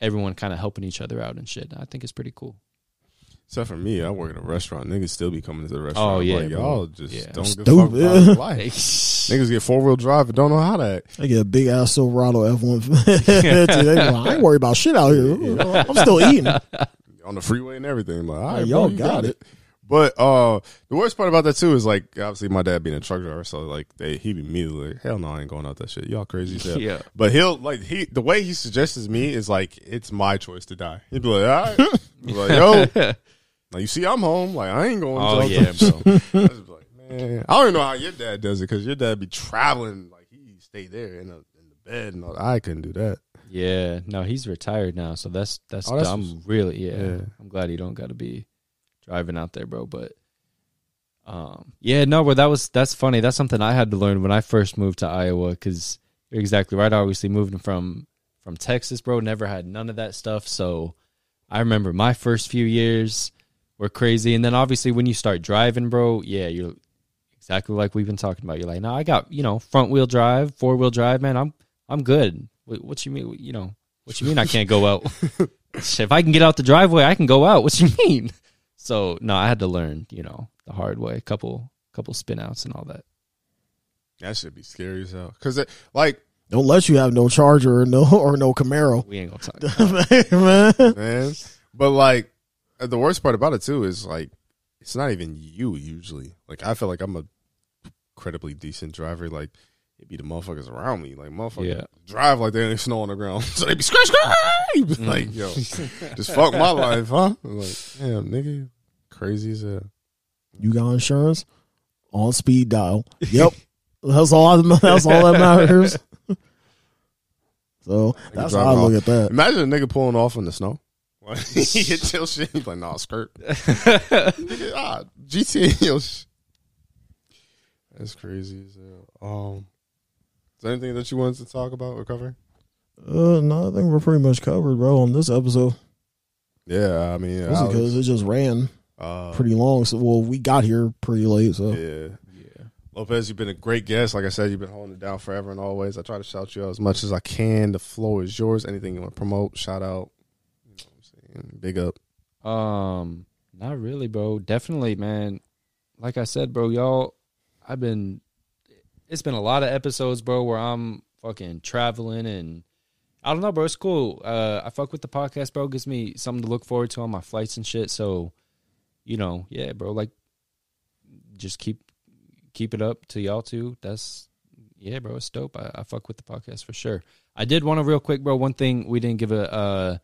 everyone kind of helping each other out and shit. I think it's pretty cool. Except for me, I work at a restaurant. Niggas still be coming to the restaurant. Oh yeah, like, y'all just yeah. don't give a fuck about life. Niggas get four wheel drive and don't know how to. Act. They get a big ass Silverado F one. I ain't worried about shit out here. I'm still eating on the freeway and everything. Like, all right, y'all bro, got, got it. it. But uh, the worst part about that too is like obviously my dad being a truck driver, so like they he immediately like, hell no, I ain't going out that shit. Y'all crazy shit. yeah. But he'll like he the way he suggests me is like it's my choice to die. He'd be like, all right, like yo, Now you see, I'm home. Like I ain't going. Oh yeah, bro. I like, man, I don't even know how your dad does it because your dad be traveling. Like he stay there in, a, in the bed, and all. I couldn't do that. Yeah, no, he's retired now, so that's that's, oh, that's I'm really yeah, yeah, I'm glad he don't got to be driving out there, bro. But um, yeah, no, but that was that's funny. That's something I had to learn when I first moved to Iowa because you're exactly right. Obviously, moving from from Texas, bro, never had none of that stuff. So I remember my first few years were crazy, and then obviously when you start driving, bro, yeah, you're exactly like we've been talking about. You're like, no, I got you know front wheel drive, four wheel drive, man. I'm I'm good. What, what you mean? You know what you mean? I can't go out. if I can get out the driveway, I can go out. What you mean? So no, I had to learn, you know, the hard way. Couple couple spin outs and all that. That should be scary as hell. Cause it, like Don't let you have no Charger or no or no Camaro, We ain't gonna talk. About it. man. man, but like the worst part about it too is like it's not even you usually. Like I feel like I'm a incredibly decent driver. Like it'd be the motherfuckers around me. Like motherfuckers Yeah. drive like there ain't snow on the ground, so they be scratch scratch. Mm. Like yo, just fuck my life, huh? I'm like damn, nigga, crazy as hell. You got insurance on speed dial. Yep, that's all. I, that's all that matters. so that's how I look at that. Imagine a nigga pulling off in the snow. He hit your shit. He's like, nah, skirt. Nigga, ah, GTA. Yo, That's crazy as hell. Um, is there anything that you wanted to talk about or cover? Uh, no, I think we're pretty much covered, bro, on this episode. Yeah, I mean, This is Alex, because it just ran uh, pretty long. So, well, we got here pretty late. So, yeah. yeah. Lopez, you've been a great guest. Like I said, you've been holding it down forever and always. I try to shout you out as much as I can. The floor is yours. Anything you want to promote, shout out. You know what I'm saying? Big up. Um, not really, bro. Definitely, man. Like I said, bro, y'all, I've been. It's been a lot of episodes, bro, where I'm fucking traveling and I don't know, bro. It's cool. Uh, I fuck with the podcast, bro. Gives me something to look forward to on my flights and shit. So, you know, yeah, bro. Like, just keep keep it up to y'all too. That's yeah, bro. It's dope. I, I fuck with the podcast for sure. I did want to real quick, bro. One thing we didn't give a. Uh,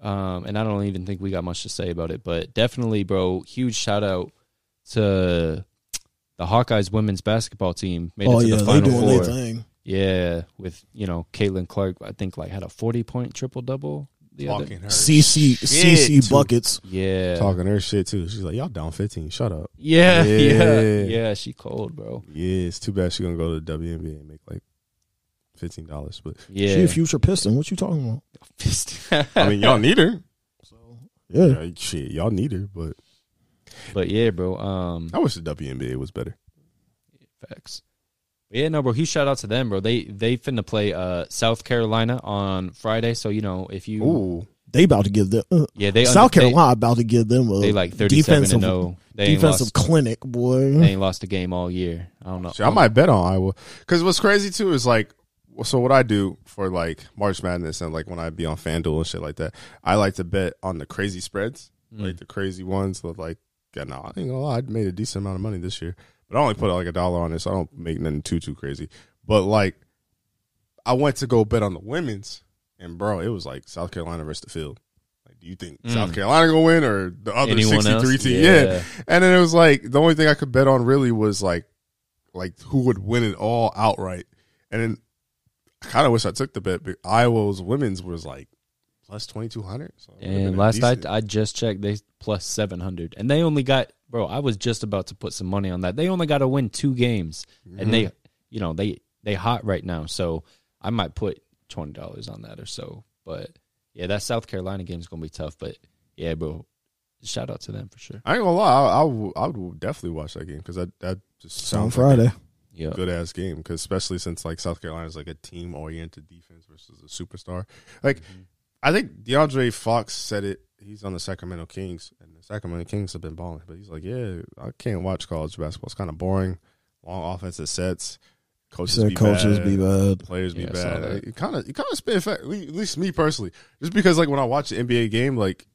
um, and I don't even think we got much to say about it, but definitely, bro, huge shout out to the Hawkeyes women's basketball team. Made oh it to yeah, the final four. thing. Yeah, with you know Caitlin Clark, I think like had a forty point triple double. The other, Talking her CC shit, CC too. buckets. yeah, Talking her shit too. She's like, y'all down 15. Shut up. yeah, yeah, Yeah. yeah, She cold, bro. Yeah, it's too bad she's gonna go to the WNBA and make like fifteen dollars. But Yeah, She a future Piston. What you talking about? I mean, y'all need her. Yeah, Yeah, shit, y'all need her. But but yeah, bro. Um, I wish the WNBA was better. Facts. But yeah, no, bro. Huge shout out to them, bro. They they finna play uh South Carolina on Friday. So you know if you Ooh, they about to give them. Uh, yeah they South they- Carolina about to give them a they, like thirty seven defensive and zero. They ain't defensive lost. clinic, boy. They ain't lost a game all year. I don't know. shit, I might bet on Iowa. Because what's crazy too is like, so what I do for like March Madness and like when I be on FanDuel and shit like that, I like to bet on the crazy spreads, Mm. like the crazy ones. With like, yeah, no, I ain't gonna lie, I made a decent amount of money this year, but I only put like a dollar on this. So I don't make nothing too too crazy. But like, I went to go bet on the women's, and bro, it was like South Carolina versus the field. Like, do you think Mm. South Carolina gonna win or the other Anyone sixty three else? team? yeah. And then it was like the only thing I could bet on really was like like who would win it all outright. And then I kind of wish I took the bet. But Iowa's women's was like plus twenty two hundred. So it would've been And last night decent- I just checked, they plus seven hundred, and they only got bro. I was just about to put some money on that. They only got to win two games, Mm-hmm. and they, you know, they they hot right now. So I might put twenty dollars on that or so. But yeah, that South Carolina game is gonna be tough. But yeah, bro, shout out to them for sure. I ain't gonna lie, I, I, would, I would definitely watch that game because that that just on sounds Friday. like Yeah, good ass game. Because especially since like South Carolina is like a team oriented defense versus a superstar. Like I think DeAndre Fox said it. He's on the Sacramento Kings, and the Sacramento Kings have been balling. But he's like, yeah, I can't watch college basketball. It's kind of boring. Long offensive sets. Coaches be coaches bad, be bad. Players be Yeah, I bad. that. It kind of, it kind of spit. Fact, at least me personally, just because like when I watch the NBA game, like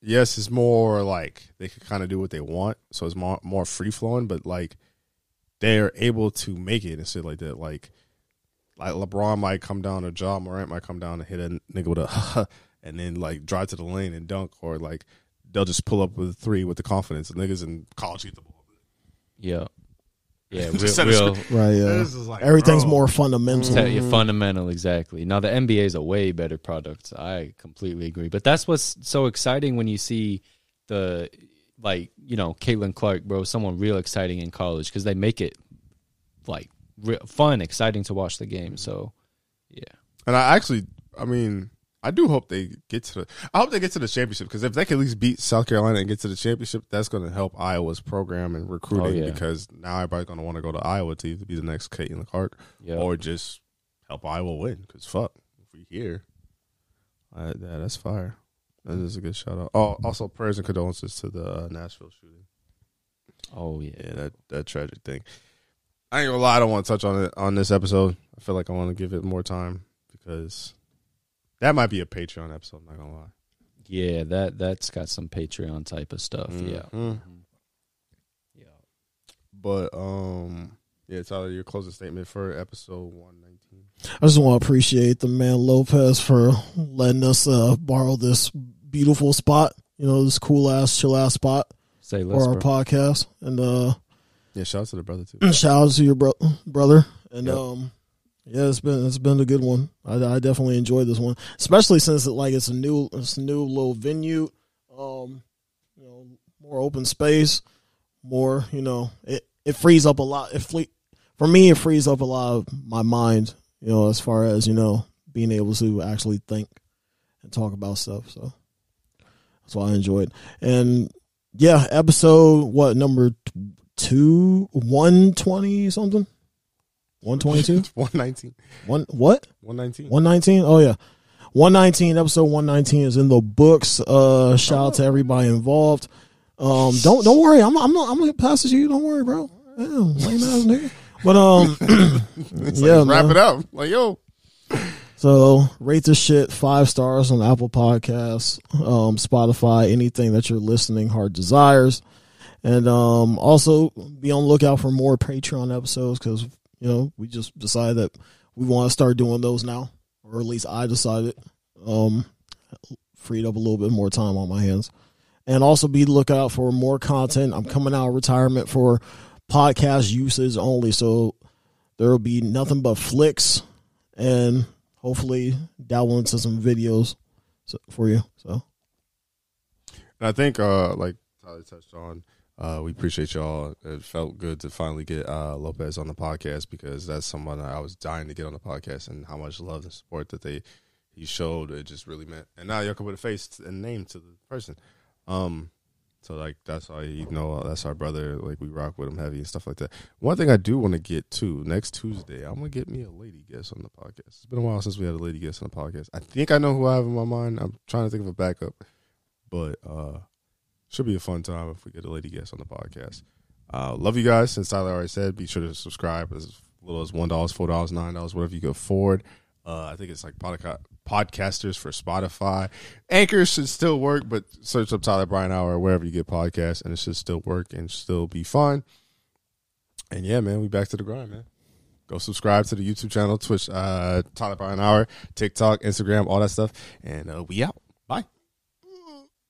yes, it's more like they can kind of do what they want, so it's more more free flowing. But like they're able to make it and shit like that. Like like LeBron might come down or Ja Morant might come down and hit a nigga with a and then like drive to the lane and dunk or like they'll just pull up with a three with the confidence. The niggas in college get the ball. yeah, yeah. Real, Just real Right, yeah. This is like, Everything's bro. more fundamental. Tell you fundamental exactly. Now the NBA is a way better product. I completely agree. But that's what's so exciting when you see the like you know Caitlin Clark, bro, someone real exciting in college because they make it like real fun, exciting to watch the game. So yeah, And I actually, I mean, I do hope they get to the. I hope they get to the championship because if they can at least beat South Carolina and get to the championship, that's going to help Iowa's program and recruiting. Oh, yeah. Because now everybody's going to want to go to Iowa to either be the next Caitlin Clark yeah. or just help Iowa win. Because fuck, if we here, uh, yeah, that's fire. That is a good shout out. Oh, also prayers and condolences to the uh, Nashville shooting. oh yeah, Yeah, that that tragic thing. I ain't gonna lie, I don't want to touch on it on this episode. I feel like I want to give it more time because that might be a Patreon episode. I'm not gonna lie. yeah. That that's got some Patreon type of stuff. Yeah, Mhm. yeah. But um, yeah, Tyler, your closing statement for episode one nineteen. I just want to appreciate the man Lopez for letting us uh, borrow this beautiful spot. You know, this cool ass, chill ass spot Say less, for our bro. podcast. And uh, Yeah, shout out to the brother too. shout out to your bro- brother. And Yep. um, yeah, it's been it's been a good one. I, I definitely enjoyed this one, especially since it like it's a new it's a new little venue. Um, you know, more open space, more you know, it it frees up a lot. It fle- for me, it frees up a lot of my mind. You know, as far as you know, being able to actually think and talk about stuff. So that's why I enjoyed. And yeah, episode what number two one twenty something. One twenty two. one nineteen. One what? One nineteen. One nineteen. Oh yeah, one nineteen. Episode one nineteen is in the books. Uh, shout out to everybody involved. Um, don't don't worry. I'm I'm I'm gonna pass it to you. Don't worry, bro. Damn, lame ass nigga. But um, Yeah, like, wrap man. it up. Like yo, so rate the shit five stars on Apple Podcasts, um, Spotify, anything that your listening heart desires, and um, also be on the lookout for more Patreon episodes because you know we just decided that we want to start doing those now, or at least I decided. Um, freed up a little bit more time on my hands, and also be lookout for more content. I'm coming out of retirement for podcast uses only, so there will be nothing but flicks and hopefully dabble into some videos for you. So I think, uh, like Tyler touched on, uh, we appreciate y'all. It felt good to finally get uh, Lopez on the podcast because that's someone I was dying to get on the podcast, and how much love and support that they he showed. It just really meant. And now y'all can put a face and name to the person. Um, so like that's why you know that's our brother. Like we rock with him heavy and stuff like that. One thing I do want to get to next Tuesday, I'm gonna get me a lady guest on the podcast. It's been a while since we had a lady guest on the podcast. I think I know who I have in my mind. I'm trying to think of a backup, but uh, should be a fun time if we get a lady guest on the podcast. Uh, love you guys. Since Tyler already said, be sure to subscribe as little as one dollars, four dollars, nine dollars, whatever you can afford. Uh, I think it's like podca- podcasters for Spotify. Anchors should still work, but search up Tyler Brian Hour or wherever you get podcasts, and it should still work and still be fun. And yeah, man, we back to the grind, man. Go subscribe to the YouTube channel, Twitch, uh, Tyler Brian Hour, TikTok, Instagram, all that stuff, and uh, we out. Bye.